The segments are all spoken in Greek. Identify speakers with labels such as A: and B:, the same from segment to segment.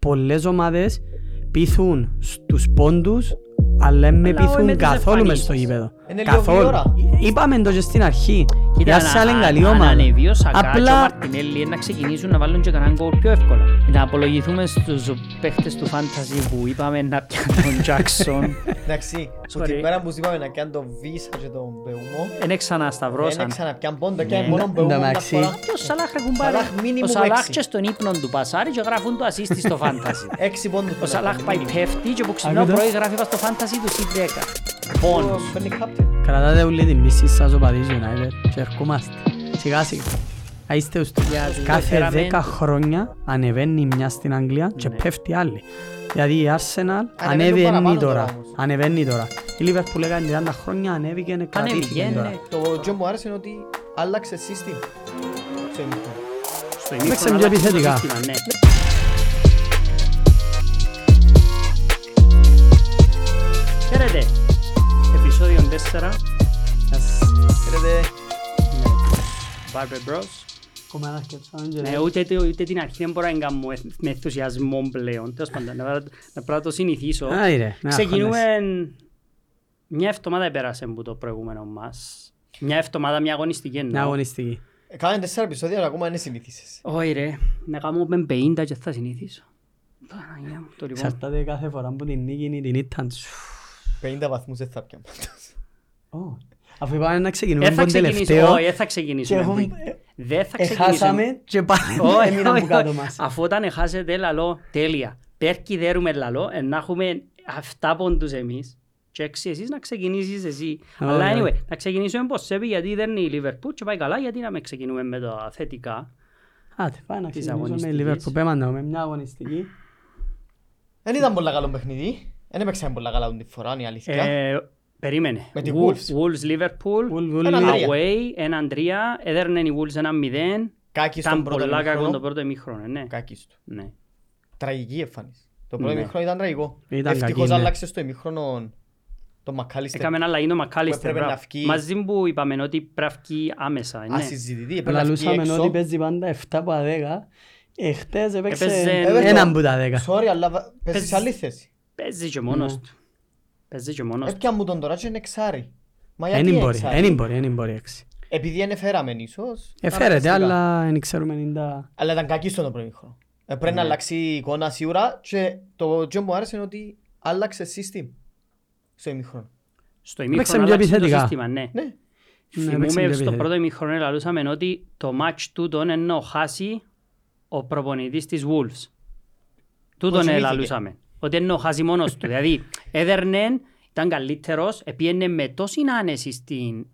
A: πολλές ομάδες πείθουν στους πόντους αλλά δεν με
B: Αλλά όχι με
A: πείθουν
B: τις
A: καθόλου μες στο
B: εμφανίσεις.
A: γήπεδο.
C: Είναι λίγο
A: Καθόλου.
C: γλυόρα.
A: Είπαμε το και στην αρχή. Η
B: Κοίτα,
A: Arsenal είναι
B: αν-
A: καλή
B: αν
A: ομάδα.
B: ανέβει ο Σακά και ο
A: Απλά
B: Μαρτινέλli να ξεκινήσουν να βάλουν και κανέναν γκολ πιο εύκολα. Να απολογηθούμε στους παίχτες του Fantasy που είπαμε να πιάνουν τον Jackson.
C: Εντάξει, που
B: Sorry.
C: την μέρα που είπαμε να κάνουν τον Βίσα και τον Πεούμο,
B: Είναι
C: δεν
B: ξανασταυρώσαν.
C: ξαναπιάν πόντα και
B: Ναι.
C: μόνο
A: Εν-
C: Πεούμο μια
A: εντάξει.
C: φορά.
B: Και ο Σαλάχ ρε κουμπάρε.
C: Σαλάχ minimum
B: Ο Σαλάχ
C: έξι.
B: και στον ύπνο του πασάρει και γράφουν το assist στο Fantasy.
C: Έξι πόντους.
B: Ο Σαλάχ πάει πέφτει και που ξυπνά
A: Άκουτα.
B: πρωί γράφει πας στο Fantasy του C10. Πόνος.
C: Παίρνει captain.
A: κρατάτε όλοι την πίστη σας οπαδείς United και ερχόμαστε. Σιγά σιγά. Α, Είστε ουστούς.
B: Γιατί
A: Κάθε
B: φέραμε-
A: 10 χρόνια ανεβαίνει μια στην Αγγλία και
B: Ναι.
A: πέφτει άλλη. Δηλαδή η Arsenal
C: Ανεβαίνουν παραπάνω
A: ανεβαίνει
C: τώρα
A: τώρα.
C: όμως.
A: Ανεβαίνει τώρα. Η Liverpool έκανε 30 χρόνια, ανέβηκε και κρατήθηκε
B: Ανέβηκε,
A: τώρα.
B: ναι.
C: Το πιο μου άρεσε είναι ότι άλλαξε σύστημα. Στο ημίχρονο.
B: Στο
A: Παίξε
B: ημίχρονο
A: πιο
B: αλλάξε το
A: επιθετικά.
B: σύστημα, ναι. Χαίρετε. Επεισόδιο 4
C: Χαίρετε.
B: με Barber Bros.
A: Ακόμα ένα σκέψαμε και
B: Ναι,
A: λέει,
B: ούτε, το- ούτε την αρχή δεν μπορώ να κάνω με ενθουσιασμό πλέον. Τέλος πάντων, να πρέπει να πρέπει να το συνηθίσω.
A: Άι ρε, να
B: Ξεκινούμε μια εβδομάδα πέρασε από το προηγούμενο μας. Μια εβδομάδα, μια αγωνιστική
A: Μια
B: εννοώ.
A: αγωνιστική.
C: Κάναμε τέσσερα επεισόδια, αλλά ακόμα δεν συνήθισες.
B: Όχι ρε, να κάνω με 50 και θα συνηθίσω. Παναγία μου, το λοιπόν.
A: Εξαρτάται κάθε φορά που την νίκη είναι την ήτταν σου.
C: 50 βαθμούς δεν θα πιάμε.
A: Ω, Αφού είπαμε να
B: Δεν
A: ξεκινούμε
B: Ε, θα
A: τον
B: ξεκινήσω,
A: τελευταίο
B: όχι, δεν θα
A: και
B: ξεκινήσουμε.
A: έχουμε-
B: Δεν θα
A: Εχάσαμε
B: ξεκινήσουμε.
A: και πάλι
B: Όχι,
A: έμειναν
B: όχι,
A: που κάτω
B: όχι.
A: μας.
B: Αφού όταν εχάσετε λαλό, τέλεια. Πέρκει δέρουμε λαλό, ε, να έχουμε αυτά πόντους εμείς και έξι εσείς να ξεκινήσεις εσύ.
A: Ωραία.
B: Αλλά anyway, να ξεκινήσουμε πως σέβη γιατί δεν είναι η Liverpool και πάει καλά γιατί να με ξεκινούμε με τα θετικά.
A: Άντε, πάμε να
B: Της
A: ξεκινήσουμε με
B: αγωνιστικής.
A: Liverpool. Πάμε να με μια αγωνιστική.
C: Δεν ήταν πολλά καλό παιχνίδι. Δεν έπαιξαμε πολλά καλά την φορά, είναι η αλήθεια.
B: Ε, περίμενε.
C: Με τη
B: Wo-
C: Wolves.
B: Wolves Liverpool.
A: Wolves, Wolves,
C: Έναν
A: Liverpool.
C: τρία.
B: Away, έναν τρία. Έδερνε η Wolves έναν μηδέν.
C: Κάκι στον
B: Ήταν
C: πρώτο
B: πολλά κακό το
C: ημίχρονο.
B: πρώτο ημίχρονο, ναι.
C: Κάκης του.
B: ναι.
C: Τραγική εμφάνιση. Το πρώτο
B: Ναι.
C: ημίχρονο ήταν τραγικό.
A: Ήταν
C: Ευτυχώς
A: κακή, ναι.
C: άλλαξε στο ημίχρονο το Μακάλιστερ.
B: Έκαμε ένα αλλαγή το Μακάλιστερ.
C: έπρεπε να
B: μπράβο.
C: φκεί.
B: Μαζί που είπαμε ότι πρέπει να φκεί άμεσα. ναι.
C: Ασυζητητή, έπρεπε να φύγει
A: Λαλούσαμε
C: έξω.
A: ότι παίζει πάντα 7 από 10. Εχθές έπαιξε
B: Έπαιζε-
A: έναν που τα 10.
C: Sorry, αλλά βα- παίζεις
B: Παίζει-
C: σε άλλη θέση.
B: Παίζει και μόνος
A: Ναι.
B: του. Παίζει και μόνος του.
C: Έπια μου τον τώρα και είναι εξάρι. Μα
A: Δεν
C: γιατί
A: μπορεί,
C: εξάρι;
A: δεν μπορεί, δεν μπορεί έξι.
C: Επειδή δεν εφέραμε ίσως.
A: Εφέρεται,
C: αναγκαστικά.
A: αλλά δεν ξέρουμε είναι τα...
C: Αλλά ήταν κακή στον πρώτο ημίχρονο. Ε, Πρέπει να
B: Ναι.
C: αλλάξει η εικόνα σίγουρα και το πιο μου άρεσε είναι ότι άλλαξε σύστημα στο ημίχρονο.
B: Στο
A: Παίξε
B: ημίχρονο
A: πιο
B: άλλαξε το
A: επιθετικά.
B: σύστημα, ναι.
C: Ναι.
A: Ναι, παίξε
B: Θυμούμε
A: πιο
B: στο
A: επιθετικά.
B: πρώτο ημίχρονο λαλούσαμε ότι το match τούτον ενώ χάσει ο προπονητής της Wolves. Τούτον
C: κοιμήθηκε.
B: Λαλούσαμε. Ότι ενώ χάσει μόνος του. Δηλαδή έδερνε, ήταν καλύτερος, επίενε με τόση άνεση στην,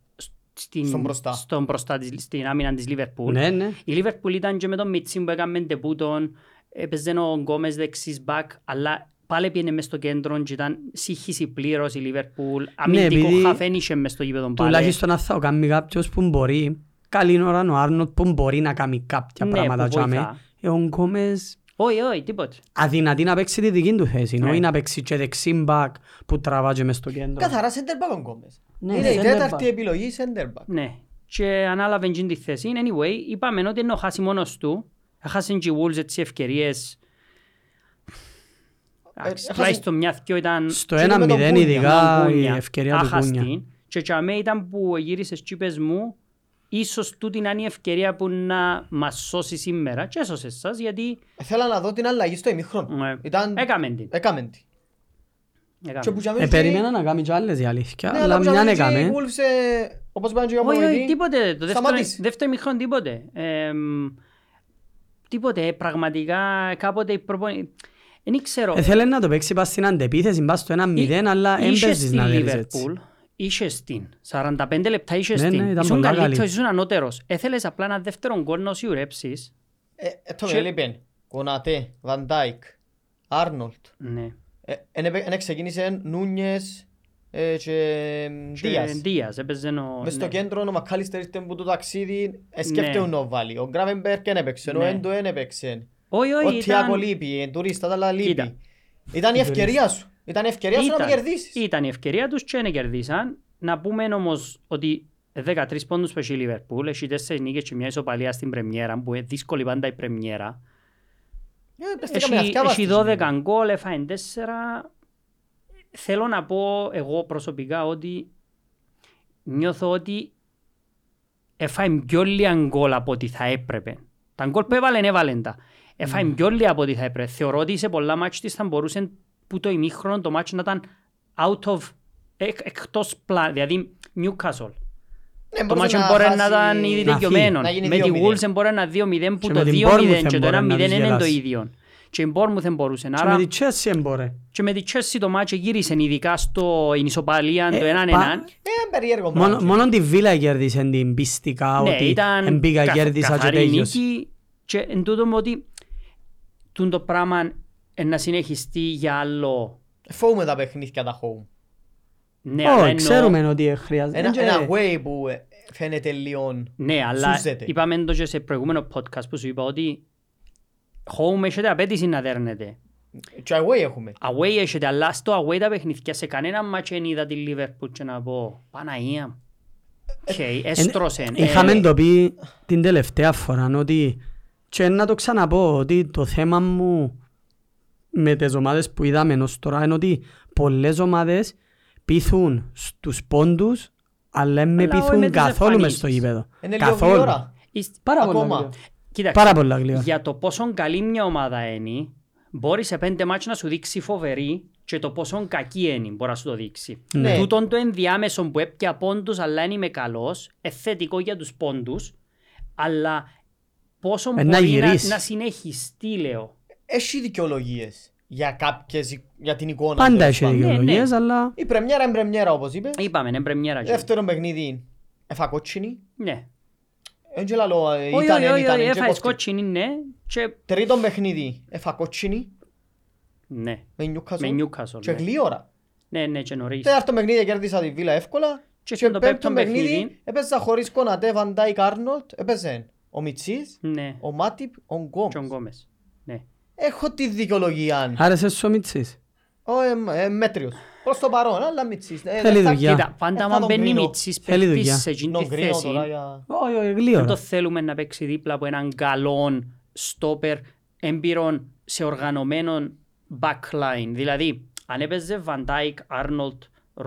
B: στην,
C: Στον μπροστά.
B: στον μπροστά της, στην άμυνα της Liverpool.
A: Ναι, ναι.
B: Η Liverpool ήταν και με τον Μιτσίν που έκαμε τεπούτον, έπαιζε ο Γκόμες δεξής μπακ, αλλά πάλι πήγαινε μες στο κέντρο και ήταν σύγχυση πλήρως η Liverpool. Αμυντικό
A: Ναι, επειδή
B: χαφέν είχε μες στο γήπεδο πάλι.
A: Τουλάχιστον αν θα κάνει κάποιος που μπορεί, καλή ώρα ο Άρνολτ που μπορεί να κάνει κάποια
B: Ναι,
A: πράγματα
B: που
A: τζάμε.
B: βοηθά.
A: Ε, ο Γκόμες
B: Όχι, όχι, τίποτε.
A: αδυνατεί να παίξει τη δική του θέση,
B: Ναι.
A: όχι να παίξει και δεξί μπακ που τραβά και μες στο κέντρο.
C: Καθαρά center back ο Γκόμες.
A: Ναι,
C: Είναι η
A: center
C: τέταρτη
A: back.
C: επιλογή center back.
B: Ναι. Και ανάλαβε και τη θέση. Anyway, είπαμε ότι ενώ χάσει μόνος του, έχασαν και οι Wolves έτσι ευκαιρίες. Εντάξει,
C: έχασε-
B: Τουλάχιστον μια δυο ήταν
A: Στο
C: Και είναι με τον
A: 1-0
C: Κούνια,
A: ειδικά
B: τον
A: η
B: Κούνια.
A: ευκαιρία του
B: Άχαστη.
A: Κούνια.
B: Και για μέ ήταν που γύρισες και είπες μου, ίσως τούτη να είναι η ευκαιρία που να μας σώσει σήμερα και έσωσε σας γιατί
C: Θέλω να δω την αλλαγή στο ημίχρονο.
B: Ναι.
C: Ήταν...
B: έκαμε την.
C: Έκαμε την.
B: Έκαμε.
C: Και που για
A: Ε,
C: μένα
A: περίμενα να κάνει κι άλλες η αλήθεια,
C: Ναι,
A: αλλά
C: αλλά που για
A: μια
C: μένα και οι
A: έκαμε.
C: Wolves, ε, όπως πάνε και οι
B: Όχι, όχι,
C: προπονητή,
B: τίποτε. Το δεύτερο,
C: σταματήσει.
B: δεύτερο ημίχρονο τίποτε. Ε, τίποτε. Πραγματικά κάποτε η προπονη... Δεν ξέρω.
A: Ε, Θέλεις να το παίξεις πας στην αντεπίθεση, πας στο 1-0, αλλά δεν
B: Είχε
A: παίζεις
B: στη
A: να δέρεις έτσι.
B: Liverpool, είχε στην. 45 λεπτά είχε
A: Ναι, ναι,
B: στην.
A: ήταν
B: Ήσουν
A: πολλά
B: καλύτερος,
A: καλή.
B: ήσουν ανώτερος. Έθελες απλά ένα δεύτερο γκολ να σιουρέψεις.
C: Ε, ε, το
B: Και-
C: με έλειπεν. Κονατέ, Βαν Ντάικ, Άρνολτ.
B: Ναι.
C: Εν ξεκίνησε Νούνιες ε, και
B: Και
C: Δίας.
B: Δίας, έπαιζε ο...
C: Μες στο
B: ναι.
C: κέντρο ο Μακάλιστερ ήρθε που το ταξίδι ε, σκέφτεται
B: Ναι.
C: να το βάλει. Ο Γκράβενμπερκ δεν έπαιξε, ο
B: Ναι.
C: Έντο δεν έπαιξε.
B: Όχι,
C: Ο
B: όχι,
C: Τιάγκο
B: ήταν...
C: λείπει, ο Τουρίστας αλλά
B: Κοίτα.
C: λείπει. Ήταν η ευκαιρία σου. Ήταν η ευκαιρία σου να το
B: Ήταν,
C: κερδίσεις.
B: ήταν η ευκαιρία τους και δεν κερδίσαν. Να πούμε όμως ότι 13 πόντους που έχει η Λιβερπούλ, έχει 4 νίκες και μια ισοπαλία στην πρεμιέρα, που είναι δύσκολη πάντα η πρεμιέρα.
C: Ε, πες τα καμιά
B: Έχει,
C: θκιά
B: έχει
C: βάστης.
B: 12 γκολ, έφαγε 4. Θέλω να πω εγώ προσωπικά ότι νιώθω ότι έφαγε πιο λίγα γκολ από ό,τι θα έπρεπε. Τα γκολ που έβαλε, έβαλε τα. Έφαγε πιο λίγα από ό,τι θα έπρεπε. Θεωρώ ότι σε πολλά μάτια της θα μπορούσε που το ημίχρονο το μάτσο να ήταν out of, εκ, εκτός πλάν, δηλαδή Newcastle.
C: Ναι,
B: Το
C: μπορούσε
B: μάτσο μπορεί να
C: χάσει-
B: ήταν ήδη
A: να
B: τελειωμένο.
C: να γίνει
B: Με τη
C: 2-0.
B: Wolves μπορεί να 2-0 που
A: Και
B: το
A: με την
B: 2-0
A: Bournemouth
B: και το
A: μπορεί
B: 1-0
A: να τους
B: είναι το
A: γελάσει.
B: ίδιο. Και η Bournemouth δεν μπορούσε.
A: Και
B: Άρα
A: με τη Chelsea έμπορε.
B: και με τη Chelsea το μάτσο γύρισε ειδικά στο in ισοπαλία
A: Ε,
B: το 1-1.
A: πα-
C: Ε, περίεργο
A: Μόνο,
C: πράγμα.
A: μόνο τη Βίλα κέρδισε την πιστικά
B: Ναι,
A: ότι
B: ήταν
A: εμπήκα
B: καθ-
A: κέρδισα και
B: καθαρή
A: τέλειωσε.
B: νίκη και εν τούτο μου ότι τούν το πράγμα ε, να συνεχιστεί για άλλο.
C: Φοβούμαι τα παιχνίδια τα home.
B: Ναι, αλλά
A: Όχι,
B: εννοώ-
A: ξέρουμε ότι χρειάζεται.
C: Ένα,
A: Και-
C: ένα way που ε, φαίνεται λίγο...
B: Ναι, αλλά
C: Σούζεται.
B: είπαμε το και σε προηγούμενο podcast που σου είπα ότι home έχετε απαίτηση να δέρνετε.
C: Και away έχουμε.
B: Away έχετε, αλλά στο away τα παιχνίδια σε κανένα μάτσο δεν είδα τη Liverpool και να πω Παναγία μου. Οκ, έστρωσε.
A: Εν-
B: Ε,
A: Είχαμε το πει την τελευταία φορά ότι και να το ξαναπώ ότι το θέμα μου με τις ομάδες που είδαμε ως τώρα είναι ότι πολλές ομάδες πείθουν στους πόντους αλλά δεν με
B: Αλλά όχι με
A: πείθουν
B: τις
A: καθόλου μες στο
B: εμφανίσεις.
A: γήπεδο.
C: Είναι λίγο
A: Καθόλου.
C: γλυόρα.
B: Είστε-
A: Πάρα πολλά
C: Ακόμα.
A: γλυόρα.
B: Κοίταξε,
A: Πάρα πολλά γλυόρα.
B: για το πόσο καλή μια ομάδα είναι, μπορεί σε πέντε μάτια να σου δείξει φοβερή και το πόσο κακή είναι μπορεί να σου το δείξει.
C: Ναι.
B: Τούτον το ενδιάμεσο που έπια πόντους αλλά είναι είμαι καλός, ε, θετικό για τους πόντους, αλλά πόσο
A: Ε, να
B: μπορεί να,
A: γυρίσεις.
B: να συνεχιστεί λέω.
C: Έχει δικαιολογίες για κάποιες, για την εικόνα.
A: Πάντα
C: τέλος
A: έχει
C: πάντων.
A: δικαιολογίες αλλά
C: Η πρεμιέρα είναι πρεμιέρα όπως είπες.
B: Είπαμε, είναι πρεμιέρα. και-
C: Δεύτερο παιχνίδι έφα κότσινη.
B: Ναι.
C: Εν και λαλό, ε,
B: Όχι,
C: ήταν,
B: όχι,
C: εν
B: όχι,
C: ήταν,
B: όχι,
C: εν και
B: έφαγες
C: κόφτει.
B: κότσινη, ναι, και
C: Τρίτο παιχνίδι έφα κότσινη
B: ναι,
C: με
B: με
C: Newcastle.
B: Newcastle.
C: Και
B: ναι.
C: γλήορα.
B: Ναι, ναι, και νωρίς.
C: Τέταρτο παιχνίδι κέρδισα τη Βίλα εύκολα.
B: Και
C: Και
B: στο
C: πέμπτο
B: πέμπτο
C: παιχνίδι
B: παιχνίδι-
C: έπαιζα χωρίς Κονατέ, Βαν Ντάικ, Άρνολτ. Έπαιζε ο Μιτσής,
B: Ναι,
C: ο Μάτιπ, ο
B: και ο
C: Γκόμες.
B: Γκόμες. Ναι.
C: Έχω τη δικαιολογία.
A: άρεσε σου ο Μιτσής.
C: Ο ε, ε, μέτριος. Προς το παρόν, αλλά Μιτσής. Ε,
A: Θέλει
C: δεν θα-
A: δουλειά.
B: Κοίτα, πάντα
C: θα
B: άμα
C: τον
B: μπαίνει
C: κρίνω.
B: μητσής
A: Θέλει
B: παίχτης
A: δουλειά.
B: σε εκείνη
C: Τον
B: τη
C: κρίνω
B: θέση,
C: τώρα για...
A: Όχι, όχι,
B: δεν
A: γλύωρα.
B: το θέλουμε να παίξει δίπλα από έναν καλό στόπερ έμπειρον σε οργανωμένο backline. Δηλαδή, αν έπαιζε Van Dijk, Arnold,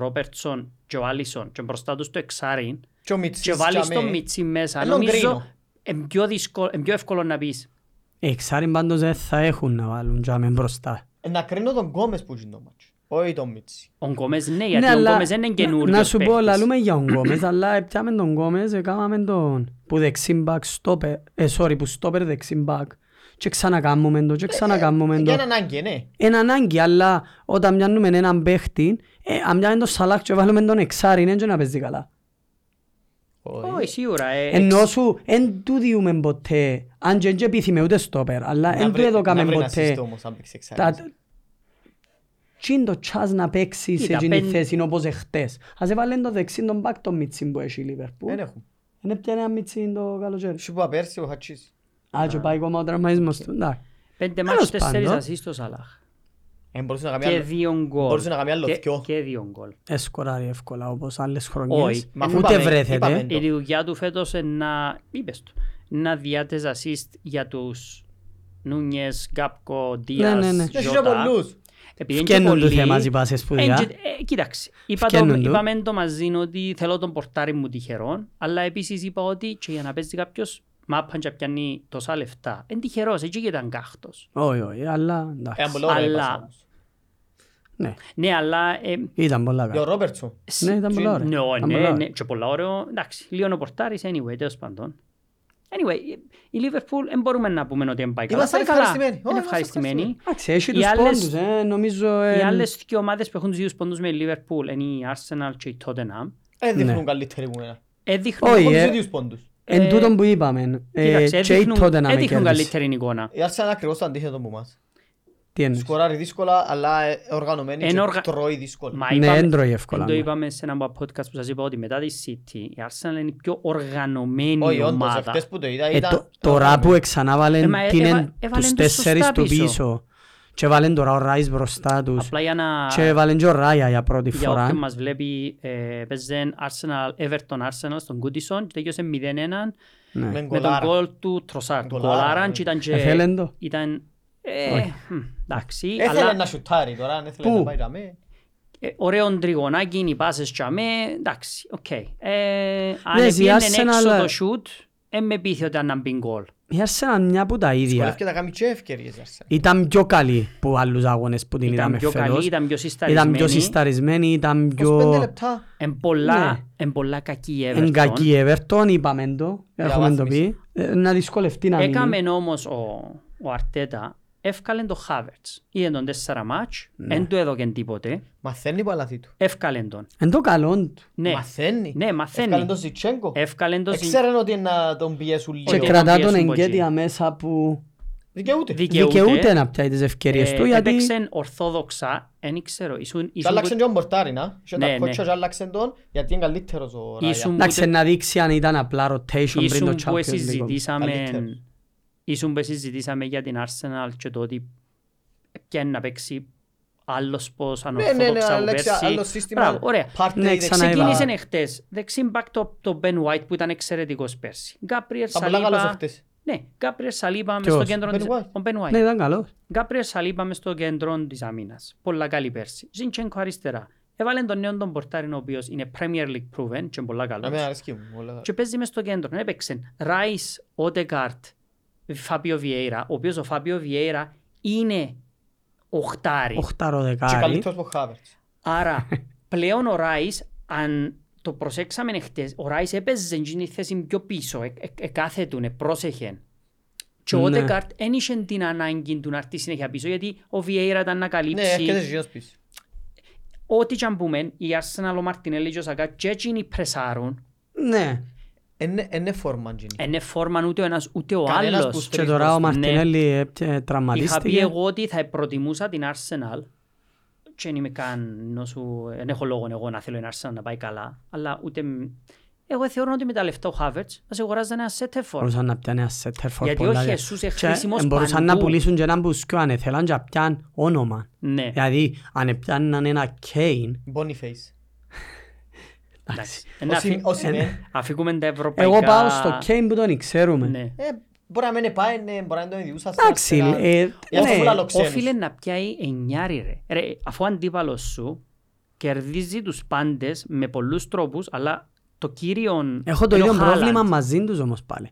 B: Robertson και ο Άλισον και μπροστά τους το εξάρι
C: Και ο Μιτσής
B: και βάλεις
C: τζαμέ.
B: τον Μιτσί μέσα,
C: Εν τον
B: νομίζω
C: κρίνω.
B: είναι πιο, δύσκολο- είναι πιο εύκολο να πεις.
A: Εξάρι πάντως δεν θα έχουν να βάλουν τζάμε μπροστά.
C: Ε, Να κρίνω τον Γκόμες που γίνει το μάτσο. Όχι τον Μιτσί.
B: Ο Γκόμες ναι, γιατί
A: Ναι,
B: ο
A: αλλά
B: Γκόμες δεν είναι
A: να-
B: καινούριος
A: Να σου πω,
B: παίχτης.
A: λαλούμε για τον Γκόμες, αλλά έπιαμε τον Γκόμες, έκαναμε τον που δεξίμπακ στόπερ, ε, sorry, που στόπερ δεξίμπακ και ξανακάμουμε το και ξανακάμουμε
C: Για
A: το.
C: έναν ανάγκη, ναι.
A: Είναι ανάγκη, αλλά όταν πιάνουμε έναν παίχτη, ε, αν πιάνουμε τον Σαλάχ και βάλουμε τον εξάρι, είναι και να παίζει καλά.
B: Όχι, σίγουρα. ε,
A: Ενώ σου, εν του διούμε ποτέ, αν και δεν επιθυμεί ούτε στόπερ, αλλά εν του έδωκαμε
C: Να βρει
A: ποτέ.
C: assist όμως, αν παίξει εξάρις.
A: Τα- Τι είναι το τσάς να παίξει σε
B: Κοίτα,
A: εκείνη τη
B: πεν-
A: θέση όπως εχθές. Ας έβαλε το δεξί τον μπακ τον Μίτσι που έχει η Λίβερπουλ.
C: Δεν έχουν.
A: Είναι πια ένα Μίτσι το καλοκαίρι.
C: Σου είπα πέρσι ο Χατσής.
A: Α, και πάει ακόμα ο τραυματισμός του. Εντάξει.
B: Πέντε
A: Τέλος
B: μάτς, τέσσερις
A: πάντων.
B: ασίστ ο Σαλάχ.
C: Ε, μπορούσε να κάνει
B: Και
C: άλλο.
B: δύο γκολ.
C: Μπορούσε να κάνει άλλο
B: Και-
C: δυο.
B: Και δύο γκολ.
A: Έσκοραρει εύκολα όπως άλλες χρονιές.
B: Όχι.
C: Μα αφού
A: Ούτε
C: είπαμε-
A: βρέθεται.
C: είπαμε-
B: Η δουλειά του φέτος είναι να, είπες του, να διάτες assist για τους Νούνιες, Γκάπκο,
A: Ναι,
B: Δίας,
A: ναι, ναι.
C: Και έχει και
B: Ζώτα.
C: πολλούς.
B: Επειδή είναι και
A: Φκένουν του
B: πολλοί,
A: θέμα οι πάσες που
B: εν
A: διά.
B: και- ε, Κοίταξε, είπα το-
A: Φκένουν του.
B: είπαμε το μαζί ότι θέλω τον πορτάρι μου τυχερόν, αλλά επίσης είπα ότι και για να παίζει κάποιος μάπαν και πιάνει τόσα λεφτά. Είναι τυχερός, έτσι και ήταν κάχτος.
A: Όχι, όχι, αλλά
C: Ένα
A: εντάξει.
C: πολύ ωραία
B: Αλλά-
C: πάσα όμως.
A: Ναι,
B: Ναι, αλλά... ε,
A: ήταν πολλά
C: Για ο
A: καλά.
C: Ρόμπερτσον.
A: Ναι, ήταν πολλά ωραία.
B: Ναι,
A: Ήταν
B: ναι,
A: πολλά
B: ναι,
A: ωραία.
B: και πολλά ωραίο. Εντάξει, λίγο ο πορτάρις, anyway, τέλος πάντων. Anyway, η Liverpool δεν μπορούμε να πούμε ότι δεν πάει καλά.
C: Είμαστε
B: Πάει καλά.
C: ευχαριστημένοι.
B: Είναι
C: Όχι, είμαστε
B: ευχαριστημένοι.
A: Εντάξει, έχει
B: Οι
A: τους
B: άλλες-
A: πόντους, ε, νομίζω.
B: Οι
A: ε,
B: άλλες δύο ομάδες που έχουν τους ίδιους πόντους με η Liverpool είναι η Arsenal και η Tottenham.
C: Ε, δείχνουν
A: Ναι.
C: καλύτεροι που εμένα.
B: Έδειχνουν,
A: Όχι,
C: Έχουν τους
A: ε.
C: ίδιους πόντους.
A: Εν
B: ε,
A: τούτον που είπαμε, ε,
B: κοίταξε,
A: και η
B: έδειχνουν-
A: τότε να με
B: έδειχνουν
A: κέρδισε.
B: καλύτερη εικόνα.
C: Η Arsenal ακριβώς το αντίθετο από εμάς.
A: Τι εννοείς;
C: Σκοράρει δύσκολα, αλλά ε, οργανωμένη
B: Εν
C: και
B: οργα-
C: τρώει δύσκολα.
B: Μα
A: Ναι,
B: είπαμε-
A: δεν τρώει εύκολα,
B: εν Το
A: ναι.
B: είπαμε σε ένα podcast που σας είπα ότι μετά τη City η Arsenal είναι η πιο οργανωμένη
C: Όχι, όντως,
B: ομάδα.
C: εχθές που το είδα
A: Ε,
C: ήταν...
A: το- Τώρα που ξανάβαλε
B: Ε, μα, ε,
A: την
B: έβα-
A: εν-
B: έβαλεν
A: τους
B: τους
A: τέσσερις
B: σωστά
A: του
B: πίσω.
A: Πίσω και βάλεν τώρα ο Ράις μπροστά τους
B: Απλά για να...
A: και έβαλεν και ο Ράια για πρώτη
B: Για όποιον
A: φορά.
B: μας βλέπει, ε, παίζε Arsenal, Everton Arsenal στον Goodison και τελειώσε 0-1
A: Ναι.
C: Με
B: με τον
C: γκολάρα.
B: γκολ του Τροσάρτ.
C: Γκολάρα,
B: Γκολάρα
C: ναι.
B: και ήταν και...
A: Εθέλεν το.
B: Ήταν... Ε, μ, εντάξει,
C: Έθελε
B: αλλά
C: να σουτάρει τώρα, αν έθελε
A: Πού;
C: να πάει δαμέ.
B: ε, ωραίο τριγωνάκι είναι οι πάσες τσαμέ, εντάξει, οκ. Ε, Αν
A: Ναι, η
B: έπιανε
A: Arsenal-
B: έξω το σουτ, δεν με πείθει ότι αν μπει γκολ.
A: Η Arsenal μια που τα ίδια.
C: Δυσκολεύκεται να κάνει και ευκαιρίες η Arsenal.
A: Ήταν πιο καλή που άλλους αγώνες που την
B: Ήταν
A: είδαμε
B: πιο καλή,
A: φέτος.
B: ήταν πιο
A: Ήταν πιο
B: συσταρισμένη.
A: συσταρισμένη, ήταν
C: 25
A: πιο...
C: λεπτά.
B: Εν πολλά,
A: Ναι.
B: εν πολλά κακή η
A: Εν
B: Everton.
A: κακή η Everton, είπαμε το, έχουμε το
C: βάθμιση.
A: πει. Ε, Να δυσκολευτεί να μείνει.
B: Έκαμε όμως ο, ο Αρτέτα, εύκαλε το Havertz. Είδε τον τέσσερα μάτς,
A: Ναι.
B: δεν του έδωκε τίποτε,
C: Μαθαίνει που αλάθη του.
B: εύκαλε τον.
A: Εν το καλό του.
B: Ναι,
C: Μαθαίνει.
B: ναι, μαθαίνει.
C: Έφκαλε τον Ζιτσέγκο.
B: Εύκαλε τον
C: Έξεραν ότι να τον πιέσουν
A: Και
B: Ότι
C: λίγο.
B: να
A: κρατά τον
B: πιέσουν από
A: εγκέτεια
B: εκεί.
A: μέσα που
C: Δικαιούται.
A: δικαιούται να πιάει τις ευκαιρίες
B: Ε,
A: του γιατί
B: Έπαιξε ορθόδοξα, δεν ξέρω, ήσουν,
C: Και
B: ήσουν,
C: άλλαξε
B: που-
C: και ο Μπορτάρι, να. Και
B: Ναι,
C: τα
B: ναι.
C: κότσια και άλλαξε τον, γιατί είναι καλύτερος ο Ράια.
B: ήσουν
A: εντάξει
B: που-
A: να δείξει αν ήταν απλά rotation πριν
B: ήσουν
A: το
B: που
A: Champions League.
B: συζητήσαμε
C: Καλύτερος.
B: Ήσουν που συζητήσαμε για την Arsenal και το ότι πιάνει να παίξει άλλος πώς
C: Ναι, ναι, ναι,
B: ανορθόδοξα από
C: άλλαξε
B: πέρσι.
C: άλλο σύστημα.
B: Μπράβο, ωραία.
C: Πάρτε
A: Ναι,
C: η
A: ξανά
C: δεξιά.
A: είπα.
B: Ξεκίνησε χτες. Δεξί back το, το Ben White που ήταν εξαιρετικός πέρσι. Γκάπριελ
C: Τα πολλά καλός
B: Σαλίπα.
C: εχθές.
B: Ναι, Γκάπριελ Σαλίπα μες
A: Ποιος;
B: στο κέντρο
C: Ben
B: της...
C: White.
B: Ο Ben White.
A: Ναι ήταν καλός.
B: Γκάπριελ Σαλίπα μες στο κέντρο της αμήνας. Πολλά καλή πέρσι. Ζιντσένκο αριστερά. Έβαλε τον νέον τον πορτάριν ο οποίος είναι Premier League proven και πολλά καλός.
C: Εμένα αρέσκει μου. όλα.
B: Και παίζει μες στο κέντρο. Έπαιξε Ράις, Ότεκαρτ, Φάπιο Βιέιρα, ο οποίος ο Φάπιο Βιέιρα είναι οχτάρι.
A: Οχτάρο
C: Και
A: δεκάρι.
C: καλύτερος από ο Χάβερτς.
B: Άρα πλέον ο Ράις, αν το προσέξαμε χτες, ο Ράις έπαιζε εκείνη τη θέση πιο πίσω, ε, ε, εκάθετουν, πρόσεχε. Και ο
A: Ναι.
B: Ότεκαρτ δεν είχε την ανάγκη του να έρθει συνέχεια πίσω, γιατί ο Βιέιρα ήταν να
C: Ναι,
B: καλύψει.
C: έρχεται και πίσω.
B: Ό,τι και αν πούμε, η Arsenal, ο Μαρτινέλη και ο Σακά και εκείνοι πρεσάρουν.
A: Ναι.
C: Είναι- Είναι φόρμα γίνει.
B: Είναι φόρμαν ούτε ο ένας ούτε ο
C: Κανένας
B: άλλος.
C: που
A: Και
C: στρίζει
A: τώρα ο
C: μπροστά.
A: Μαρτινέλli ε, ε,
B: Είχα πει
A: τραυματίστηκε.
B: εγώ ότι θα προτιμούσα την Arsenal και δεν είμαι καν νόσου, δεν έχω λόγο εγώ να θέλω την Arsenal να πάει καλά, αλλά ούτε... μ- Εγώ θεωρώ ότι με τα λεφτά ο Havertz θα σε αγοράζει ένα set for.
A: Μπορούσαν να πιάνε ένα center for
B: Γιατί
A: πολλά
B: ο
A: λεφτά.
B: Jesus είναι
A: Και
B: χρήσιμος
A: Μπορούσαν να
B: παντού.
A: πουλήσουν και έναν μπουσκό αν ήθελαν και να πιάνε όνομα.
B: Ναι,
A: Δηλαδή αν πιάνναν ένα Kane
C: Boniface.
B: εντάξει.
C: Ο
B: Να
C: Σιμ-
B: αφή-
C: Ο Σιμέν.
B: Αφήκουμε τα ευρωπαϊκά...
A: Εγώ πάω στο Kane που τον ξέρουμε.
B: Ναι.
C: Ε, Μπορεί να μην πάει, ναι, μπορεί να είναι το ιδιούσα στην
A: Εντάξει,
C: Arsenal.
A: ε,
C: Γι' αυτό
A: ναι.
C: πολλά άλλο ξένους.
B: Όφιλε να πιάει εννιάρι ρε. ρε. Αφού ο αντίπαλος σου κερδίζει τους πάντες με πολλούς τρόπους, αλλά το κύριο...
A: Έχω το
B: είναι ο
A: ίδιο πρόβλημα
B: Haaland.
A: μαζί τους όμως πάλι.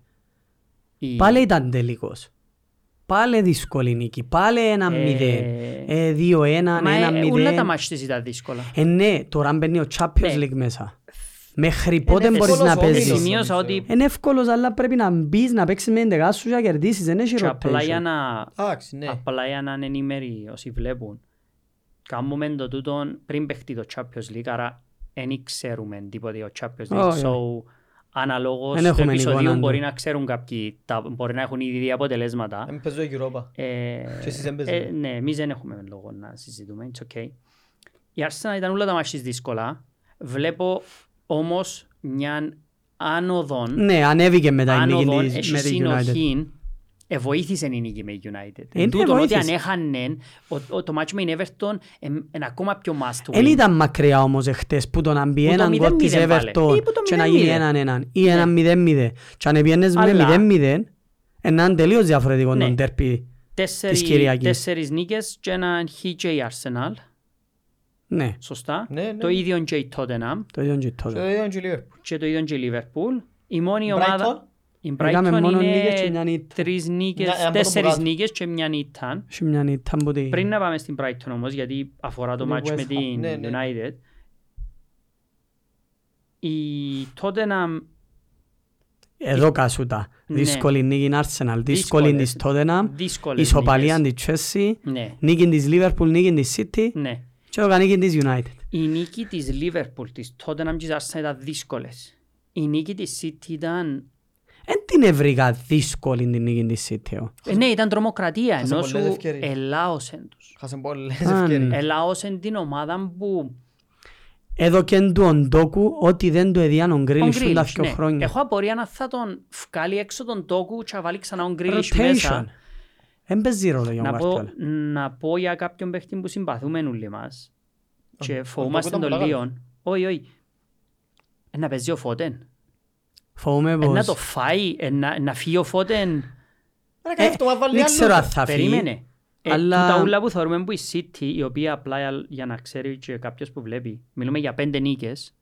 B: Η-
A: Πάλι ήταν τελικός. Πάλι δύσκολη νίκη. Πάλι ένα
B: Ε,
A: μηδέν. Ε, δύο ένα,
B: Μα
A: ένα
B: ε, όλα τα
A: μηδέν.
B: μάτς της ήταν δύσκολα.
A: Ε, ναι, τώρα μπαίνει ο Champions
B: Ναι.
A: League μέσα. Μέχρι πότε
C: είναι
A: μπορείς
C: εύκολος
A: να
C: ο όμιλος.
A: παίζεις.
B: Σημείωσα
C: νομίζω.
B: ότι
A: Είναι εύκολος, αλλά πρέπει να μπεις, να παίξεις με εντεγά σου και να κερδίσεις. Δεν έχει
B: και απλά για
A: rotation.
B: να,
C: Εντάξει, ναι.
B: απλά για να είναι ενήμεροι όσοι βλέπουν. Κάνουμε το τούτο πριν παιχτεί το Champions League, άρα δεν ξέρουμε τίποτε ο Champions League.
A: Όχι,
B: So, αναλόγως
A: Δεν
B: του
A: έχουμε
B: επεισοδίου
A: εικόνα,
B: μπορεί
A: ναι.
B: να ξέρουν κάποιοι, τα, μπορεί να έχουν ήδη δει αποτελέσματα.
C: Εν παίζω η Europa.
B: Ε,
C: Και εσείς δεν παίζετε.
B: ε, ναι, εμείς δεν έχουμε λόγο να συζητούμε, it's okay. Η Arsenal ήταν όλα τα μάτια δύσκολα. Βλέπω όμως μια άνοδον,
A: Ναι, ανέβηκε μετά η νίκη
B: άνοδον,
A: της
B: έχει
A: με τη United.
B: συνοχή, εβοήθησε η νίκη με η United.
A: Ε,
B: Εν τούτον ότι αν
A: εβοήθησε.
B: έχανε, ο, ο, το μάτσο με η Everton είναι ακόμα πιο must
A: Δεν
B: win.
A: ήταν μακριά όμως εχθές που το να μπει
B: Που το
A: έναν γκολ
B: 0-0
A: της
B: βάλε.
A: Everton
B: Ή που το
A: και να γίνει
B: 0-0.
A: έναν έναν ή έναν 0-0 και αν επιένες με
B: Αλλά-
A: 0-0 έναν τελείως διαφορετικό
B: Ναι.
A: τον τέρπι.
B: Τέσσερι-
A: Κυριακής.
B: Τέσσερις νίκες και έναν χ και η Arsenal.
A: Ναι,
B: Σωστά.
C: Ναι, ναι.
B: Το ίδιο και η Tottenham
A: το ίδιο και
C: Και
A: τότε.
C: το ίδιο είναι και η Liverpool.
B: και το ίδιο και η Liverpool. Η μόνη
C: Brighton.
B: ομάδα... Η
A: Έκαμε
B: Brighton
A: μόνο νίκες και μια
B: είναι
A: νύχτα.
B: τρεις νίκες,
C: Μια- ένα πρώτο
B: τέσσερις
C: κάτω.
B: νίκες και μια νύχτα.
A: Έχει μια νύχτα που τη...
B: Πριν να πάμε στην Brighton όμως, γιατί αφορά το
A: Τη
B: μάτς
A: West
B: με
A: Ham.
B: την
C: Ναι, ναι.
B: United, η Tottenham
A: Εδώ κασούτα.
B: Ναι.
A: Δύσκολη νίκη είναι Arsenal, δύσκολη
B: Δύσκολες.
A: της Tottenham,
B: δύσκολες
A: ισοπαλία
B: νίκες.
A: της Chelsea,
B: Ναι,
A: νίκη της Liverpool, νίκη της City
B: ναι.
A: Και εδώ νίκη της United.
B: Η νίκη της Liverpool, της Tottenham και της Arsenal ήταν δύσκολες. Η νίκη της City ήταν...
A: Εν την ευρήκα δύσκολη την νίκη της City. ο.
B: Ε, ναι, ήταν τρομοκρατία,
C: Χάσε
B: ενώ
C: πολλές
B: σου
C: ευκαιρίες.
B: ελάωσεν τους.
C: Χάσαν πολλές
A: Α,
C: ευκαιρίες.
A: ναι.
B: Ελάωσεν την ομάδα που...
A: Εδώ και του ο Ντόκου ότι δεν του έδιαν ο
B: Ο
A: Γκρίλις τα
B: Grealish,
A: δύο
B: ναι.
A: χρόνια.
B: Έχω απορία να θα τον βγάλει έξω τον τόκου και να βάλει ξανά ο Grealish μέσα.
A: Rotation. Εν παίζει ρόλο για
B: Να
A: τον
B: πω,
A: Guardiola.
B: να πω για κάποιον παίχτη που συμπαθούμε όλοι μας και
C: ο
B: φοβούμαστε
C: Ντόκου ήταν
B: τον
C: πολλά
B: Λίον. Όχι, όχι. Ε, Να παίζει ο Φώτεν.
A: Φοβούμαι
B: Ε, Να
A: πως...
B: το φάει. ε, Να να φύγει ο Φώτεν.
C: Ρε, κάνει αυτό, μα βάλει
A: Δεν ξέρω αν
C: άλλο.
A: θα φύγει.
B: Περίμενε. Ε,
A: Αλλά-
B: Τούτα ούλα που θεωρούμε που η City, η οποία απλά για- για να ξέρει και κάποιος που βλέπει, μιλούμε για πέντε νίκες,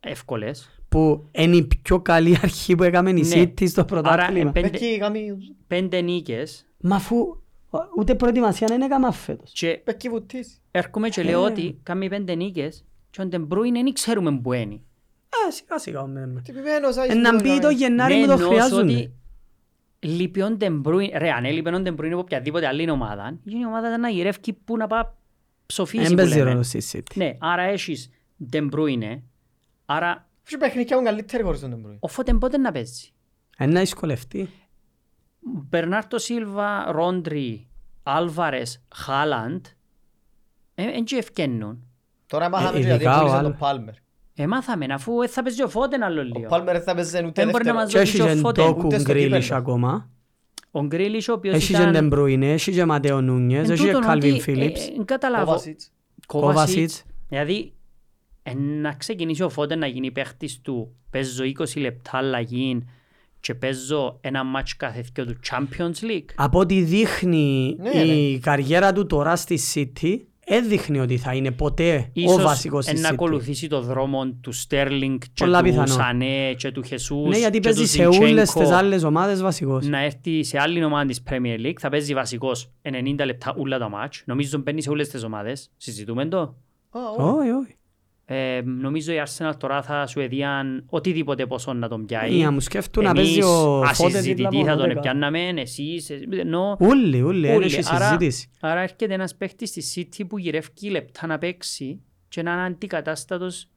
B: εύκολες.
A: Που είναι η πιο καλή αρχή που έκαμε η
B: Ναι.
A: City στο
B: Άρα,
A: πρωτάθλημα.
B: ε, πέντε-
C: Πεκεί κάμει...
B: Πέντε νίκες
A: Μα αφού ούτε προετοιμασία δεν έκαμε φέτος.
B: και
C: Πεκεί βουτής.
B: έρχομαι και
A: Ε.
B: λέω ότι κάνει πέντε νίκες και ο Ντεμπρούιν δεν ξέρουμε που είναι.
A: Α, σιγά σιγά. με- με.
C: Χτυπημένος,
A: Ε,
C: άις
A: Να
C: που
A: μπει το
C: κάνει.
A: Γενάρη
B: Ναι,
A: που το
B: εννοώ
A: χρειάζονται.
B: ότι λείπει ο Ντεμπρούιν, ρε αν έλειπε ο Ντεμπρούιν από οποιαδήποτε άλλη ομάδα, η ομάδα ήταν να γυρεύει που να πάει ψοφίσει
A: Δεν
B: που
A: παίζει
B: λέμε.
A: ρόλο στη City.
B: Ναι, άρα έχεις Ντεμπρούινε, άρα
C: Έχει παιχνίδια που είναι καλύτερη χωρίς τον Ντεμπρούιν;
B: ο Φώτεν πότε να παίζει;
A: Είναι να δυσκολευτεί.
B: Μπερνάρτο Σίλβα, Ρόντρι, Άλβαρες, Χάλαντ, δεν και ευκαινούν.
C: Τώρα έμαθαμε
A: Ε,
C: και γιατί
A: ειδικά ο
C: πούλησε
A: Άλ-
C: τον Πάλμερ.
B: Εμάθαμε, αφού δεν θα παίζει ο Φώτεν άλλο
C: Ο
B: λίγο.
C: Πάλμερ δεν θα παίζει ούτε
B: Δεν μπορεί να
C: δεύτερο.
B: μας
A: Και έχει
B: και ο
A: και
B: Φώτεν,
A: Ντόκου
C: ούτε στο
A: Γκρίλις
C: κύπελλο.
A: ακόμα.
B: Ο Γκρίλις ο οποίος
A: Έχει και
B: ήταν...
A: Ντεμπρούινε, έχει και Ματέο Νούνιες,
B: Εν
A: έχει και
B: τούτον
A: Κάλβιν
B: ότι,
A: Φίλιπς.
B: ε, ε, καταλάβω.
C: Κόβασιτς.
B: Κόβασιτς.
A: Κόβασιτς.
B: Δηλαδή, ε, να ξεκινήσει ο Φόντεν να γίνει παίχτης του, παίζω 20 λεπτά αλλαγή και παίζω ένα μάτς κάθε δυο του Champions League.
A: Από ό,τι δείχνει
C: Ναι,
A: η καριέρα του τώρα στη City, έδειχνε ότι θα είναι ποτέ ο
B: Ίσως
A: βασικός
B: ε,
A: στη
B: να
A: City.
B: ακολουθήσει το δρόμο του Στέρλινγκ και
A: Πολλά
B: του
A: πιθανό.
B: Σανέ και του Χεσούς
A: Ναι, γιατί
B: και του
A: παίζει σε όλες
B: Ζιντσένκο
A: τις άλλες ομάδες βασικός.
B: να έρθει σε άλλη ομάδα της Premier League. Θα παίζει βασικός 90 λεπτά όλα τα μάτς. Νομίζω μπαίνει σε όλες τις ομάδες. Συζητούμε το;
C: Α, όχι.
A: Όχι, όχι.
B: Ε, νομίζω η Arsenal τώρα θα σου έδιαν οτιδήποτε ποσό να τον πιάει.
A: Για μου σκέφτουν να
B: Εμείς
A: παίζει ο Φώτεν δίπλα
B: ασυζητητοί
A: από
B: θα τον
A: δέκα.
B: πιάνναμε, εσείς, ε, ενώ
A: Ούλοι, ούλοι, δεν
B: Ούλοι.
A: έχει
B: Άρα-
A: συζήτηση.
B: Άρα έρχεται ένας παίχτης στη City που γυρεύει λεπτά να παίξει και να είναι αντικατάστατος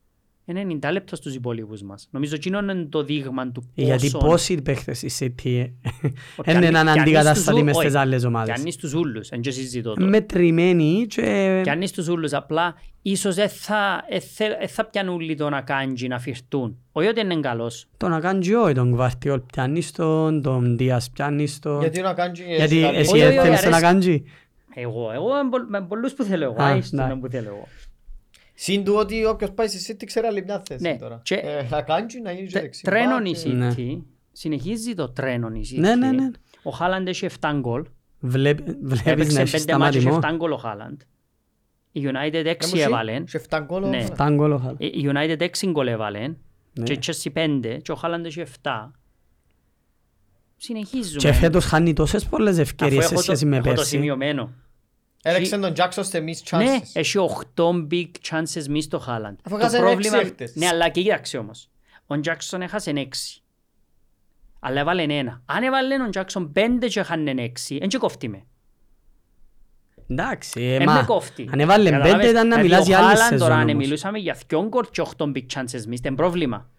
B: 90 λεπτά στους υπόλοιπους μας. Νομίζω εκείνο είναι το δείγμα του
A: Γιατί
B: πόσο...
A: πόσοι παίχτες στη City ε,
B: Ότι
A: είναι
B: αν-
A: έναν
B: κι αν
A: αντικατάστατη
B: είσαι
A: μες
B: στους-
A: στις
B: όχι,
A: άλλες
B: Κι
A: ομάδες.
B: αν είσαι τους ούλους, δεν και συζητώ το.
A: Μετρημένοι και
B: Κι αν είσαι τους ούλους, απλά ίσως δεν θα, ε, θε- ε, θα πιάνουν όλοι τον Ακάντζι να φυρτούν. Όχι ότι είναι καλός.
A: τον Ακάντζι όχι, τον Κβαρτιόλ πιάνεις τον, τον Δίας πιάνεις τον...
C: Γιατί να κάνει...
A: Γιατί
C: καλή-
A: εσύ
B: Όχι, όχι,
A: θέλεις τον
B: αρέσει.
A: Ακάντζι;
B: Εγώ, εγώ με πολλ- με πολλούς που θέλω εγώ.
C: Συν του ότι όποιος πάει στη City ξέρει άλλη μια θέση
B: Ναι,
C: τώρα.
B: και-
C: Ε, Να κάνει να γίνει και
B: Τε-
C: δεξιμπάκ
B: Τρένον η
C: και-
A: Ναι.
B: City. Συνεχίζει το τρένον η City.
A: Ναι, ναι, ναι.
B: Ο Χάλαντ έχει 7 γκολ.
A: Βλέπει- Βλέπεις να
B: Έπαιξε
A: έχεις
B: 5 μάτια και
A: σταματημό.
B: 7 γκολ ο Χάλαντ. Η United 6
C: Έμουσι,
B: έβαλε.
C: σε 7 γκολ
B: Ναι.
C: όμως.
A: Φτάνει γκολ ο Χάλαντ.
B: Η United 6 γκολ έβαλε.
A: Ναι.
B: Και η Chelsea 5 και ο Χάλαντ έχει 7. Συνεχίζουμε.
A: Και φέτος χάνει τόσες πολλές
B: Αφού
A: ευκαιρίες σε
B: έχω το-
A: σχέση με
B: έχω το
A: πέρσι.
B: σημειωμένο.
C: Έλεξε τον Jackson σε miss
B: Ναι,
C: chances.
B: έχει 8 big chances μη στο Χάλαντ.
C: Αφού
B: Το
C: έχασε
B: πρόβλημα...
C: έξι έχτες.
B: Ναι, αλλά και κοίταξε όμως. Ο Τζάκσον έχασε 6. Αλλά έβαλε ένα. Αν έβαλε ο Τζάκσον 5 και έχανε 6, δεν και κόφτει με.
A: Εντάξει, ε,
B: Ε,
A: μα
B: με κόφτει.
A: αν έβαλε
B: Καταλάβες,
A: πέντε ήταν να
B: δηλαδή
A: μιλάς
B: ο
A: για άλλη
B: Haaland τώρα, αν
A: σεζόν όμως.
B: μιλούσαμε για 2 γκολ και 8 big chances missed, είναι πρόβλημα.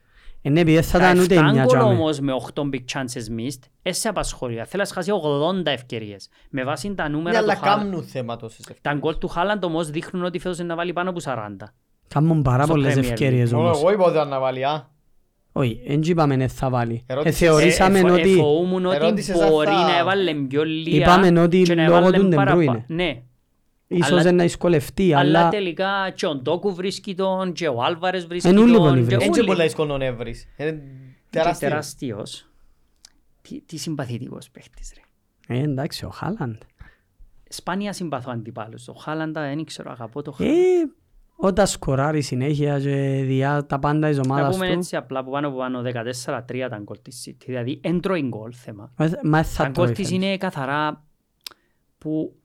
A: Ε, ναι, επειδή θα
B: Τα
A: ήταν ούτε
B: 7
A: μια
B: γκολ
A: τζάμε.
B: όμως με 8 big chances missed, δεν σε απασχολεί. Θέλει να χάσει 80 ευκαιρίες. Με βάση τα
C: Ναι,
B: νούμερα
C: αλλά
B: του Haaland.
C: κάνουν θέμα τόσες
B: Τα
C: ευκαιρίες.
B: γκολ του Χάλαντ όμως δείχνουν ότι φέτος είναι να βάλει πάνω από 40.
A: Κάμουν πάρα
B: στο
A: πολλές
B: Premier League.
A: ευκαιρίες
C: Μόνο
A: όμως.
C: Εγώ είπα ότι ήταν να βάλει, α.
A: Όχι, δεν είπαμε ναι θα βάλει. Ε,
C: Ερώτησες,
A: Θεωρήσαμε
B: Ε, εφο-
A: ότι
B: Εφοούμουν ότι
C: ερώτησες αν
B: μπορεί
C: θα-
B: να έβαλε πιο λίγα
A: Είπαμε ότι
B: και να
A: λόγω
B: έβαλε
A: του De
B: παραπα-
A: Bruyne.
B: Ναι,
A: ίσως
B: αλλά-
A: δεν να δυσκολευτεί,
B: αλλά
A: αλλά
B: τελικά και ο Ντόκου βρίσκει τον και ο Άλβαρες βρίσκει
A: Εν ούλοι
B: τον.
A: πολύ
B: και
A: βρίσκει.
C: Έτσι
B: ούλοι.
C: πολλά δύσκολο να βρεις. Είναι
B: Και
C: τεράστιος.
B: τεράστιος. Τι, τι συμπαθητικός παίχτης ρε.
A: Ε, εντάξει, ο Χάλαντ.
B: Σπάνια συμπαθώ αντιπάλους. Ο Χάλαντα δεν ξέρω, αγαπώ το
A: Ε,
B: Χάλαντα.
A: όταν σκοράρει συνέχεια και διά τα πάντα της
B: Να
A: ομάδας
B: πούμε
A: του,
B: έτσι απλά που πάνω που πάνω 14-3 ήταν γκολ της City. Δηλαδή έντρωει γκολ θέμα.
A: μα- μα
B: Τα
A: θα
B: γκολ
A: τρώει
B: της
A: φέτος.
B: είναι καθαρά που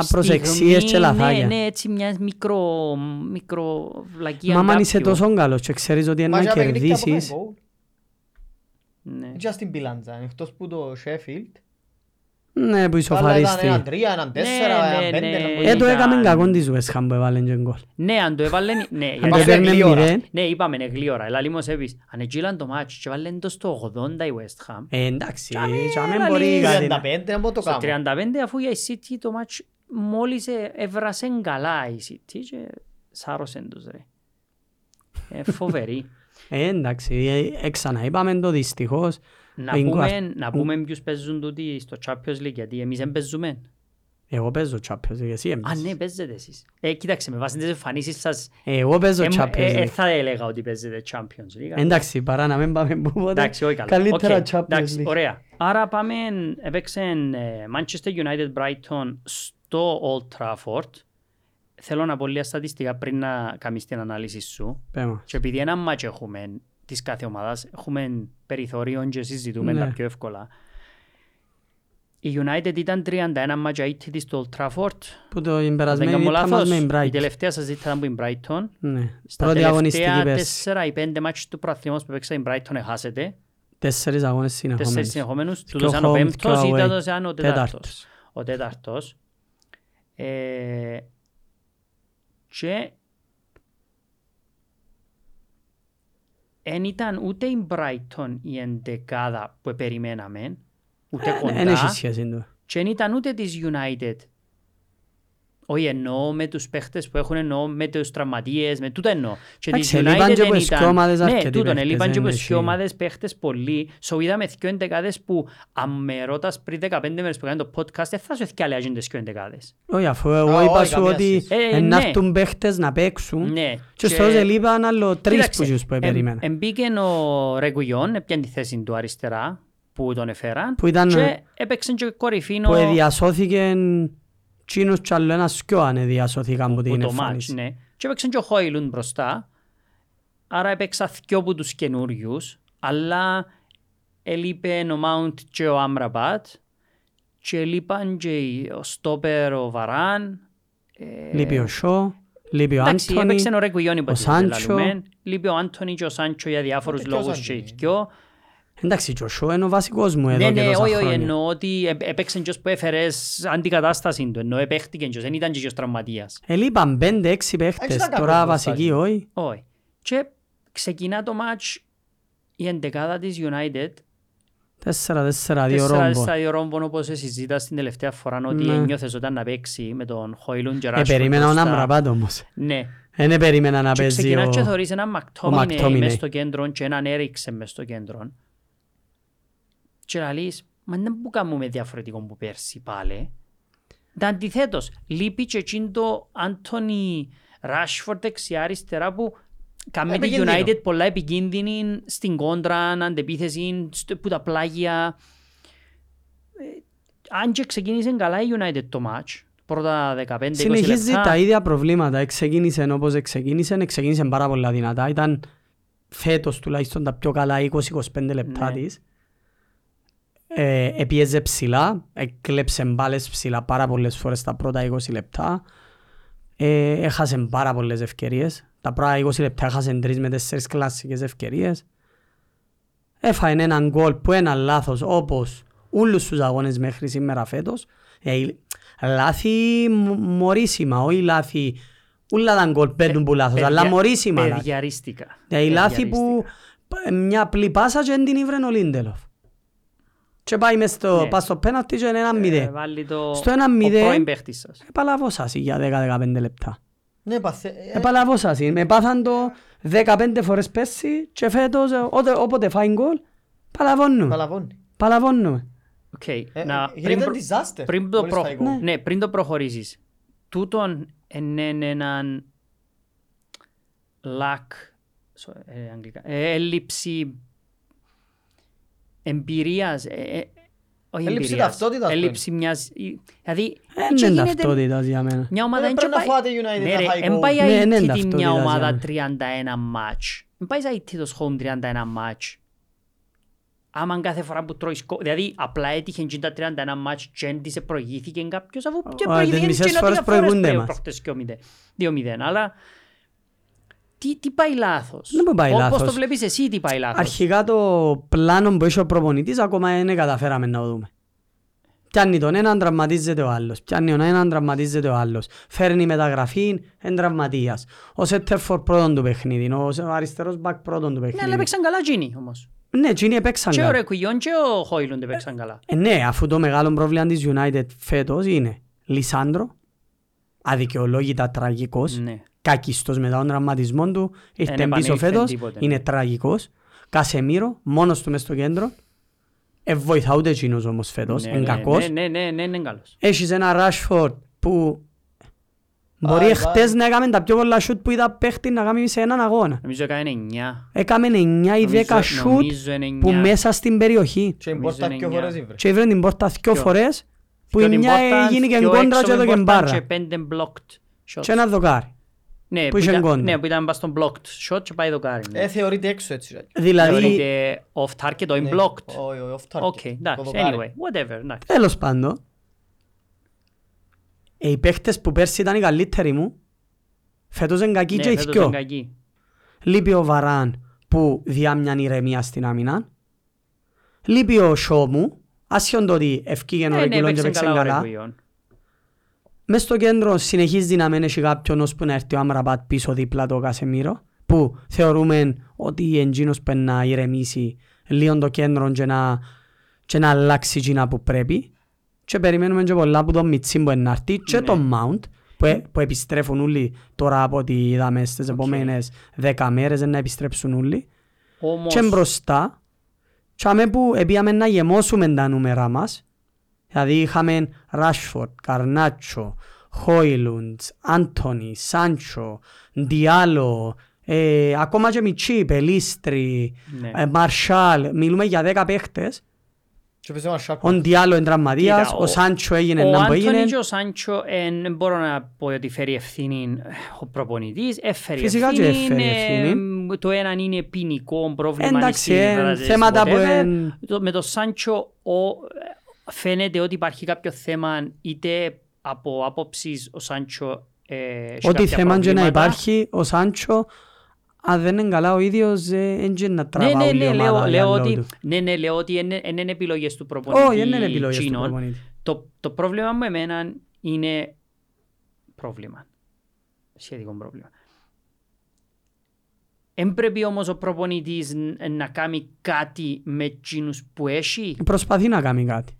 A: Απροσεξίες και
B: στιγμή,
A: λαθάκια.
B: Ναι, ναι, έτσι μιας μικρό, μικρό βλακία
A: Μα αν είσαι
B: κάποιου.
A: τόσο καλός και ξέρεις ότι είναι
C: Μα
A: να
C: για παιχνίδια που
A: κερδίσεις,
C: κάνει γκολ.
B: Ναι.
C: Και στην πιλάντζα, εκτός που το Sheffield.
A: ναι, που
C: Αλλά ήταν
A: ισοφαρίστη.
C: έναν τρία, έναν τέσσερα,
B: ναι,
C: έναν
B: ναι.
C: πέντε. έναν
A: Ε, το
B: ήταν-
A: έκαμε κακό της West Ham που έβαλε και γκολ.
B: Ναι, αν το έβαλε... Ναι,
A: Αν
B: γιατί-
A: το έπαιρνε
C: γλύωρα.
A: μηδέν,
B: ναι, είπαμε είναι γλύωρα. Ελά λίμος έπεις. Αν εγγύλαν το μάτσο και βάλεν το στο 80 η West Ham.
A: ε, εντάξει,
B: Τζάμε,
A: τζάμε
B: έλα,
A: μπορεί
B: λίγο.
A: κάτι να-
C: 35, να πω το
B: Στο
C: κάνω.
B: 35 αφού για η City το μάτσο μόλις ε- έβρασε καλά η City και σάρωσεν τους ρε. Ε, φοβερή.
A: Ε, εντάξει, ε, ε, ξαναείπαμε το δυστυχώς.
B: να,
A: Ο
B: πούμε,
A: Ινγκουάρ-
B: να πούμε ποιους παίζουν τούτοι στο Champions League γιατί εμείς δεν παίζουμε.
A: Εγώ παίζω Champions League, εσύ
B: Α,
A: έμπαιζες.
B: ναι, παίζετε εσείς. Ε, κοίταξε, με βάση τις εμφανίσεις σας,
A: Εγώ παίζω
B: ε,
A: Champions
B: ε, ε,
A: League.
B: θα έλεγα ότι παίζετε Champions League.
A: Εντάξει, παρά να μην πάμε που ποτέ.
B: Εντάξει, όχι καλά.
A: Καλύτερα
B: OK,
A: Champions
B: εντάξει,
A: League.
B: Ωραία. Άρα πάμε, έπαιξε ε, Manchester United Brighton στο Old Trafford. Θέλω να πω λίγα στατιστικά πριν να κάνεις την ανάλυση σου.
A: Πέμα.
B: Και επειδή ένα μάτς έχουμε της κάθε ομάδας, έχουμε περιθώριο και συζητούμε
A: Ναι.
B: τα πιο εύκολα. Η United ήταν 31 μάτια ήττητη στο Old Trafford.
A: Που το
B: Δεν
A: περασμένη
B: κάνω
A: ήταν μας
B: λάθος.
A: με
B: Η
A: Bright.
B: τελευταία σας ήττα ήταν που η Brighton.
A: Ναι.
B: Στα
A: Πρώτη αγωνιστική
B: τελευταία
A: πέρσι.
B: τέσσερα ή πέντε μάτς του προαθλήματος που έπαιξε η Brighton έχασετε.
A: Τέσσερις αγώνες
B: Τέσσερις
A: συνεχόμενες.
B: συνεχόμενους.
A: Δυο
B: Τούτος ήταν ο
A: home,
B: πέμπτος
A: δυο
B: ή
A: away.
B: τούτος ήταν ο τέταρτος.
A: Τέταρτος.
B: Ο τέταρτος. Ε, και δεν ήταν ούτε η Brighton η εντεκάδα που περιμέναμε, ούτε
A: Δεν έχει
B: κοντά,
A: σχέση του.
B: και δεν ήταν ούτε της United. Όχι εννοώ με τους παίχτες που έχουν εννοώ με τους τραυματίες, με τούτα εννοώ. Και της
A: Εντάξει, ελείπαν και
B: δεν
A: από τις
B: ήταν-
A: πιο ομάδες
B: Ναι,
A: αρκετοί
B: τούτον,
A: παίχτες,
B: ελείπαν και
A: δεν
B: από τις πιο
A: έχει-
B: ομάδες παίχτες πολύ. So είδαμε δυο εντεκάδες που αν με ρωτάς πριν 15 μέρες που έκανε το podcast, δεν θα σου εθιάλεγαν τις δυο εντεκάδες.
A: Όχι, αφού εγώ
C: Α,
A: είπα
C: όχι,
A: σου
C: καμία
A: ότι
C: σχέση.
B: Ε,
A: ε, να
B: ναι.
A: έρθουν παίχτες να παίξουν
B: Ναι.
A: και στο τέλος ελείπαν άλλο τρεις
B: Κοίταξε,
A: που τους που
B: εμ-
A: περίμενα.
B: Εμπήκε ο Ρεγκουιόν, έπιαν τη θέση του αριστερά που τον έφεραν
A: Που ήταν-
B: και έπαιξε και κορυφήνο
A: Που εδιασώθηκε τσίνος κι άλλο ένας σκιο αν εδιασώθηκαν από
B: που
A: την
B: το μάτς.
A: εμφάνιση.
B: Ναι. Και έπαιξε και ο Χόιλουν μπροστά. Άρα έπαιξα δυο από τους καινούριους, αλλά έλειπε ο Μάουντ και ο Άμραμπατ και έλειπαν και ο Στόπερ ο Βαράν. Ε,
A: Λείπει ο Σο, λείπει ο
B: Εντάξει,
A: Άντωνη,
B: έπαιξε ο Ρεκουιόν
A: ο
B: υποτίθεται
A: Σάντσο.
B: λαλούμε. Λείπει ο Άντωνη και ο Σάντσο για διάφορους
C: Ούτε και ο
B: λόγους και
C: Σάντσο
B: οι
C: είναι;
B: δυο.
A: Εντάξει, και ο Σο είναι ο βασικός μου
B: Ναι,
A: εδώ και
B: ναι,
A: τόσα
B: όχι, όχι,
A: χρόνια.
B: εννοώ ότι έ- έπαιξε και ως που έφερες αντικατάσταση του, εννοώ επέχτηκε και ως, δεν ήταν και ως τραυματίας.
A: Ελείπαν πέντε-έξι παίχτες,
C: ήταν κακό
A: τώρα
C: το
A: βασικοί
C: στάδιο.
A: όχι.
B: Όχι. Και ξεκινά το μάτς η εντεκάδα της United
A: Τέσσερα-τέσσερα, δύο
B: Τέσσερα
A: ρόμπο.
B: στα δύο ρόμπον όπως συζήτα στην τελευταία φορά ότι
A: Ναι.
B: νιώθες όταν να παίξει με τον Χόιλουν και
A: Ε,
B: Ράσφορντ
A: περίμενα ο
B: μπροστά.
A: Ναμπραπάτ όμως.
B: Ναι.
A: Δεν περίμενα να
B: Και
A: παίζει
B: ξεκινάς και
A: ο...
B: θωρείς έναν Μακτόμινε
A: Μακτόμινε.
B: μες στο κέντρο και έναν Έριξε μες στο κέντρο. Και να λες, μα δεν που κάνουμε διαφορετικό που πέρσι πάλι. Τα αντιθέτως, λείπει και εκείνο το Άντωνι Ράσφορντ δεξιά αριστερά που κάνει τη
C: Επικίνδυνο.
B: United πολλά επικίνδυνη στην κόντρα, αντεπίθεση, στο- που τα πλάγια. Ε, αν και ξεκίνησε καλά η United το match, πρώτα 15-20
A: Συνεχίζει
B: λεπτά.
A: τα ίδια προβλήματα. Ξεκίνησε όπως ξεκίνησε, ξεκίνησε πάρα πολλά δυνατά. Ήταν φέτος τουλάχιστον τα πιο καλά 20-25 λεπτά
B: Ναι.
A: της. Ε, επίεζε ψηλά, έκλεψε μπάλες ψηλά πάρα πολλές φορές τα πρώτα 20 λεπτά. Ε, έχασε πάρα πολλές ευκαιρίες. Τα πρώτα 20 λεπτά έχασε τρεις με τέσσερις κλασσικές ευκαιρίες. Έφαγε έναν γκολ που ένα λάθος όπως όλους τους αγώνες μέχρι σήμερα φέτος. Ε, λάθη μ- μωρίσιμα, όχι λάθη. Όλα τα γκολ παίρνουν που λάθος, αλλά
B: Παιδιά-
A: μωρίσιμα λάθη.
B: Παιδιαρίστικα.
A: Δηλαδή λάθη που
B: Παιδιαρίστικα.
A: π- μια απλή πάσα και δεν την ήβρε ο Λίντελοφ. Και πάει μες στο,
B: Ναι.
A: πας στο πέναλτι και είναι ένα
B: Ε,
A: μηδέν.
B: βάλει το
A: Στο ένα
B: ο
A: μηδέν-
B: πρώην παίχτης σας.
A: Επαλαβώσασαι για 10-15 λεπτά.
C: Ναι, παθε... ε,
A: Επαλαβώσασαι. Με πάθαν το 15 φορές πέρσι και φέτος ε, ότε- όποτε φάει γκολ, παλαβώνουμε.
C: Παλαβώνει.
A: Παλαβώνουμε.
B: Οκ,
C: Ε,
B: να-
C: ε,
B: πριν
C: Γίνεται
B: προ-
C: disaster.
B: πριν το
C: μόλις
B: προ-
C: φάει γκολ.
B: ναι, πριν το προχωρήσεις. Τούτον είναι έναν lack, sorry, ε, αγγλικά, ε, έλλειψη εμπειρίας, ε, ε, όχι
C: Έλλειψη
B: εμπειρίας,
C: ταυτότητας,
B: έλλειψη μιας, δηλαδή,
A: Δεν
B: έτσι
A: είναι
B: γίνεται-
A: ταυτότητας για μένα.
B: μια ομάδα
C: Δεν
B: δεν
C: πρέπει να
B: πάει-
C: φάτε η United
B: Ναι
C: να
B: ρε,
C: φάει
B: εν
C: γκολ.
B: πάει
A: Ναι, ναι,
B: αίτητη
A: ταυτότητας
B: μια
A: για
B: ομάδα
A: μένα.
B: 31 μάτς. Εν πάει αίτητος home 31 μάτς. Άμα κάθε φορά που τρώεις σκο... Δηλαδή απλά έτυχε και τα 31 μάτς και δεν της προηγήθηκε κάποιος αφού και
A: τις
B: προηγήθηκε
A: μισές
B: και
A: φορές
B: νότια φορές
A: προηγούνται
B: πριν
A: μας.
B: προχτές και ο μηδέ- 2-0. Αλλά τι, τι πάει λάθος;
A: Δεν πάει
B: Όπως
A: λάθος.
B: το βλέπεις εσύ τι πάει λάθος;
A: Αρχικά το πλάνο που είχε ο προπονητής ακόμα δεν καταφέραμε να το δούμε. Πιάνει τον έναν, τραυματίζεται ο άλλος. Πιάνει τον έναν, τραυματίζεται ο άλλος. Φέρνει μεταγραφή, εν τραυματίας. Ο Σέτερφορ πρώτον του παιχνίδι, ο ο αριστερός μπακ πρώτον του
B: Ναι, αλλά
A: παιχνίδι.
B: έπαιξαν καλά εκείνοι όμως.
A: Ναι, εκείνοι έπαιξαν
B: Και ο
A: καλά.
B: Ρεκουιόν και ο Χόιλουντ έπαιξαν καλά.
A: Ε, ναι, αφού το μεγάλο πρόβλημα της United φέτος είναι Λισάνδρο, αδικαιολόγητα τραγικός,
B: Ναι.
A: Κακιστός μετά τον τραυματισμό του, ήρθε
B: Εν
A: πίσω
B: επανήλθε
A: φέτος,
B: τίποτε.
A: είναι τραγικός. Κασεμίρο, μόνος του μες στο κέντρο. Ε, βοηθά ούτε εκείνος όμως φέτος,
B: Ναι,
A: είναι
B: ναι,
A: κακός.
B: Ναι, ναι, ναι, ναι, είναι καλός.
A: Έχεις ένα Rashford που μπορεί
C: Πάει,
A: χτες
C: πάει.
A: να έκαμε τα πιο πολλά σούτ που είδα παίχτη να κάνει σε έναν αγώνα.
B: Νομίζω έκανε 9.
A: Έκαμε 9 ή 10
B: Νομίζω-
A: σούτ
B: νομίζω είναι
A: που
B: 9.
A: μέσα στην περιοχή.
C: Και η
B: Νομίζω
C: πόρτα
B: είναι
C: πιο
B: εννιά.
C: φορές ήβρε.
A: Και ήβρε την πόρτα δυο
B: Ποιο;
A: φορές που
B: Και
A: η
B: την
A: μια
B: πόρτα,
A: έγινε και
B: πιο
A: κόντρα
B: έξω
A: και
B: από
A: εδώ
B: την
A: και
B: πόρτα
A: μπάρα.
B: Και πέντε blocked shots.
A: Και ένα δοκάρι.
B: Ναι,
A: που
B: που
A: είχε
B: ήταν-
A: κόντρα.
B: Ναι, που ήταν πας στον blocked shot και πάει δοκάρι. ναι.
C: Ε, θεωρείται έξω έτσι. ρε.
A: Δηλαδή,
B: Θεωρείται off target, όχι
C: Ναι.
B: blocked.
C: Όχι, όχι, off target.
B: Οκ,
C: Το
B: εντάξει,
C: δοκάρι.
B: anyway, whatever, εντάξει.
A: τέλος πάντων, ε, οι παίχτες που πέρσι ήταν οι καλύτεροι μου, φέτος είναι κακοί
B: Ναι,
A: και οι
B: φέτος
A: δυο.
B: είναι κακή.
A: Λείπει ο Βαράν που διά μιαν ηρεμία στην άμυνα. Λείπει ο Σό μου, άσχον το ότι ευκήγεν ο
B: Ναι, ναι,
A: Ρεγκουλόν και
B: παίξε
A: παίξε
B: καλά ο
A: καλά.
B: Ρεγκουιόν.
A: Μες στο κέντρο συνεχίζεις να μένεις έχει κάποιον ώσπου να έρθει ο Αμραπάτ πίσω δίπλα το Κασεμίρο που θεωρούμε ότι εντζήνος πρέπει να ηρεμήσει λίγο το κέντρο και να, και να αλλάξει εκείνα που πρέπει. Και περιμένουμε και πολλά από τον Μιτσί που είναι να έρθει και
B: Ναι.
A: τον Mount που, ε- που επιστρέφουν όλοι τώρα από ό,τι είδαμε στις επόμενες δέκα μέρες να επιστρέψουν όλοι.
B: Όμως,
A: και μπροστά και αμέ που επίαμε να γεμώσουμε τα νούμερα μας δηλαδή είχαμε Ράσφορντ, Καρνάτσο, Χόιλουντς, Άντωνι, Σάντσο, Διάλο, ε, ακόμα και Μιτσί, Πελίστρι,
B: ναι.
A: ε, Μαρσάλ, μιλούμε για 10 παίχτες.
C: Και παίζει ένα σάρπ.
A: Ο Διάλο είναι τραυματίας,
B: Κοίτα,
A: ο Σάντσο έγινε
B: Ο
A: να που
B: Άντωνι
A: έγινε.
B: και ο Σάντσο δεν μπορώ να πω ότι φέρει ευθύνη ε, ο προπονητής. Έφερε
A: Φυσικά και
B: ευθύνη.
A: έφερε
B: ε, Το ένα είναι ποινικό πρόβλημα.
A: Εντάξει,
B: είναι
A: ε,
B: συμπεριφοράς,
A: θέματα που
B: whatever.
A: εν-
B: Το- Με τον Σάντσο ο, ε, φαίνεται ότι υπάρχει κάποιο θέμα είτε από άποψης ο Σάντσο ε, έχει
A: Ό,τι
B: κάποια
A: θέμα και να
B: προβλήματα.
A: υπάρχει, ο Σάντσο, αν δεν είναι καλά ο ίδιος, δεν να
B: Ναι,
A: τραβά
B: ναι,
A: όλη η
B: ναι, λέω,
A: ομάδα
B: λέω
A: για
B: ότι,
A: λόγου του.
B: ναι, ναι, λέω ότι δεν είναι επιλογές του προπονητή.
A: Όχι, δεν είναι επιλογές του
B: εκείνων.
A: προπονητή.
B: Το, το πρόβλημα με εμένα είναι πρόβλημα. Σχετικό πρόβλημα. Εν πρέπει όμως ο προπονητής ν- να κάνει κάτι με εκείνους που έχει;
A: Προσπαθεί να κάνει κάτι.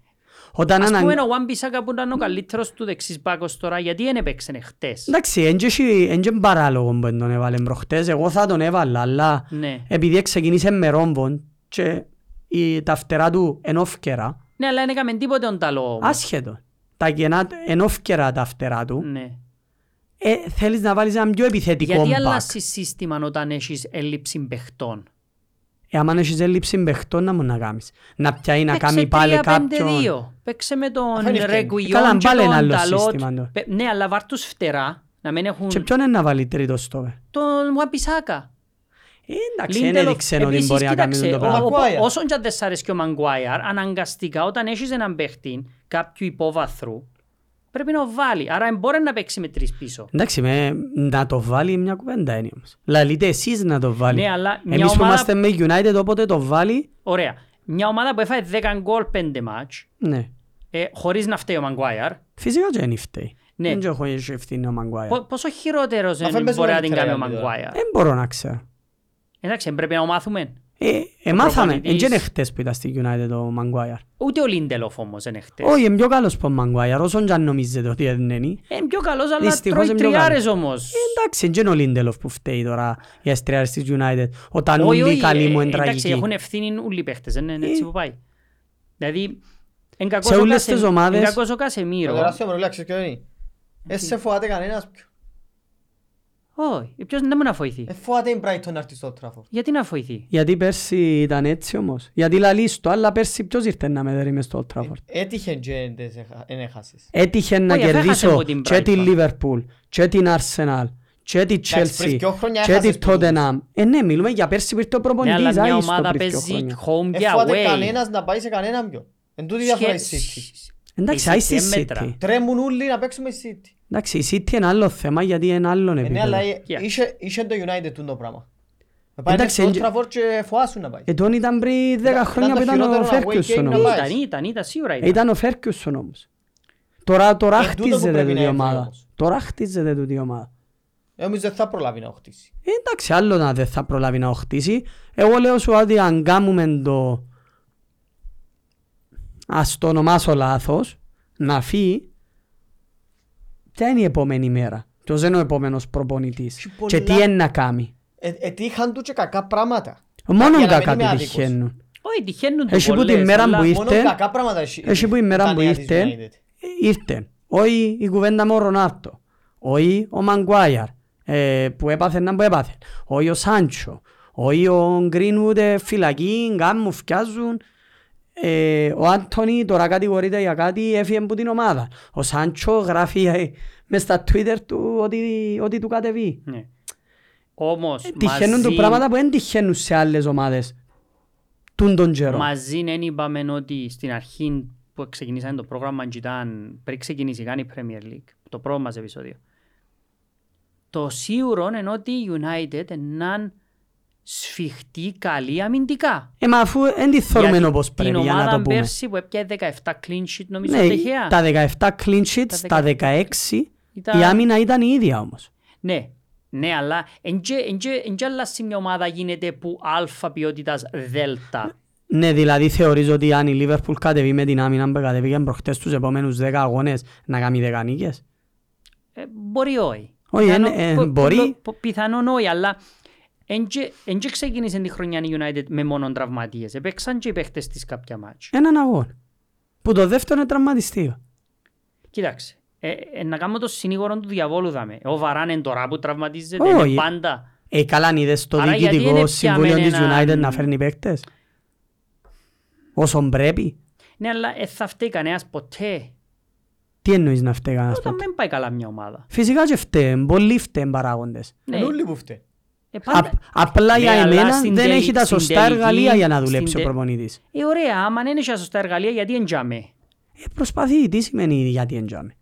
A: Όταν
B: Ας
A: ανα...
B: πούμε ο Wan Bissaka που ήταν ο καλύτερος του δεξής μπάκος τώρα, γιατί δεν έπαιξε χτες.
A: Εντάξει, είναι και παράλογο που δεν τον έβαλε προχτές. Εγώ θα τον έβαλα, αλλά
B: Ναι.
A: επειδή ξεκίνησε με ρόμπον και η, τα φτερά του ενόφκερα,
B: ναι, αλλά δεν έκαμε τίποτε τον ταλό. όμως.
A: άσχετο. Τα κενά ενόφκερα τα φτερά του,
B: Ναι.
A: ε, θέλεις να βάλεις έναν πιο επιθετικό
B: Γιατί
A: μπακ.
B: αλλάσεις σύστημα όταν έχεις έλλειψη παιχτών;
A: Ε, άμα έχεις έλλειψη παιχτών να μου να κάνεις. Να πιάει να
B: Παίξε
A: κάνει πάλι κάποιον.
B: 3-5-2. Παίξε με τον
C: Αυτό είναι ευκαιρία.
B: Ρεγκουιόν
A: Καλά,
B: και
A: πάλι
B: τον
A: ένα άλλο
B: Ταλότ.
A: σύστημα το.
B: Πε- Ναι, αλλά βάρ' τους φτερά να μην έχουν
A: Και ποιον είναι να βάλει τρίτο στόπερ.
B: τον Βαμπισάκα.
A: Ε, εντάξει, δεν
B: Lindelof.
A: έδειξε ότι
B: Επίσης,
A: μπορεί να κάνει
B: κοίταξε,
A: το
B: ο-
A: πράγμα.
B: ο-
C: Maguire.
B: Όσον και αν δεν σ' αρέσει και ο Μαγκουάιαρ, αναγκαστικά όταν έχεις έναν παίχτη κάποιου υπόβαθρου, πρέπει να το βάλει. Άρα μπορεί να παίξει με τρεις πίσω.
A: Εντάξει, με, να το βάλει μια κουβέντα είναι όμως. Λαλείτε εσείς να το βάλει.
B: Ναι, αλλά μια
A: Εμείς που
B: ομάδα-
A: είμαστε με United όποτε το βάλει,
B: Ωραία. Μια ομάδα που έφαγε 10 γκολ 5 μάτς,
A: ναι.
B: ε, χωρίς να φταίει ο Μαγκουάιαρ,
A: Φυσικά και είναι φταίει.
B: Ναι.
A: Δεν έχω έχει ευθύνη ο Μαγκουάιρ.
B: πο- πόσο χειρότερος
C: Αφού
B: είναι
C: παίζει
B: μπορεί να την
C: καλύτερα
B: κάνει ο
C: για μένα.
B: Μαγκουάιαρ;
A: Δεν μπορώ να ξέρω.
B: Εντάξει, πρέπει να το μάθουμε.
A: Ε, ε, μάθαμε.
B: προπονητής-
A: Δεν είναι χτες που ήταν στη United ο Μαγκουάιρ.
B: Ούτε ο Λίντελοφ όμως είναι χτες.
A: Όχι, είναι πιο καλός που ο Μαγκουάιρ, όσον και αν νομίζετε ότι δεν είναι.
B: Είναι πιο καλός, αλλά
A: Δυστυχώς
B: τρώει
A: είναι πιο
B: τριάρες
A: καλός.
B: όμως.
A: Ε, Εντάξει, δεν είναι ο Λίντελοφ που φταίει τώρα για τις τριάρες της United. Όταν
B: Όχι,
A: όλοι οι
B: όχι,
A: καλοί
B: ε,
A: μου είναι
B: Εντάξει,
A: τραγικοί.
B: έχουν ευθύνη όλοι οι παίχτες, δεν είναι
A: Ε.
B: έτσι που πάει. Δηλαδή, εν κακός
A: Σε
B: ο
A: όλες
B: Κασε-
A: τις
B: εν
A: ομάδες-
B: κακός ο
C: Το
B: Κασεμίρο.
C: τεράστιο πρόβλημα, ξέρεις ποιο είναι. Ε, σε φοβάται κανένας πιο.
B: Όχι, ποιος δεν μπορεί να φοηθεί.
C: Ε, φοβάται η Brighton να έρθει στο Old Trafford.
B: Γιατί να φοηθεί;
A: Γιατί πέρσι ήταν έτσι όμως. Γιατί λαλείς το, αλλά πέρσι ποιος ήρθε να με δέρει μες στο Old Trafford;
C: Έτυχε και δεν έχασες.
A: Έτυχε να
B: Όχι, αφού έχασες
A: κερδίσω
B: από την
A: και την
B: Brighton.
A: Liverpool και την Arsenal και την
C: πριν
A: Chelsea
C: δυο χρόνια
A: και
C: έχασες
A: την Tottenham. Ε, ναι, μιλούμε για πέρσι που ήρθε ο
B: Ναι, αλλά
A: προπονητής
B: μια
A: άιστο
B: ομάδα
A: πριν δυο
B: παίζει
A: χρόνια.
B: home
C: Ε,
B: και
C: φοβάται
B: away.
C: κανένας να πάει σε κανέναν πιο. Εν τούτη διαφορά η
B: Σχε-
C: City.
A: Εντάξει,
B: Η
A: άιστη
B: City
A: η
B: έμετρα.
A: City.
C: Τρέμουν όλοι να παίξουμε η City.
A: Εντάξει, η City είναι άλλο θέμα γιατί είναι άλλο
C: Ε, Ναι,
A: επίπεδο.
C: αλλά ε,
B: Yeah.
C: είχε- είχε το United τούτο πράγμα. Να πάει
A: Εντάξει,
C: στο Old
A: εν-
C: Trafford και φοάσουν να πάει.
A: Ε, τον ήταν πριν 10
C: Ήταν-
A: χρόνια
C: ήταν
A: που
C: το
A: ήταν ο
C: χειρότερο away
A: Ferguson
C: game να
A: όμως.
C: πάει.
B: Ήταν, ήταν, ήταν, σίγουρα
A: Ε,
B: ήταν.
A: Ήταν ο Ferguson όμως. Τώρα, τώρα
C: Ε, τούτο που
A: χτίζεται
C: πρέπει να
A: τούτη η
C: έρθει
A: ομάδα.
C: όμως.
A: Τώρα χτίζεται τούτη η ομάδα.
C: Ε, Νομίζω δεν θα προλάβει να χτίσει.
A: Ε, εντάξει, άλλο να δεν θα προλάβει να χτίσει. Εγώ λέω σου ότι αν κάνουμε το ας το ονομάσω λάθος, να φύγει, ποια είναι η επόμενη μέρα; Ποιος είναι ο επόμενος προπονητής;
C: Έχει
A: Και
C: πολλά-
A: τι είναι να κάνει;
C: Ε, Ετύχαν του και κακά πράγματα.
A: Μόνο
C: Για να μην
A: κακά
C: είμαι
A: του
C: άδικος.
A: τυχαίνουν.
B: Όχι, τυχαίνουν του
A: Έχει που
B: πολλές,
A: τη μέρα
B: αλλά-
A: που
C: Μόνο
A: ήρθε,
C: κακά πράγματα έχει.
A: έχει που η μέρα
C: τα
A: που
C: νέα της
A: ήρθε,
C: United.
A: ήρθε. Όχι η κουβέντα με ο Ρονάρτο. Όχι ο Μαγκουάιαρ ε, που έπαθε να που έπαθε. Όχι ο Σάντσο. Όχι ο Γκρίνουντ ε, φυλακή, γκάμουν, φτιάζουν. Ε, ο Άντωνη τώρα κατηγορείται για κάτι, έφυγε από την ομάδα. Ο Σάντσο γράφει ε, μες στα Twitter του ότι, ότι του κατεβεί.
B: Ναι. Όμως,
A: Ε, Τυχαίνουν του
B: μαζί-
A: πράγματα που δεν τυχαίνουν σε άλλες ομάδες. Τούν τον καιρό.
B: Μαζί δεν είπαμε ότι στην αρχή που ξεκινήσαμε το πρόγραμμα και ήταν πριν ξεκινήσει καν η Premier League, το πρώτο μας επεισόδιο. Το σίγουρο είναι ότι η United είναι σφιχτή καλή αμυντικά.
A: Ε, μα αφού δεν τη θεωρούμε
B: Γιατί
A: όπως πρέπει
B: την
A: για να το
B: ομάδα
A: πούμε.
B: πέρσι που έπιανε 17 clean sheet νομίζω
A: Ναι,
B: τυχαία.
A: τα 17 clean sheets,
B: Τα
A: τα
B: 17
A: 16,
B: Ήταν-
A: η άμυνα ήταν η ίδια όμως.
B: Ναι, ναι, αλλά εν και άλλαση μια ομάδα γίνεται που αλφα ποιότητας δέλτα;
A: Ναι, δηλαδή θεωρείς ότι αν η Liverpool κατεβεί με την άμυνα που κατεβήκαν προχτές τους επόμενους 10 αγώνες να κάνει 10 νίκες.
B: Ε, μπορεί όχι.
A: Όχι,
B: Πιθανό-
A: ε, ε,
B: πο-
A: μπορεί.
B: πο- πο- Πιθανόν όχι, αλλά εν και- εν και ξεκίνησε τη χρονιά η United με μόνο τραυματίες. Επέξαν και οι παίχτες της κάποια μάτς.
A: Έναν αγώνα. Που το δεύτερο είναι τραυματιστείο.
B: Κοίταξε, ε, ε, να κάνω το συνήγορο του διαβόλου δαμε. Ο Βαράν είναι τώρα που τραυματίζεται,
A: Όχι.
B: είναι πάντα.
A: Ε, καλά είδες το
B: Άρα γιατί
A: διοικητικό
B: είναι
A: συμβούλιο
B: πιαμένοι
A: της
B: έναν-
A: United να φέρνει παίκτες. Όσον πρέπει.
B: Ναι, αλλά δεν θα φταίει κανένας ποτέ.
A: Τι εννοείς να φταίει κανένας
B: Όταν
A: ποτέ;
B: δεν πάει καλά μια ομάδα.
A: Φυσικά και φταίει. Πολλοί φταίει παράγοντες.
B: Ναι,
C: Είναι όλοι που φταίει.
B: Ε, πάντα-
A: Απ- Απλά
B: Ναι,
A: για
B: αλλά
A: εμένα
B: στην
A: δεν
B: τελη-
A: έχει τα
B: στην
A: σωστά
B: τελική-
A: εργαλεία για να δουλέψει
B: στην
A: ο
B: τε-
A: προπονητής.
B: Ε, ωραία, άμα δεν έχει σωστά εργαλεία, γιατί εντιαμε.
A: Ε, προσπαθεί, τι σημαίνει γιατί εντιάμε.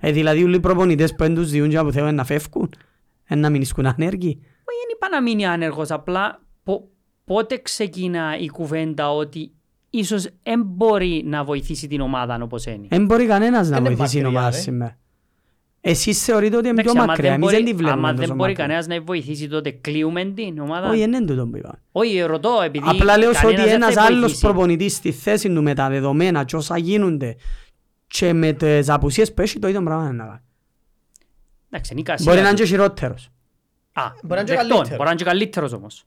A: Ε, δηλαδή όλοι οι προπονητές που δεν τους διούν και που θέλουν να φεύγουν, ε, να μην ισκούν ανέργοι.
B: Όχι, δεν είπα να μείνει άνεργος, απλά πο- πότε ξεκινά η κουβέντα ότι ίσως δεν μπορεί να βοηθήσει την ομάδα όπως είναι;
A: Δεν μπορεί κανένας να
C: Είναι
A: βοηθήσει την
C: μακριά,
A: ομάδα
C: ρε.
A: σήμερα. Εσείς θεωρείτε ότι είναι πιο
B: Εντάξει, άμα
A: μακριά,
B: δεν
A: εμείς δεν τη
B: μπορεί-
A: βλέπουμε
B: άμα δεν
A: τόσο
B: μπορεί
A: μακριά.
B: κανένας να βοηθήσει τότε κλείουμε την ομάδα;
A: Όχι, δεν είναι τούτο που είπα.
B: Όχι, ρωτώ επειδή
A: Απλά λέω σου ότι
B: κανένας δεν
A: ένας
B: θα
A: άλλος
B: βοηθήσει.
A: προπονητής στη θέση του με τα δεδομένα και όσα γίνονται και με τις απουσίες που έχει το ίδιο πράγμα να κάνει.
B: Εντάξει, είναι η κασία
A: Μπορεί να είναι
B: του.
A: και χειρότερος.
B: Α,
C: Μπορεί να είναι και
B: δεκτών.
C: καλύτερος.
B: Μπορεί να είναι και καλύτερος όμως.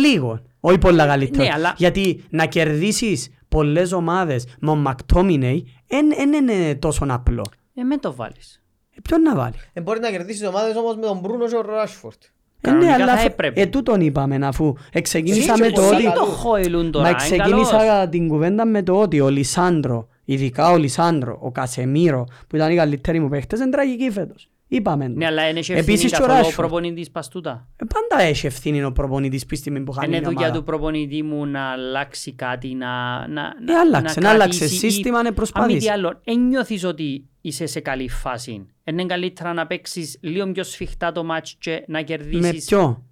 A: Λίγο, όχι πολλά καλύτερος.
B: Ναι, αλλά-
A: Γιατί να κερδίσεις πολλές ομάδες με ο Μακτόμινεϊ δεν είναι τόσο απλό.
B: Ε, με το βάλεις.
A: Ε, ποιον να βάλει;
C: Ε, Μπορεί να κερδίσει ομάδες όμως με τον Μπρούνο και τον Ράσφορτ.
A: Ε, ναι,
B: Κανονικά
A: αλλά
B: θα
A: αφού-
B: έπρεπε.
A: ε, τούτον είπαμε αφού εξεκινήσαμε
C: Εσύ
A: το
C: είσαι
A: ότι...
C: πολύ
B: το
C: καλός.
B: Χόιλουν τώρα,
A: Μα
B: είναι
A: ξεκίνησα
B: καλός.
A: την κουβέντα με το ότι ο Λισάνδρο, ειδικά ο Λισάνδρο, ο Κασεμίρο, που ήταν οι καλύτεροι μου παίχτες, είναι τραγικοί φέτος. Είπαμε το.
B: Ναι, αλλά είναι και ευθύνη
A: Επίσης και ο
B: καθόλου ο
A: Rashford.
B: προπονητής παστούτα.
A: Ε, Πάντα έχει ευθύνη ο προπονητής που στιγμή που χάνει
B: Είναι
A: μια
B: δουλειά
A: ομάδα.
B: του προπονητή μου να αλλάξει κάτι, να, να,
A: Ε, άλλαξε, να άλλαξε
B: κρατήσει ή-
A: σύστημα, να
B: Αν μη
A: προσπαθήσει.
B: τι άλλο, εν νιώθεις ότι είσαι σε καλή φάση. Είναι καλύτερα να παίξεις λίγο πιο σφιχτά το μάτς και να
A: Με
B: κερδίσεις
A: ποιο;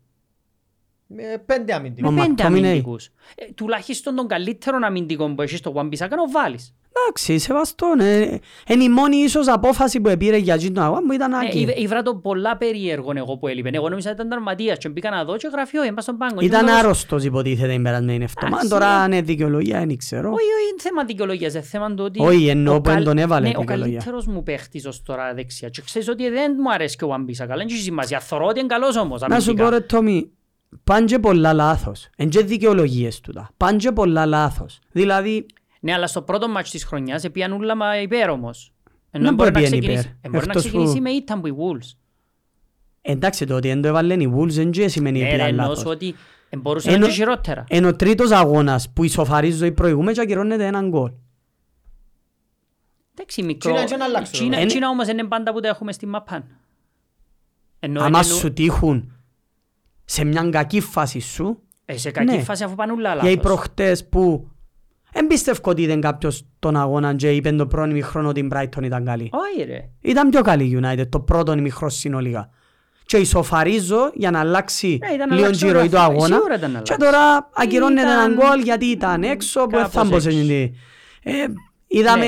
C: Με πέντε αμυντικούς.
A: Ο
B: με πέντε
A: Μακτόμινεϊ.
B: αμυντικούς. Ε, τουλάχιστον τον καλύτερο αμυντικό που έχεις στο One Piece, να ο βάλεις.
A: Εντάξει, σεβαστόν. ε, Είναι η μόνη ίσως απόφαση που επήρε για εκείνο τον αγώνα μου ήταν
B: Ναι,
A: άκη.
B: είδα- είδα το πολλά περίεργο εγώ που έλειπε. Εγώ νόμιζα ότι ήταν τραυματίας και μπήκα να δω και γραφείο, έμπα στον πάγκο.
A: Ήταν
B: Και μου
A: άρρωστος υποτίθεται την περασμένη εβδομάδα.
B: Εντάξει,
A: Τώρα
B: ναι.
A: είναι δικαιολογία, δεν ξέρω.
B: Όχι, όχι, είναι θέμα δικαιολογίας, είναι θέμα του ότι...
A: Όχι, εννοώ
B: ο
A: που εν
B: καλ-
A: τον έβαλε
B: Ναι, ο
A: δικαιολογία.
B: καλύτερος μου παίχτης ως τώρα δεξιά. Και ξέρεις ότι δεν μου αρέσει και ο Βαμπίσα, καλά, δεν έχει σημασία. Θωρώ ότι είναι καλός όμως,
A: Να σου πω
B: αμυντικά.
A: ρε Τόμι, πάνε και πολλά λάθος. Εν και δικαιολογίες τούτα. Πάνε και πολλά λάθος. Δηλαδή,
B: Ναι, αλλά στο πρώτο μάτς της χρονιάς επίαν ούλα μα υπέρ όμως. Ενώ
A: Δεν
B: μπορεί να
A: μπορεί να
B: ξεκινήσει,
A: υπέρ.
B: ε, μπορεί να
A: Εκτός
B: ξεκινήσει
A: που-
B: με ήταν που οι Wolves.
A: εντάξει το ότι δεν το έβαλαν οι Wolves δεν και σημαίνει
B: Ναι, ρε,
A: ότι ήταν
B: εννοώ
A: λάθος.
B: σου ότι ε, μπορούσε να
A: Ενώ-
B: είναι και χειρότερα.
A: Εν ο τρίτος αγώνας που ισοφαρίζω οι προηγούμενοι και ακυρώνεται έναν γκολ.
B: Εντάξει, μικρό.
C: Τσίνα και να αλλάξω,
B: Τσίνα-
A: ρε.
B: Τσίνα όμως είναι πάντα που τα έχουμε στη μαπάν. Ενώ
A: Άμα
B: εννοώ-
A: σου τύχουν σε μια κακή φάση σου,
B: ε, σε κακή
A: ναι.
B: φάση αφού πάνε ούλα
A: για οι
B: λάθος.
A: προχτές που δεν πιστεύω ότι ήταν κάποιος τον αγώνα και είπε το πρώτο ημιχρόνο ότι η Brighton ήταν καλή.
B: Όχι ρε.
A: Ήταν πιο καλή η United το πρώτο ημιχρόνο συνολικά. Και ισοφαρίζω για να αλλάξει
B: Ναι, ήταν να
A: λίγο
B: αλλάξει
A: η
B: ο
A: ροή του
B: γράφη.
A: αγώνα.
B: Σίγουρα ήταν να
A: Και
B: αλλάξει.
A: τώρα ακυρώνεται
B: Ήταν-
A: έναν γκολ γιατί ήταν έξω που δεν θα
B: Κάπως
A: μπω σε
B: έξω.
A: εκείνη. Ε, Είδαμε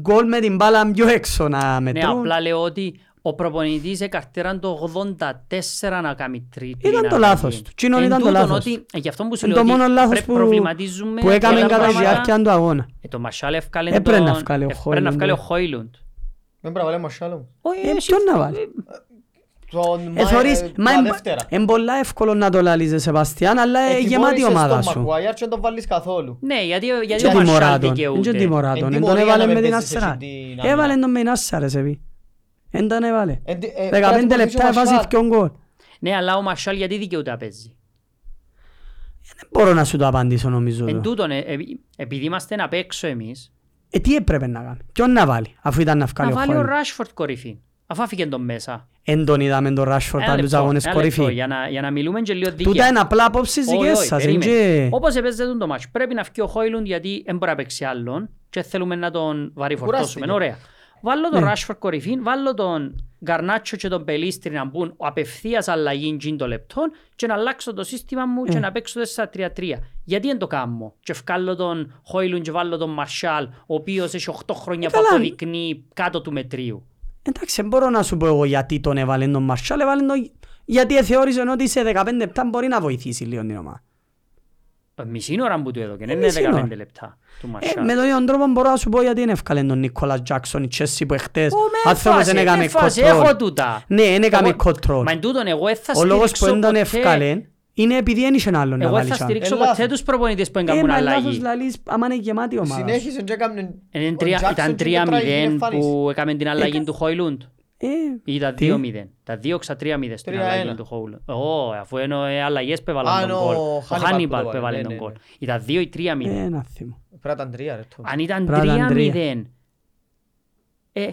A: γκολ με την μπάλα πιο έξω να
B: Ναι,
A: μετρούν.
B: απλά λέω ότι ο προπονητής εκαρτήραν το 84 να κάνει τρίτη.
A: Ήταν
B: να
A: το
B: βγει.
A: λάθος του. Τσίνον
B: Εν
A: ήταν το
B: τούτον
A: λάθος
B: ότι- ε, Γι' αυτό που σου
A: Είναι
B: λέω
A: το
B: ότι
A: μόνο λάθος
B: πρέπει
A: που,
B: προβληματίζουμε
A: που έκαμε
B: πολλά
A: κατά τη
B: πράγματα.
A: διάρκεια του αγώνα.
B: Ε, το Μασάλ ευκάλε
A: Έπρεπε
B: τον-
A: να βγάλει ο
B: έπρεπε να
A: Χόιλουντ,
B: βγάλει ο
A: ναι.
B: Χόιλουντ.
C: Δεν πρέπει να βάλει Μασάλο.
B: Όχι,
A: Ε,
B: εσύ-
A: ποιον να βάλει;
C: τον
A: Ε,
C: Μα-
A: θωρείς,
C: ε,
A: μα
C: τα
A: εν-
C: δεύτερα.
A: εν πολλά εύκολο να το λάλεις, ε, Σεβαστιάν, αλλά ε, γεμάτη
C: Ετιμώρησες
A: ομάδα
C: τον
A: σου.
C: Maguire και δεν τον βάλεις καθόλου.
B: Ναι, γιατί, γιατί
A: Και
B: ο Μαρσάλ
A: τιμωράτον, εν και
B: δικαιούται.
A: τιμωράτον,
C: Εν
A: εν τον
C: τιμωρία
A: έβαλε
C: να
A: με την
C: παίζεις
A: αστερά.
C: εσύ την άμυνα.
A: Έβαλε τον με την άσσα ρε Σεβί. Εν τον έβαλε.
C: Ε, τι- ε,
A: 15
C: πρέπει να
A: λεπτά
C: βοηθήσει ο
A: έβαζε
C: Μαρσάλ.
A: δυο γκολ.
B: Ναι, αλλά ο Μαρσάλ γιατί δικαιούται να παίζει;
A: Δεν μπορώ να σου το απαντήσω νομίζω.
B: Εν
A: τώρα.
B: τούτον, ε, ε, επειδή είμαστε απ' έξω εμείς,
A: Ε, τι έπρεπε να κάνει; Ποιον να βάλει, αφού ήταν να βγάλει
B: να
A: ο
B: βάλει ο
A: Χόιλ;
B: Ράσφορτ κορυφή. Αφού άφηκε τον μέσα.
A: Εν τον είδαμε τον Ράσφορτ
B: Ένα
A: άλλους
B: λεπτό,
A: αγώνες
B: ένα λεπτό,
A: κορυφή.
B: Για να, για να μιλούμε και λίγο
A: Τούτα
B: δίκαια.
A: είναι απλά απόψεις
B: Όχι,
A: δικές
B: όχι,
A: σας. εν
B: περίμενε.
A: και-
B: Όπως έπαιζε το μάτς, πρέπει να βγει ο Χόιλουντ γιατί δεν μπορεί να παίξει άλλον και θέλουμε να τον βαρύφορτώσουμε.
C: Κουράστηκε.
B: Ωραία. Βάλω τον
A: Ναι.
B: Ράσφορ κορυφή, βάλω τον Γκαρνάτσο και τον Πελίστρη να μπουν απευθείας αλλαγή τζιν το λεπτό και να αλλάξω το σύστημα μου και
A: Ναι.
B: να παίξω 4-3-3. Γιατί δεν το κάνω και βγάλω τον Χόιλουντ και βάλω τον Μαρσάλ ο οποίος έχει 8 χρόνια
A: Ε,
B: που
A: καλά.
B: αποδεικνύει κάτω του μετρίου.
A: Εντάξει, δεν μπορώ να σου πω εγώ γιατί τον έβαλε τον Μαρσάλ, έβαλε τον... γιατί θεώρησε ότι σε 15 λεπτά μπορεί να βοηθήσει λίγο την ομάδα.
B: Ε, Μισή ώρα που του έδωκε, δεν
A: Ε,
B: είναι
A: μισή
B: 15
A: ώρα.
B: λεπτά του
A: Ε,
B: Μαρσάλ.
A: με τον ίδιο τρόπο μπορώ να σου πω γιατί δεν εύκαλε τον Νίκολας Τζάκσον η Chelsea που εχτες
B: Ω, με
A: άνθρωπος
B: φάση,
A: δεν έκαμε
B: με φάση, έχω
A: control.
B: τούτα.
A: Ναι, δεν έκαμε
B: Εγώ-
A: control.
B: Μα εν τούτον εγώ δεν θα
A: Ο λόγος που
B: στηρίξω
A: δεν τον
B: ποτέ-
A: εύκαλε είναι επειδή δεν είχε άλλον να
B: Εγώ
A: βάλεις
B: θα
A: σαν.
B: στηρίξω
C: Ε,
B: ποτέ
C: λάθος.
B: τους προπονητές που
A: Ε,
B: έγκαμουν
A: μα λάθος
B: αλλαγή.
A: λαλείς άμα είναι γεμάτη η ομάδα.
C: Συνέχισε και έκαμνε
B: Είναι
C: ο
B: τρία-
C: Jackson
B: Ήταν
C: και
B: 3-0
C: τραγική
B: που έκαμε την αλλαγή του Χόιλουντ.
A: Ε,
B: Ή ήταν
A: Τι;
B: 2-0. Τα 2 ξα 3-0 στην
C: 3-1.
B: αλλαγή του Χόιλουντ. Ω, αφού είναι ε, αλλαγές που
C: Α,
B: έβαλαν τον
C: είναι
B: γκολ.
C: ο
B: Ο
C: Hannibal που
B: Χάνιμπαλ
C: το
B: που
C: έβαλε,
B: έβαλε
C: ναι,
B: τον
C: ναι,
B: γκολ.
C: ναι.
B: Ήταν 2 ή 3-0.
A: ε, ένα θύμο.
C: Πρέπει να ήταν τρία ρε το.
B: Αν ήταν
A: Πρέπει να ήταν
B: 3-0, ε,
A: Ε,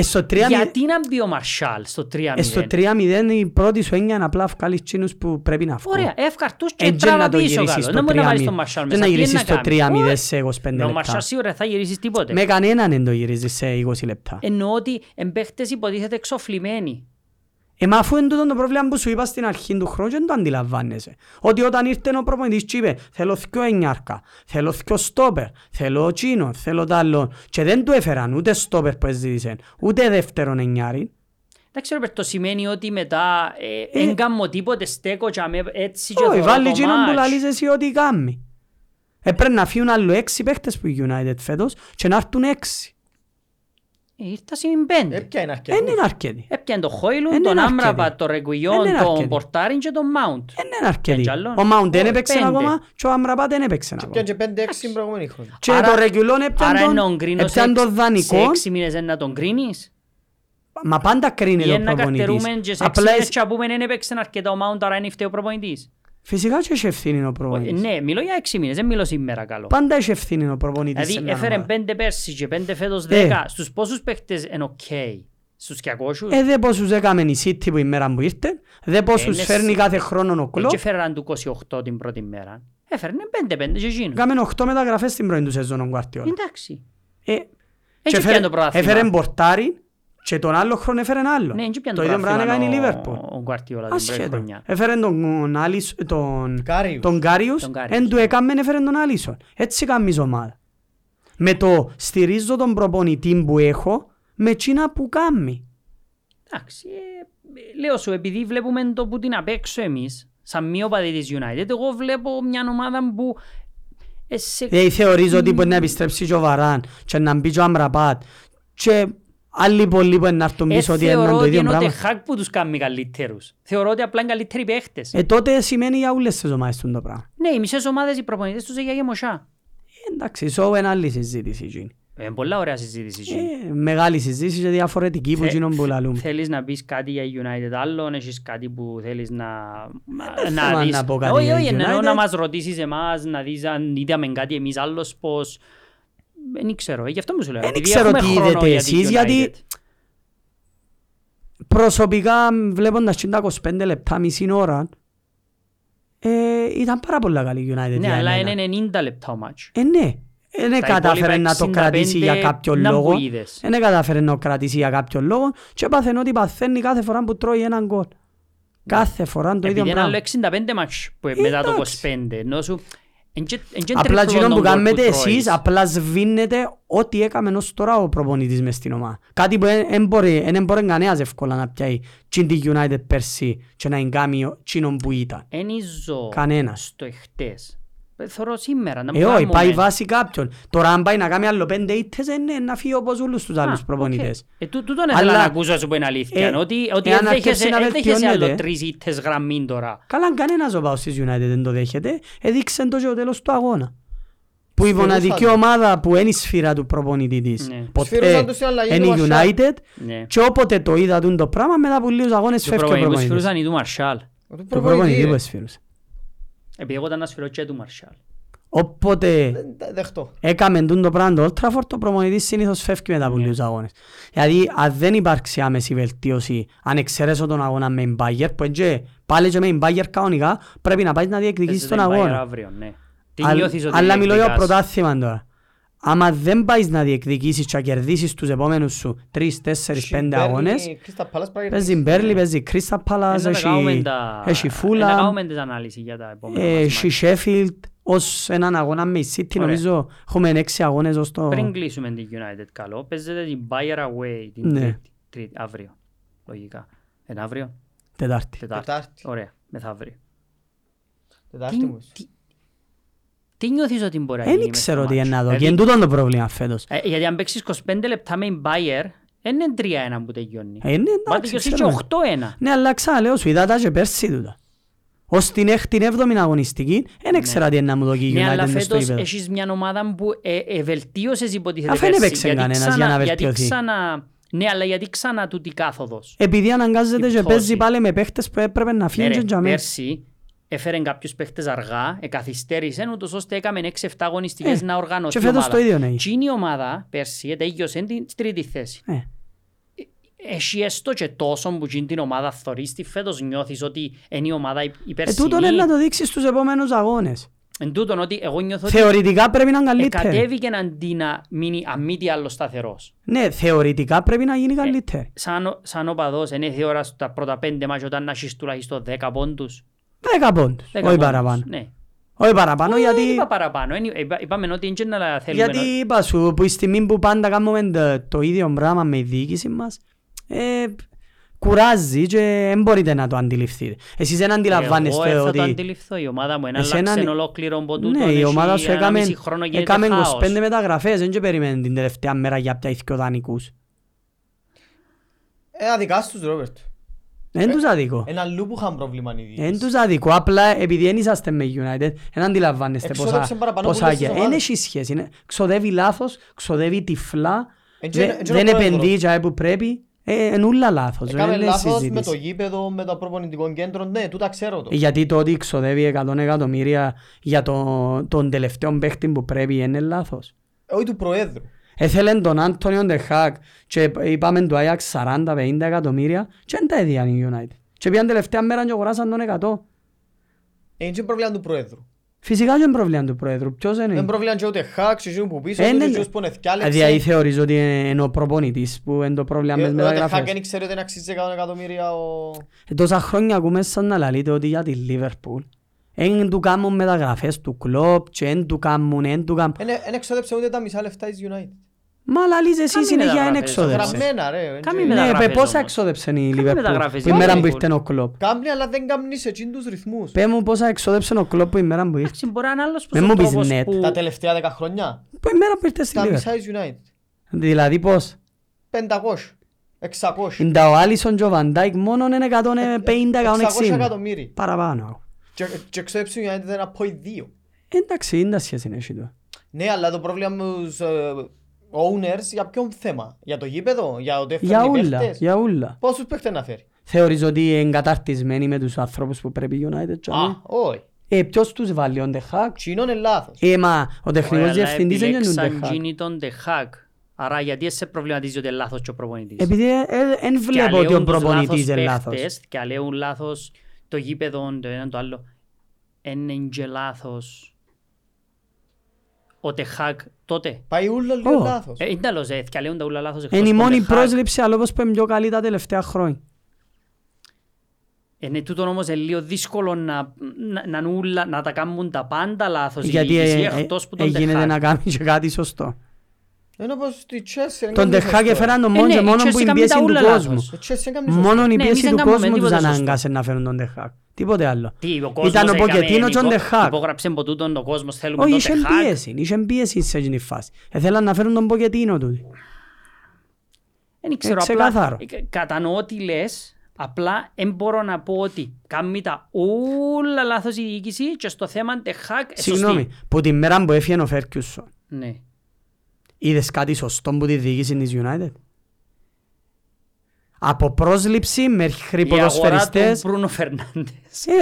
A: στο 3-0
B: γιατί να μπει ο Μαρσάλ στο 3-0.
A: ε, στο 3-0 η πρώτη σου έννοια είναι απλά βγάλεις εκείνους που πρέπει να βγουν.
B: Ωραία, εύκαρτους και
A: Έτσι
B: τράβα
A: να το
B: πίσω
A: γυρίσεις
B: καλό.
A: στο
B: Δεν μπορεί να βάλεις
A: 3-0.
B: τον Μαρσάλ
A: Δεν
B: μέσα.
A: να
B: Τι
A: γυρίσεις
B: είναι
A: στο
B: να κάνεις;
A: 3-0
B: Όχι.
A: σε 25
B: Με ο
A: λεπτά.
B: Μαρσάλ σίγουρα δεν θα γυρίσεις τίποτε.
A: Με κανέναν δεν το γυρίζεις σε 20 λεπτά.
B: Εννοώ ότι εμπαίχτες υποτίθεται εξοφλημένοι.
A: Ε, μα αφού είναι τούτο το πρόβλημα που σου είπα στην αρχή του χρόνου δεν το αντιλαμβάνεσαι. Ότι όταν ήρθε ο προπονητής και είπε θέλω δυο εννιάρκα, θέλω δυο στόπερ, θέλω τσίνο, θέλω τ' άλλο και δεν του έφεραν ούτε στόπερ που έζητησαν, ούτε δεύτερον εννιάρι.
B: Δεν ξέρω το σημαίνει ότι μετά ε,
A: Ε,
B: δεν κάνω τίποτε, στέκω και αμέ, έτσι και
A: Όχι,
B: θωρώ
A: βάλει
B: το
A: τσίνον που
B: μάτς.
A: λαλείς εσύ ότι κάνει. Ε, πρέπει να φύγουν άλλο έξι παίχτες που η United φέτος και να έρθουν έξι.
B: Ε, Ήρθα στην πέντε.
C: Έπια είναι
A: Δεν
C: αρκετό.
A: είναι αρκετοί.
B: Έπιαν το Χόιλουν,
A: Εν
B: τον
A: είναι
B: Άμραπα,
A: αρκετοί.
B: τον
A: Εν
B: Ρεγκουιόν,
A: είναι
B: τον
A: αρκετοί.
B: Πορτάριν και τον Μάουντ.
A: Δεν είναι αρκετοί.
B: κι άλλον.
A: Ο Μάουντ δεν
B: Ω,
A: έπαιξε
B: πέντε.
A: ακόμα και ο Αμραπάτ δεν έπαιξε
C: Και
A: ακόμα.
C: πιάνε και πέντε έξι την προηγούμενη χρονιά.
A: Και
B: Άρα-
A: το Ρεγγιουλόν έπιαν
B: Άρα είναι ο
A: τον,
B: Γκρίνος
A: έπιαν
B: εξ-
A: τον
B: σε
A: δανεικό.
B: έξι μήνες να τον κρίνεις.
A: Μα πάντα κρίνει
B: Ή
A: ο
B: να
A: προπονητής.
B: καρτερούμε και σε έξι
A: Απλά
B: μήνες
A: εσ-
B: και να πούμε δεν έπαιξε αρκετά ο Μάουντ, άρα είναι φταίει ο προπονητής.
A: Φυσικά και έχει ευθύνη ο
B: Ε,
A: προπονητής.
B: Ναι, μιλώ για έξι μήνες, δεν μιλώ σήμερα καλό.
A: Πάντα έχει ευθύνη ο προπονητής σε
B: Δηλαδή
A: μια
B: έφερε
A: ομάδα.
B: πέντε πέρσι και πέντε φέτος
A: Ε.
B: δέκα. Στους πόσους παίχτες είναι οκ. Στους 200.
A: Ε, δε πόσους έκαμε η City που η μέρα που ήρθε, δε πόσους
B: είναι
A: φέρνει
B: σ-
A: κάθε χρόνο ο Κλόπ.
B: Και φέραν του 28 την πρώτη μέρα. Έφερνε πέντε πέντε και εκείνος.
A: Έκαμε 8 μεταγραφές στην πρώτη του σεζόν ο Γκουαρτιόλα.
B: Εντάξει.
A: Ε,
B: Έτσι
A: και
B: πιάνε το πρωτάθλημα.
A: έφερε μπορτάρι και τον άλλο χρόνο έφερε άλλο.
B: Ναι, έτσι πιάνε
A: Το
B: το
A: ίδιο πράγμα έκανε η
B: πρωτάθλημα
A: Λίβερπουλ.
B: ο- ο Γκουαρτιόλα την πρώτη
A: Ασχέτω.
B: χρονιά.
A: Έφερε τον, Άλις, τον,
C: Κάριους.
A: τον Κάριους,
B: Τον Κάριους,
A: εν του
B: ναι.
A: έκαμε έφερε τον Άλισον. Έτσι κάνεις ομάδα. Με το στηρίζω τον προπονητή που έχω, με εκείνα που κάνει.
B: Εντάξει, ε, λέω σου, επειδή βλέπουμε το που την απ' έξω εμείς, σαν μη οπαδί της United, εγώ βλέπω μια ομάδα που ε, σε...
A: Δηλαδή θεωρείς ότι μπορεί να επιστρέψει και ο Βαράν και να μπει και ο Αμραπάτ και άλλοι πολλοί που να έρθουν
B: ε,
A: πίσω ότι
B: θεωρώ
A: είναι το
B: ότι
A: ίδιο
B: είναι ο
A: πράγμα.
B: Τεχάκ που τους κάνει καλύτερους. Θεωρώ ότι απλά είναι καλύτεροι παίχτες.
A: Ε, τότε σημαίνει για όλες τις ομάδες του το πράγμα.
B: Ναι, οι μισές ομάδες, οι προπονητές τους για γεμοσά.
A: Ε, εντάξει, σώου είναι άλλη συζήτηση εκείνη.
B: Ε, πολλά ωραία συζήτηση. εκείνη.
A: Ε, μεγάλη συζήτηση και διαφορετική που
B: Θε-
A: εκείνον που λαλούμε.
B: Θέλεις να πεις κάτι για United άλλον, έχεις κάτι που θέλεις να...
A: θέλω να πω κάτι
B: όχι,
A: για
B: όχι, εννοώ
A: United.
B: να μας ρωτήσεις εμάς, να δεις αν είδαμε κάτι εμείς άλλος πώς... Δεν ξέρω, ε, γι' αυτό μου σου λέω.
A: Δεν
B: επειδή
A: ξέρω
B: έχουμε
A: τι
B: χρόνο
A: είδετε
B: για τη
A: εσείς, γιατί
B: United.
A: Προσωπικά βλέποντας τα 25 λεπτά μισή ώρα ε, ήταν πάρα πολλά καλή η United
B: Ναι,
A: για
B: αλλά
A: εμένα.
B: είναι 90 λεπτά ο μάτς.
A: Ε, ναι. Ε, ναι
B: Τα
A: κατάφερε
B: υπόλοιπα
A: να το
B: 65
A: κρατήσει για κάποιον
B: να
A: λόγο.
B: που είδες.
A: Ε, ναι κατάφερε να το κρατήσει για κάποιον λόγο και πάθαινε ότι παθαίνει κάθε φορά που τρώει έναν γκολ. Κάθε φορά το ίδιο
B: Επειδή είναι άλλο
A: πράγμα.
B: 65 μάτς που
A: Ε,
B: μετά το
A: εντάξει.
B: 25. Ενώ σου... εν και- εν και
A: Απλά
B: τρίπλο
A: εκείνο που
B: τον γκολ
A: κάνετε
B: τρώεις.
A: εσείς απλά σβήνετε ό,τι έκαμε ως τώρα ο προπονητής μες στην ομάδα. Κάτι που δεν μπορεί, εν μπορεί κανένας εύκολα να πιάει την τη United πέρσι και να εγκάμει εκείνον που ήταν.
B: Εν ζω
A: Κανένας.
B: στο εχτές. Θεωρώ σήμερα. να
A: Ε, όχι,
B: κάνουμε.
A: πάει βάση κάποιον. Τώρα αν πάει να κάνει άλλο πέντε ήττες, ε, ναι, να φύγει όπως όλους τους
B: Α,
A: άλλους
B: οκ.
A: προπονητές.
B: Ε, τού- τούτον ήθελα
A: Αλλά-
B: να ακούσω όσο που είναι αλήθεια.
A: Ε,
B: Ότι ότι
A: εάν
B: δεν
A: αρκεύσει
B: δέχεσαι
A: να
B: δεν δέχεσαι άλλο
A: βελτιώνεται.
B: τρεις ήττες γραμμή τώρα.
A: Καλά, κανένας ο παός της United δεν το δέχεται. Έδειξε το και ο τέλος του αγώνα. Που η
C: Σφυρούσαν
A: μοναδική
C: το.
A: ομάδα που είναι η σφύρα του προπονητή της.
B: Ναι.
A: Ποτέ
C: Σφυρούσαν το στην αλλαγή
A: είναι
C: του
A: η
C: Μαρσάλ.
A: United
B: Ναι.
A: και όποτε το είδα τούν το πράγμα μετά από λίγους αγώνες
B: Το
A: φεύγει ο
B: προπονητή που
A: προπονητής.
B: σφυρούσαν είναι του Μαρσάλ.
C: Το
A: Το
C: προπονητή,
A: προπονητή
C: ρε.
A: που σφυρούσε.
B: Επειδή εγώ ήταν να σφυρώ και του Μαρσάλ.
A: Όποτε
C: Δεν τα δεχτώ.
A: έκαμε τούν το πράγμα το Old Trafford, το προπονητής συνήθως φεύγει μετά από
B: Ναι.
A: λίγους αγώνες. Δηλαδή, αν δεν υπάρξει άμεση βελτίωση, αν εξαιρέσω τον αγώνα με την Bayer, που έτσι πάλι και με την Bayer κανονικά, πρέπει να πάει να διεκδικήσεις τον
B: Παίζεται η Bayern
A: αγώνα.
B: αύριο, ναι. Τι
A: Αλ-
B: νιώθεις ότι
A: Αλλά μιλώ για
B: διεκδικάς;
A: πρωτάθλημα τώρα. Άμα δεν πάεις να διεκδικήσεις και να κερδίσεις τους επόμενους σου 3, 4, 5
C: Στην
A: αγώνες,
C: Burnley, Crystal Palace πρέπει να
A: παίζει
C: κερδίσει.
A: Μπέρλι, παίζεις Crystal Palace,
B: Ε, να κάνουμε
A: έχει-
B: τα-
A: έχει
B: ε, Να
A: Fulham,
B: κάνουμε τις ανάλυσεις για τα επόμενα μας
A: έχει
B: μάτια.
A: Sheffield, ως έναν αγώνα με η City,
B: Ωραία.
A: νομίζω έχουμε 6 αγώνες ως το...
B: Πριν κλείσουμε την United καλό, παίζεται την Bayer Away την
A: Ναι.
B: Τρίτη, Τρίτη, αύριο. Λογικά. Είναι αύριο,
A: Τετάρτη.
B: Τετάρτη.
C: Τετάρτη.
B: Ωραία, μεθαύριο.
C: Τετάρτη
B: Τι-
C: μου.
B: Τι- Τι νιώθεις ότι μπορεί να
A: Δεν
B: γίνει μες
A: ξέρω
B: στο
A: τι είναι
B: μάτσο;
A: να δω. Και
B: Δηλαδή,
A: είναι τούτο το πρόβλημα φέτος.
B: ε, Γιατί αν παίξεις 25 λεπτά με την Bayer, δεν είναι 3-1 που τελειώνει.
A: Ε, ναι,
B: Μα
A: εντάξει,
B: τελειώσει και
A: ξέρουμε.
B: 8-1.
A: Ναι, αλλά ξαναλέω σου, είδα τα και πέρσι τούτα. Ως την έκτη έβδομη αγωνιστική, δεν ήξερα τι είναι να μου δω και η
B: Ναι, αλλά
A: United μες στο
B: φέτος
A: γήπεδο.
B: έχεις μια ομάδα που ε, ε, βελτίωσες υποτίθεται
A: Αφού δεν
B: πέρσι.
A: έπαιξε
B: Γιατί
A: κανένας
B: ξανά-
A: για να
B: γιατί
A: βελτιωθεί.
B: ξανά- Ναι, αλλά γιατί ξανά τούτη κάθοδος;
A: Επειδή αναγκάζεται
B: Η
A: και
B: πτώση.
A: παίζει πάλι με παίχτες που έπρεπε να
B: Ναι,
A: φύγουν
B: ρε,
A: και τζαμί.
B: Πέρσι έφερε κάποιους παίχτες αργά, εκαθυστέρησαν ούτως ώστε έκαμε 6-7 αγωνιστικές
A: Ε,
B: να οργανωθεί
A: και
B: η
A: φέτος
B: ομάδα.
A: το ίδιο ναι.
B: Και είναι η ομάδα πέρσι ετέγιωσε την τρίτη θέση.
A: Ε,
B: Έχει έστω και τόσο που γίνει την ομάδα θωρείς τη φέτος νιώθεις ότι είναι η ομάδα η- η
A: Ε,
B: περσινή.
A: τούτο είναι να το δείξεις στους επόμενους αγώνες.
B: Εν τούτον ότι εγώ νιώθω ότι
A: Θεωρητικά πρέπει να είναι καλύτερη.
B: εκατέβηκε αντί να μείνει αν τι άλλο σταθερός.
A: Ναι, θεωρητικά πρέπει να
B: Ε,
A: γίνει καλύτερη.
B: Σαν, ο- σαν οπαδός, είναι θεώρα στα πρώτα πέντε μάτια όταν να έχεις τουλάχιστον 10 πόντους.
A: Δέκα πόντους,
B: 10
A: όχι
B: πόντους.
A: παραπάνω.
B: Ναι.
A: Όχι παραπάνω
B: Όχι, δεν
A: γιατί...
B: είπα παραπάνω. Εν- είπα- Είπαμε ότι είναι να θέλουμε
A: Γιατί
B: να-
A: είπα σου, που η στιγμή που πάντα κάνουμε το, το ίδιο πράγμα με η διοίκηση μας, ε, κουράζει και δεν μπορείτε να το αντιληφθείτε. Εσείς δεν αντιλαμβάνεστε
B: Εγώ ε, θα
A: ότι...
B: το αντιληφθώ. Η ομάδα μου είναι
A: Εσένα
B: αλλάξε
A: είναι-
B: ολόκληρο από τούτο.
A: Ναι, η ομάδα σου έκαμε,
B: χρόνο γίνεται
A: έκαμε
B: χάος.
A: 25 μεταγραφές, δεν και περιμένει την τελευταία μέρα για πια ήθικο δανεικούς.
C: Ε, αδικά στους Ρόμπερτ.
A: Δεν τους αδικό.
C: Ένα αλλού που είχαν πρόβλημα οι
A: Δεν
C: διοίκηση.
A: τους αδικό, απλά επειδή δεν είσαστε με United, δεν αντιλαμβάνεστε πόσα,
C: Εξόδεψε παραπάνω
A: πόσα
C: πουλές
A: και
C: στις
A: δεν
C: ομάδες.
A: έχει σχέση. είναι- Ξοδεύει λάθος, ξοδεύει τυφλά,
C: Εν και-
A: δε-
C: εν και ο
A: δεν
C: πρόεδρος.
A: επενδύει τζάι που πρέπει, ε, είναι ούλα λάθος.
C: Έκαμε
A: δεν είναι
C: λάθος με
A: συζήτηση.
C: το γήπεδο, με το προπονητικό κέντρο. Ναι, τούτα ξέρω το.
A: Γιατί το ότι ξοδεύει 100 εκατομμύρια για το, τον τελευταίο παίχτη που πρέπει είναι λάθος.
C: Ε, Όχι του Προέδρου.
A: Έθελε τον Άντωνιο Ντεχάκ και είπαμε του Άγιαξ 40-50 εκατομμύρια και δεν τα έδιαν οι United. Και πήγαν τελευταία μέρα και αγοράσαν τον 100.
C: Ε, Είναι και πρόβλημα του Προέδρου.
A: Φυσικά και είναι πρόβλημα του Πρόεδρου. Ποιος είναι;
C: Δεν πρόβλημα και ούτε χάξ, εσύ που πίσω,
A: Ε,
C: ούτε
A: ναι,
C: εκείνος
A: ναι.
C: που είναι
A: Δηλαδή
C: θκιάλεξε.
A: θεωρείς ότι είναι ο προπονητής που είναι το πρόβλημα μες τις
C: Ε, Ούτε
A: μεταγραφές.
C: χάκ δεν ξέρει ότι είναι αξίζει 100 εκατομμύρια ο...
A: Ε, Τόσα χρόνια ακούμε σαν να λαλείτε ότι για τη Λίβερπουλ εν του κάνουν μεταγραφές του κλόπ και εν του κάνουν, εν του κάνουν.
C: Δεν εξόδεψε ούτε τα μισά λεφτά της United.
A: Μα λαλείς εσύ
B: Κάμε
A: συνέχεια εν
B: μεταγραφές,
A: εξόδεψε.
C: Γραμμένα ρε.
B: Κάμε
C: εν-
A: Ναι,
B: μεταγραφές
A: πε πόσα
B: όμως.
A: εξόδεψε η
B: Κάμε
A: Λίβερπουλ
B: μεταγραφές
A: που
B: για
A: η μέρα που
B: Liverpool.
A: ήρθε ο κλόπ.
C: Κάμνει αλλά δεν κάμνεις σε εκείνους τους ρυθμούς.
A: Πέ μου πόσα εξόδεψε ο κλόπ που η μέρα που ήρθε.
B: Εντάξει, μπορεί να είναι άλλος
A: Μεν
B: πως ο
A: μου πεις
B: τρόπος
A: net.
B: που...
C: Τα τελευταία 10 χρόνια.
A: Που η μέρα που ήρθε στη
C: Τα
A: Λίβερπουλ.
C: μισά της United.
A: Δηλαδή πώς;
C: 500. 600.
A: Είναι τα ο Άλισον και ο Βαντάικ μόνο είναι 150-160.
C: 600 εκατομμύρια.
A: Παραπάνω.
C: Και- Και εξόδεψε η United ένα από οι δύο.
A: Εντάξει, είναι τα σχέση είναι εσύ το.
C: Ναι, αλλά το πρόβλημα με τους ε, owners για ποιον θέμα; Για το γήπεδο, για ότι
A: Για
C: έφερνει
A: ούλα,
C: παίχτες;
A: για ούλα.
C: Πόσους παίχτες να φέρει;
A: Θεωρείς ότι είναι εγκαταρτισμένοι με τους ανθρώπους που πρέπει η United και
C: Α,
A: όλοι.
C: όχι.
A: Ε, ποιος τους βάλει, ο Ντεχάκ.
C: Τσινό είναι λάθος.
A: Ε, μα ο
B: Ωραία,
A: τεχνικός
B: αλλά
A: διευθυντής δεν είναι ο
B: επιλέξαν
A: Ντεχάκ.
B: γίνει τον Dehag. Άρα γιατί σε προβληματίζει ότι είναι λάθος και ο προπονητής;
A: Επειδή δεν βλέπω ότι ο προπονητής είναι λάθος.
B: Και αλέουν λάθος το γήπεδο, το ένα το άλλο. Είναι και λάθος ο Dehag τότε.
C: Πάει ούλο λίγο
A: Ω.
C: λάθος.
B: Ε, Είναι τέλος, ε, και αλέουν τα ούλα λάθος εκτός
A: Είναι η
B: που ο
A: μόνη
B: Dehag.
A: πρόσληψη αλλά όπως που είναι πιο καλή τα τελευταία χρόνια.
B: Είναι τούτο όμως είναι λίγο δύσκολο να, να, να, νουλα- να τα κάνουν τα πάντα λάθος. η
A: Γιατί
B: διοίκηση,
A: ε, ε,
B: εκτός που
A: ε,
B: τον
A: γίνεται
B: Dehag.
A: να κάνει και κάτι σωστό.
C: Ενώ πως στη Chelsea δεν
A: Τον
C: κάνεις
A: Τεχάκ
C: αυτό.
A: έφεραν τον
B: Ε,
A: μόνο
B: ναι,
A: και
B: η
A: μόνο
B: Chelsea
A: που η
B: κάνει
A: πίεση
B: τα
A: του
B: ούλα
A: κόσμου.
B: λάθος.
C: Η Chelsea δεν κάνεις
A: Μόνο η
B: Ναι,
A: πίεση
B: εμείς
A: του
B: δεν κάνουμε
A: κόσμου τους
B: τίποτα σωστό.
A: ανάγκασε να φέρουν τον Τεχάκ. Τίποτε άλλο.
B: Τι, ο κόσμος
A: Ήταν ο
B: έκαμε
A: Ποκετίνο και ο
B: υπο-
A: Τεχάκ.
B: Υπόγραψε από τούτον ο κόσμος, θέλουμε
A: Όχι,
B: τον
A: είχε
B: Τεχάκ.
A: πίεση. Είχε πίεση σε εκείνη τη φάση. Ήθελαν να φέρουν τον Ποκετίνο τούτοι.
B: Δεν ξέρω,
A: Ε,
B: απλά
A: ξεκάθαρο.
B: ε, κατανοώ τι λες, απλά δεν μπορώ να πω ότι κάνει τα όλα λάθος η διοίκηση και στο θέμα Τεχάκ ε, σωστή.
A: Συγγνώμη, που τη μέρα που έφυγε ο Φέρκιουσον,
B: Ναι.
A: Είδες κάτι σωστό που τη διοίκηση της United; Από πρόσληψη μέχρι
B: Η αγορά του
A: ποδοσφαιριστές.
B: Μπρούνο Φερνάντες.
A: Ε,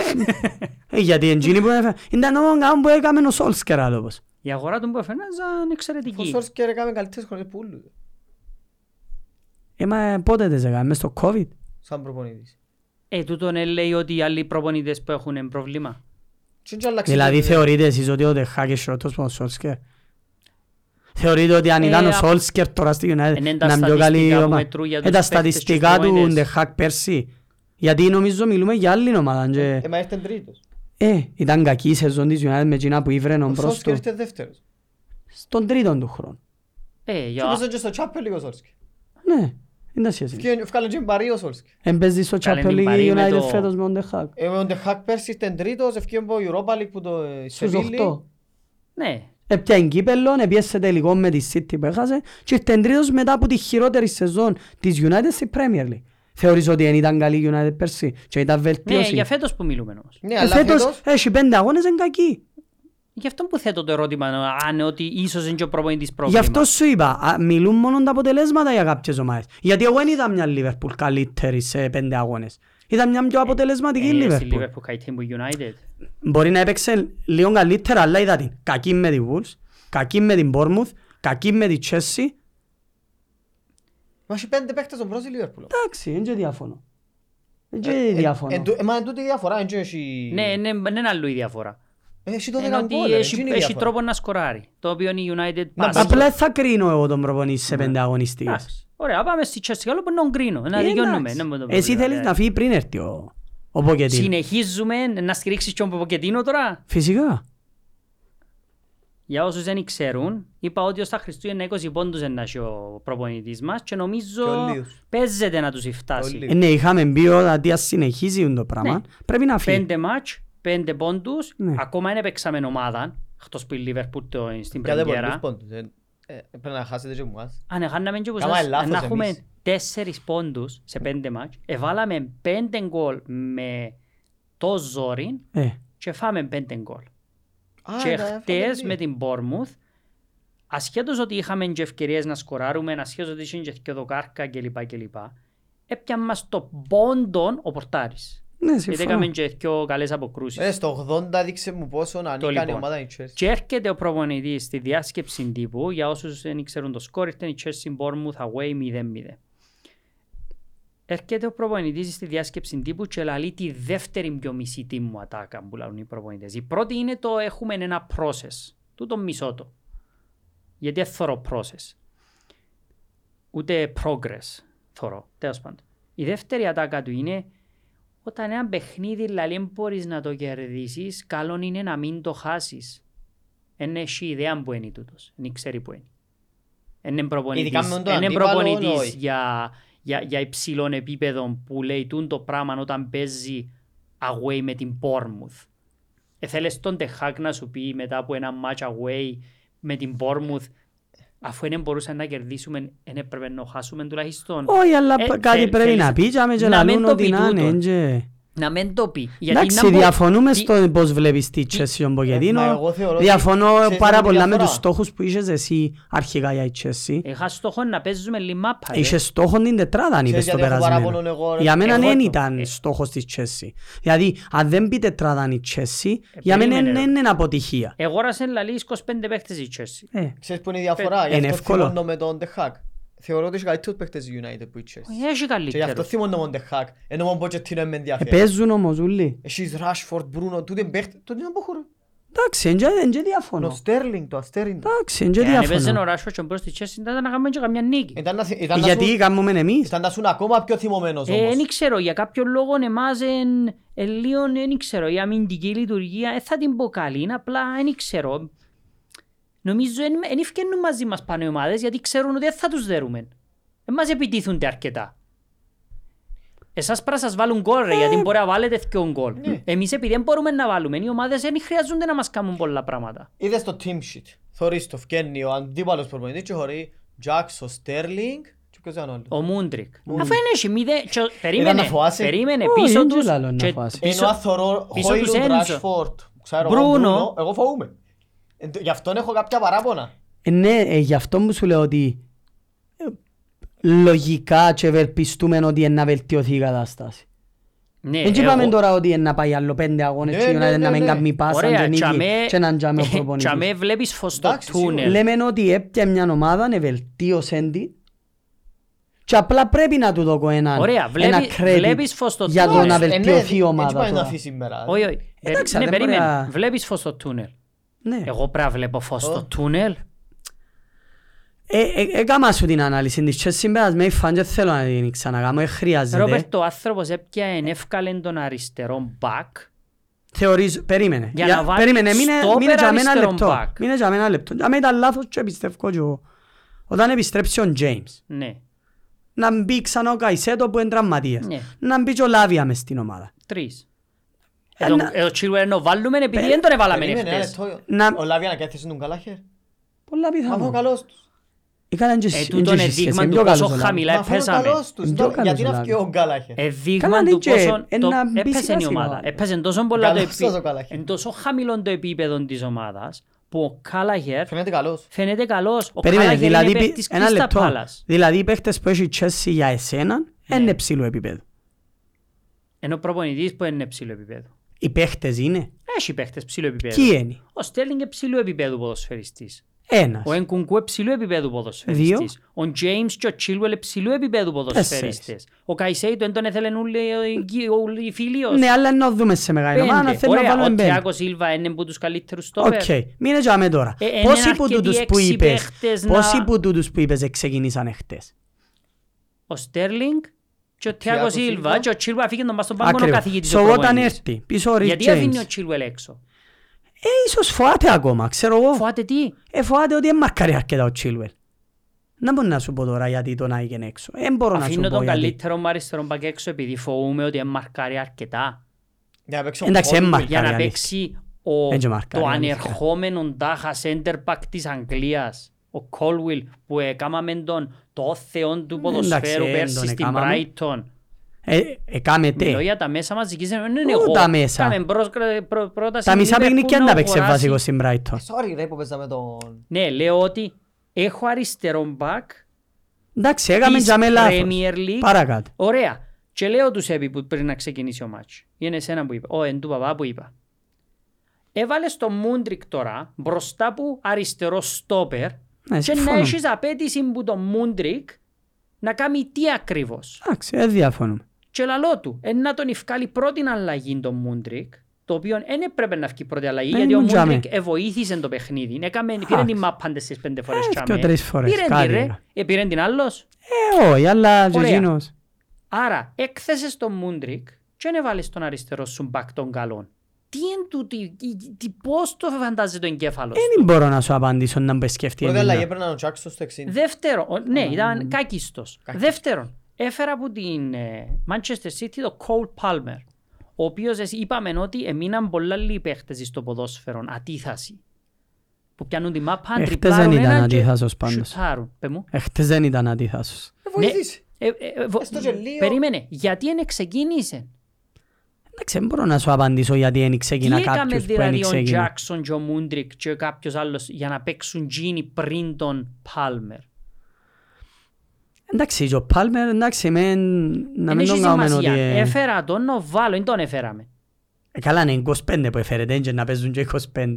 A: ε, Γιατί εκείνοι που έφερε. Ήταν όμως κάπου που έκαμε ο Σόλσκερ άλλος.
B: Η αγορά του Μπρούνο Φερνάντες ήταν
C: Ο
B: εξαιρετική.
C: Σόλσκερ έκαμε καλύτερες χρονιές που όλους.
A: Ε, μα πότε τις έκαμε, μες στο COVID;
C: Σαν προπονητής.
B: Ε, τούτον ε, λέει ότι οι άλλοι προπονητές που έχουν πρόβλημα.
C: Και δεν άλλαξε
A: Δηλαδή
C: το-
A: θεωρείτε εσείς ότι ο Τεχάκ είναι σιώτος από τον Σόλσκερ. Θεωρείτε ότι αν
B: Ε,
A: ήταν ο
B: α-
A: Σόλσκερ τώρα στη United
B: Είναι τα
A: να είναι πιο καλή
B: στατιστικά που
A: ομάδα.
B: μετρούν για
A: Ε,
B: τους
A: τα
B: παίκτες και
A: στατιστικά
B: τους
A: του
B: προπονητές.
A: Τεχάκ πέρσι. Γιατί νομίζω μιλούμε για άλλη ομάδα. και-
C: Ε, μα ήρθε τρίτος.
A: Ε, ήταν κακή η σεζόν της United με εκείνα που ήβρε
C: Ο
A: μπρος
C: Σόλσκερ
A: του.
C: ήρθε δεύτερος.
A: Στον τρίτον του χρόνου.
B: Ε,
C: Και
B: για...
C: έπαιζε και στο Champions League ο Σόλσκερ.
A: Ναι, είναι τα σχέση.
C: Ευκαι- Ευκάλε και μπαρί ο Σόλσκερ.
A: Εμπέζει στο
B: Κάλε
A: Champions
B: την
A: League
B: Παρή
A: η
B: με
A: United
B: το-
A: φέτος με τον Τεχάκ.
C: Ε, Ο Ντεχάκ πέρσι ήταν τρίτος, ευκαιρία από Europa League που το ε,
A: Στους
C: Σεβίλη.
A: 8.
B: Ναι.
A: Έπιανε κύπελλον, έπιασε τελικό με τη City που έχασε και ήρθε τρίτος μετά από τη χειρότερη σεζόν της United στη Premier League. Θεωρείς ότι δεν ήταν καλή η United πέρσι και ήταν
B: Ναι,
A: βελτίωση;
B: για φέτος που μιλούμε όμως.
C: Ναι,
A: Ε,
C: αλλά
A: φέτος
C: φέτος
A: έχει πέντε αγώνες είναι κακή.
B: Γι' αυτό που θέτω το ερώτημα, αν είναι ότι ίσως είναι και ο προπονητής
A: Γι'
B: πρόβλημα.
A: αυτό σου είπα, α, μιλούν μόνο τα αποτελέσματα για κάποιες ομάδες. Γιατί εγώ δεν είδα μια Liverpool καλύτερη σε πέντε αγώνες. Είδα μια πιο αποτελεσματική
B: Ε, στη
A: Liverpool.
B: Liverpool καλύτερη που United.
A: Μπορεί να έπαιξε λίγο καλύτερα, αλλά είδα την. Κακή με την Wolves, κακή με την Bournemouth, κακή με την Chelsea.
C: Μα έχει πέντε παίκτες στον πρώτο Λίβερπουλ.
A: Εντάξει, δεν και διαφωνώ. Δεν και
C: Ε,
A: διαφωνώ.
C: εν τω- ε, Μα εν τούτη η διαφορά, εν και έχει...
B: Ναι, ναι, δεν είναι αλλού η διαφορά.
C: Έχει το
B: Είναι
C: δέκα
B: ότι
C: γκολ, ε,
B: έχει,
C: εκείνη η
B: έχει
C: διαφορά.
B: τρόπο να σκοράρει. Το οποίο η United
C: Να
B: πάσει.
A: Απλά δεν θα κρίνω εγώ τον προπονητή σε πέντε αγωνιστικές.
B: Εντάξει. Ωραία, πάμε στη Chelsea. Καλό που να τον κρίνω. Να
A: Ε,
B: δικαιώνουμε.
A: εντάξει.
B: να μην το
A: Εσύ
B: πρόβλημα,
A: θέλεις
B: ε.
A: να φύγει πριν έρθει ο, ο Ποκετίνο.
B: Συνεχίζουμε να στηρίξεις τον Ποποκετίνο τώρα;
A: Φυσικά.
B: Για όσους δεν ξέρουν, είπα ότι ως τα Χριστούγεννα 20 πόντους είναι να έχει ο προπονητής μας και
C: Και ο
B: νομίζω
C: Λίος.
B: παίζεται να τους φτάσει.
C: Λίος.
A: Ε, ναι, είχαμε πει ότι αν συνεχίζει το πράγμα,
B: Ναι.
A: πρέπει να φύγει.
B: Πέντε μάτς, πέντε πόντους,
A: Ναι.
B: ακόμα δεν παίξαμε ομάδα, εκτός που η Liverpool το, στην
C: Κάτε πολλούς
B: πρεμιέρα.
C: Πόντους, ε. Ε, Πρέπει να χάσετε και εμάς.
B: Αν έχαναμε και από
C: Κάμαμε
B: εσάς,
C: λάθος
B: να έχουμε
C: εμείς.
B: τέσσερις πόντους σε πέντε μάτς, εβάλαμε πέντε γκολ με το ζόρι
A: Ε,
B: και φάμε πέντε γκολ.
C: Α,
B: Και
C: ναι,
B: χτες
C: φάνηκε.
B: με την Bournemouth, ασχέτως ότι είχαμε και ευκαιρίες να σκοράρουμε, ασχέτως ότι είχαν και δυο δοκάρκα κλπ. κλπ. Έπιαν μας το πόντον ο Πορτάρης.
A: Ναι,
B: Γιατί
A: συμφωνώ.
B: έκαμε και δυο καλές αποκρούσεις.
C: Ε, στο 80 δείξε μου πόσο να ανήκαν η
B: λοιπόν.
C: ομάδα η Chelsea.
B: Και έρχεται ο προπονητής στη διάσκεψη τύπου, για όσους δεν ξέρουν το σκόρ, ήρθε η Chelsea Bournemouth away 0-0. Έρχεται ο προπονητής στη διάσκεψη τύπου και λαλεί τη δεύτερη πιο μισή τίμου ατάκα που λαλούν οι προπονητές. Η πρώτη είναι το έχουμε ένα process. Τούτο μισό το. Γιατί δεν θωρώ process. Ούτε progress θωρώ. Τέλος πάντων. Η δεύτερη ατάκα του είναι όταν ένα παιχνίδι δηλαδή δεν μπορείς να το κερδίσεις, καλό είναι να μην το χάσεις. Δεν έχει ιδέα που είναι τούτος. Δεν ξέρει που είναι. Δεν είναι προπονητής,
C: Ειδικά με τον
B: δεν είναι
C: αντίπαλο,
B: προπονητής
C: όχι.
B: για, για, για υψηλών επίπεδων που λέει τούν το πράγμα όταν παίζει away με την Bournemouth. Ε, θέλεις τον Τεχάκ να σου πει μετά από ένα match away με την Bournemouth αφού δεν μπορούσαν να κερδίσουμε, δεν έπρεπε να χάσουμε τουλάχιστον.
A: Όχι, αλλά
B: Ε,
A: κάτι
B: θε-
A: πρέπει
B: θέλεις
A: να πει και άμε και
B: να μην
A: λαλούν
B: το
A: ότι
B: πει
A: να είναι.
B: Τούτον.
A: και-
B: Να μην το πει. Γιατί
A: Εντάξει,
B: να μπο-
A: διαφωνούμε
B: τι-
A: στο πώς βλέπεις τη Chelsea τον
C: Ε,
A: Πογκετίνο.
C: μα εγώ θεωρώ ότι-
A: Διαφωνώ
C: ξέρεις
A: πάρα
C: τι
A: πολλά με
C: διαφορά.
A: τους στόχους που είχες εσύ αρχικά για η Chelsea.
B: Είχα στόχο να παίζουμε λιμάπα.
A: Είχες στόχο την τετράδα αν είπες το
C: γιατί έχω
A: περασμένο.
C: παράπονο εγώ, ρε.
A: Για μένα
C: Εγώ
A: δεν
C: το-
A: ήταν
B: ε.
A: στόχος της Chelsea. Δηλαδή, αν δεν πει τετράδα η Chelsea, για μένα
B: περίμενε,
A: δεν
B: ρε.
A: είναι αποτυχία.
B: Εγόρασε λαλή 25 παίχτες η Chelsea.
A: Ε,
C: Ξέρεις που είναι η διαφορά, γι'
A: Είναι
C: αυτό
A: εύκολο.
C: θυμώνω με τον Τεχάκ. Θεωρώ ότι έχει καλύτερους παίκτες η United που η Chelsea.
B: Όχι, Έχει
C: Και γι' αυτό
B: καλύτερο.
C: θυμώνω με τον Τεχάκ, ενώ mon Pochettino με
A: ε,
C: ενδιαφέρει.
A: παίζουν όμως όλοι.
C: Έχεις Rashford, Bruno, τούτοι είναι παίκτες, τούτοι είναι απόχωρο.
A: Εντάξει, εν και- εν και
C: Ο
A: διαφωνώ.
C: Στέρλινγκ, το Αστέριν.
A: Εντάξει, εν και
B: Ε, Αν έπαιζε ο
A: διαφωνώ.
B: Ράσφορτ και μπρος στη Chelsea ήταν να κάνουμε και καμιά νίκη.
C: Ήταν να θυ- ήταν να
A: Γιατί
C: σου-
A: κάνουμε εμείς.
C: ήταν να σου είναι ακόμα πιο θυμωμένος
B: Ε,
C: όμως.
B: Δεν ξέρω, για κάποιο λόγο εμάς εν, εν λίγο, δεν ξέρω, η αμυντική λειτουργία, δεν θα την πω καλή, είναι απλά δεν ξέρω. Νομίζω δεν ευκαινούν μαζί μας πάνω οι ομάδες γιατί ξέρουν ότι δεν θα τους δέρουμε. Δεν μας επιτίθονται αρκετά. Εσάς πρέπει να σας βάλουν γκολ ρε, γιατί μπορεί να βάλετε δυο γκολ.
C: Ναι.
B: Εμείς επειδή δεν μπορούμε να βάλουμε, οι ομάδες δεν χρειάζονται να μας κάνουν πολλά πράγματα.
C: Είδες το team sheet. Θωρείς το φκένει ο αντίπαλος προπονητής και χωρεί Jackson, Sterling και ποιος ήταν ο άλλος;
B: Ο Μούντρικ.
C: Μούντρικ.
B: Αφού είναι εσύ, μηδέ- τσο- περίμενε,
C: να φοάσει.
B: περίμενε,
A: Όχι,
B: πίσω
A: δεν
B: τους,
A: ξέρω να
B: και
A: φοάσει.
B: πίσω-
C: Ενώ αν θωρώ
B: πίσω τους
C: Χόιλουντ,
B: Έντσο.
C: Rashford, ξέρω εγώ,
B: Μπρούνο.
C: Bruno, εγώ φοβούμαι. Ε, το- Γι' αυτόν έχω κάποια παράπονα.
A: Ε, Ναι, ε, γι' αυτό που σου λέω ότι ε, λογικά και ευελπιστούμε ότι είναι να βελτιωθεί η κατάσταση.
B: Ναι,
A: Δεν είπαμε
B: εγώ-
A: τώρα ότι είναι να πάει άλλο πέντε αγώνες
C: Ναι,
A: και η
C: ναι,
A: United
C: ναι,
A: να μην
C: ναι.
A: κάνει πάσα και
B: Ωραία,
A: νίκη
B: τσαμέ-
A: και να τζάμε ο προπονητής.
B: τσαμέ βλέπεις φως στο
C: Εντάξει, σίγουρα.
B: τούνελ.
A: Λέμε ότι έπια μια ομάδα, ευελτίωσε την και απλά πρέπει να του δω ένα,
B: Ωραία, βλέπει-
A: ένα credit
B: βλέπεις φως στο
A: για το
B: τούνελ.
A: να
C: Ε, ναι,
A: βελτιωθεί η
C: Έτσι
A: ομάδα
C: πάει να
A: τώρα.
C: αφήσει σήμερα.
B: Όχι, όχι. Ε,
A: Εντάξει,
B: Ναι,
A: δεν μπορεί
B: περίμενε.
A: να-
B: Βλέπεις φως στο τούνελ.
A: Ναι.
B: Εγώ πρέπει να βλέπω φως στο
C: Ω.
B: τούνελ.
A: Ε, ε, Έκαμα σου την ανάλυση της και σήμερα με φαν και θέλω να την ξανακάμω, ε, χρειάζεται.
B: Ρόπερτ, ο άνθρωπος έπιανε εύκαλεν τον αριστερό μπακ.
A: Θεωρείς, περίμενε.
B: Για να βάλει
A: περίμενε, μείνε,
B: στόπερ
A: μείνε για μένα
B: αριστερό
A: λεπτό.
B: back.
A: Μείνε για μένα λεπτό. Για μένα ήταν λάθος και πιστεύω και εγώ. Όταν επιστρέψει ο James,
B: Ναι,
A: να μπει ξανά ο Καϊσέτο που είναι τραυματίας.
B: Ναι.
A: Να μπει και ο Λάβια μες στην ομάδα.
B: τρεις.
A: Ε,
B: Ε, τον-
A: να-
B: ε, ο Chilwell ενώ βάλουμε επειδή δεν τον έβαλαμε
C: Περίμενε ένα
B: εχθές.
C: λεπτό.
A: Να-
C: Ο Λάβια να κάθισε τον Καλάχερ.
A: Πολλά
C: Μα αφού ο
A: πιθανό.
C: καλός τους.
A: Έκαναν και
B: Ε,
A: σ-
B: τούτον
A: και
B: είναι
A: σχέση,
B: δείγμα
A: είναι
B: του
A: πιο καλός
B: πόσο
A: ο Λάβια.
B: χαμηλά
C: Μα αφού ο
B: επέσαμε.
C: καλός τους.
A: Είναι πιο
C: τώρα,
A: καλός
C: Γιατί
A: ο
C: να
A: Λάβια.
C: φύγει ο Γκάλαχερ;
B: Ε, δείγμα
A: Καλά,
B: του
A: νίκε,
B: πόσο
A: ε,
B: το-
A: να μπει
B: έπεσε
A: σιγά
B: η
A: σιγά.
B: ομάδα. Έπεσε τόσο πολλά το
C: Καλός
B: επί-
C: ο Καλάχερ.
B: εν τόσο χαμηλό το επίπεδο της ομάδας που ο Κάλαγερ
C: Φαίνεται καλός.
B: φαίνεται καλός. Ο
A: Περίμενε,
B: Κάλαγερ
A: δηλαδή,
B: είναι
A: πι-
B: παίκτης
A: ένα
B: Crystal
A: λεπτό.
B: Palace.
A: Δηλαδή οι παίχτες που έχει η Chelsea για εσένα είναι ψηλό επίπεδο.
B: Ενώ προπονητής που είναι ψηλό επίπεδο.
A: Οι παίχτες είναι;
B: Έχει παίχτες ψηλό επίπεδο.
A: Ποιοι είναι;
B: Ο Στέρλινγκ είναι ψηλού επίπεδου ποδοσφαιριστής.
A: Ένας.
B: Ο Ενκουνκού είναι ψηλού επίπεδου ποδοσφαιριστής. Ο Τζέιμς και ο Chilwell είναι ψηλού επίπεδου ποδοσφαιριστές. Ο Καϊσέιτο δεν τον έθελεν όλοι οι- όλοι οι φίλοι ως.
A: Ναι, αλλά να δούμε σε μεγάλη ομάδα,
B: Πέντε.
A: θέλω να
B: Ωραία,
A: βάλουμε
B: ο
A: πέντε.
B: Τιάκο Σίλβα είναι που τους καλύτερους στόπερ.
A: Οκ, μείνε για με τώρα.
B: Ε, είναι
A: Πόσοι που
B: αρκετοί
A: τούτους που
B: έξι
A: είπες,
B: παίχτες να-
A: πόσοι που τούτους που είπες ξεκινήσαν χτες;
B: Ο Στέρλινγκ και ο Τιάκος
C: Τιάκος
B: Σίλβα
C: Σίλβα.
B: και ο Chilwell αφήγε τον πας στον πάγκο ο
A: Ακριβώς.
B: καθηγητής
A: So,
B: ο
A: όταν
B: προπονητής.
A: έρθει πίσω ο Ριτ
B: Γιατί αφήνει ο
A: James,
B: Chilwell έξω;
A: ε, ίσως φοάται ακόμα, ξέρω εγώ.
B: Φοβάται τι;
A: Ε, φοάται ότι δεν μαρκάρει αρκετά ο Chilwell. Δεν μπορώ να σου πω τώρα γιατί τον άγγεν έξω. Δεν μπορώ να σου
B: Αφήνω
A: πω
B: τον
A: γιατί.
B: καλύτερο μου αριστερό μπακ έξω επειδή φοβούμαι ότι μαρκάρει αρκετά.
C: Για να παίξει ο
A: Εντάξει,
C: Colwill.
A: έμμα.
B: Για να
A: Μαρκάρει,
B: παίξει ο,
A: Δεν και μαρκάρει,
B: το
A: αλήθεια.
B: ανερχόμενο τάχα center back της Αγγλίας. Ο Colwill που έκαμαμε τον το θεόν του ποδοσφαίρου
A: δεν
B: πέρσι
A: τον
B: στην
A: έκαμαμε.
B: Brighton.
A: Ε, έκαμε τε.
B: Μιλώ για τα μέσα μαζικής ενημέρωσης, δεν είναι
A: Πού
B: εγώ.
A: τα μέσα;
B: Κάμε προς- προ- πρόταση
A: Τα μισά
B: Liverpool
A: παιχνίκια
B: να
A: να παίξει
B: αγοράσει.
A: βασικό στην Brighton.
C: Sorry ρε που παίζαμε τον...
B: Ναι, λέω ότι έχω αριστερό μπακ
A: Εντάξει, έκαμε
B: της
A: για με λάθος.
B: Premier League.
A: Παρακάτω.
B: Ωραία. Και λέω τους έπι που πριν να ξεκινήσει ο μάτς. Είναι εσένα που είπα. Ω, εν του παπά που είπα. Έβαλες το Μούντρικ τώρα μπροστά που αριστερό στόπερ
A: Ναι,
B: και να
A: συμφωνώ.
B: έχεις απέτηση που το Μούντρικ να κάνει τι ακριβώς.
A: Εντάξει, δεν διαφωνούμε.
B: Και λαλό του, εν να τον ευκάλει πρώτη αλλαγή τον Μούντρικ, το οποίο δεν έπρεπε να βγει πρώτη αλλαγή,
A: Ε,
B: γιατί ο
A: μου τζάμε.
B: Μούντρικ εβοήθησε το παιχνίδι. Έκαμε, πήρε
A: Εντάξει.
B: την μάπα τις πέντε φορές
A: Ε,
B: τσάμε.
A: δυο-τρεις φορές,
B: Πήρε
A: κάτι
B: την ρε,
A: έκανα.
B: ε, πήρε την άλλος.
A: Ε, όχι, αλλά και
B: Ωραία.
A: εκείνος.
B: Άρα, έκθεσες τον Μούντρικ και δεν έβαλες τον αριστερό σου μπακ των καλών. Τι είναι τούτη, τι- τι- πώς το φαντάζεται το εγκέφαλο σου.
A: Δεν μπορώ να σου απαντήσω να μπες σκεφτεί
C: Πρώτη αλλαγή
A: εμένα.
C: έπαιρναν ο Jackson στο 60.
B: Δεύτερον, ο- ναι, ήταν κάκιστος.
C: Κάκιστος.
B: Δεύτερον, έφερα από την ε, Manchester City το Cole Palmer, ο οποίος εσύ, είπαμε ότι έμειναν πολλά λίγοι παίχτες στο ποδόσφαιρο, αντίθαση. Που πιάνουν τη μάπα,
A: Εχθές
B: τριπλάρουν
A: δεν ήταν
B: έναν και
A: αντίθασος πάντως.
B: σουτάρουν. Πε μου.
A: Εχθές δεν ήταν αντίθασος.
C: Ε, βοηθήσει.
B: Ε, ε, ε, βο-
C: Έστω και λίγο.
B: Περίμενε, γιατί δεν ξεκίνησε.
A: Εντάξει, δεν μπορώ να σου απαντήσω γιατί δεν
B: Τι
A: ξεκινά
B: έκαμε
A: κάποιος που δεν
B: δηλαδή ο
A: ξεκινά.
B: Τζάκσον και ο Μούντρικ και κάποιος άλλος για να παίξουν τζίνι πριν τον Πάλμερ.
A: Εντάξει, και ο Πάλμερ, εντάξει, μεν, να
B: Δεν
A: μην
B: έχει
A: τον κάνουμε ότι...
B: σημασία.
A: ε,
B: Έφερα τον να βάλω, δεν τον έφεραμε.
A: ε, Καλά, είναι 25 που έφερε, και να παίζουν και 25.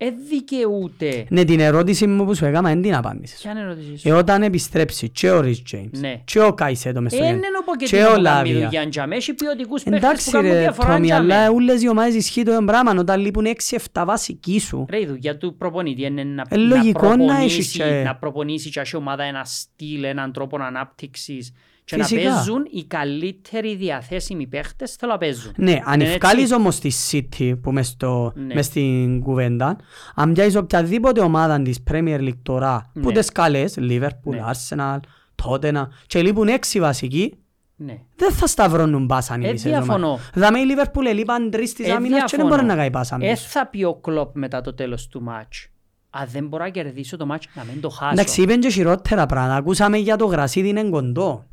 B: Ε, δικαιούται.
A: Ναι, την ερώτηση μου που σου έκανα δεν την απάντησες.
B: Ποια είναι η ερώτησή σου;
A: Ε, όταν επιστρέψει και ο Ρις Τζέιμς
B: Ναι.
A: και ο Καϊσέτο μες στο
B: Ε,
A: γέννη
B: είναι ο
A: και
B: Pochettino
A: ο
B: που κάνει
A: Λάβια.
B: δουλειά τζαμές, έχει ποιοτικούς παίχτες που
A: Εντάξει
B: κάνουν
A: ρε
B: διαφορά
A: Τόμι,
B: τζαμές.
A: αλλά όλες οι ομάδες ισχύει το ίδιο πράγμα. Όταν λείπουν 6-7 βασικοί σου.
B: Ρε, η δουλειά του προπονητή είναι να,
A: Ε, λογικό
B: να,
A: να
B: προπονήσει,
A: έχεις και-
B: να προπονήσεις και έχει ομάδα ένα στυλ, έναν τρόπο ανάπτυξης Και να
A: Φυσικά.
B: παίζουν οι καλύτεροι διαθέσιμοι παίχτες θέλω να παίζουν.
A: Ναι, αν
B: Είναι
A: ευκάλεις
B: έτσι.
A: όμως τη City που μες, στο,
B: Ναι.
A: μες στην κουβέντα, αν πιάσεις οποιαδήποτε ομάδα της Premier League τώρα, που
B: Ναι.
A: τις καλές, Liverpool,
B: Ναι.
A: Arsenal, Tottenham, και λείπουν έξι βασικοί,
B: Ναι.
A: δεν θα σταυρώνουν πάσαν οι
B: Ε,
A: μισές
B: διαφωνώ.
A: ομάδες. Δαμε η Liverpool ελείπαν τρεις της
B: Ε,
A: άμυνας και δεν
B: διαφωνώ.
A: μπορεί να κάνει πάσαν
B: Ε,
A: πίσω.
B: θα πει ο Κλόπ μετά το τέλος του μάτς. Αν δεν μπορώ να κερδίσω το μάτς, να μην το χάσω.
A: Εντάξει, είπεν και χειρότερα πράγματα. Ακούσαμε για το γρασίδι είναι κοντό.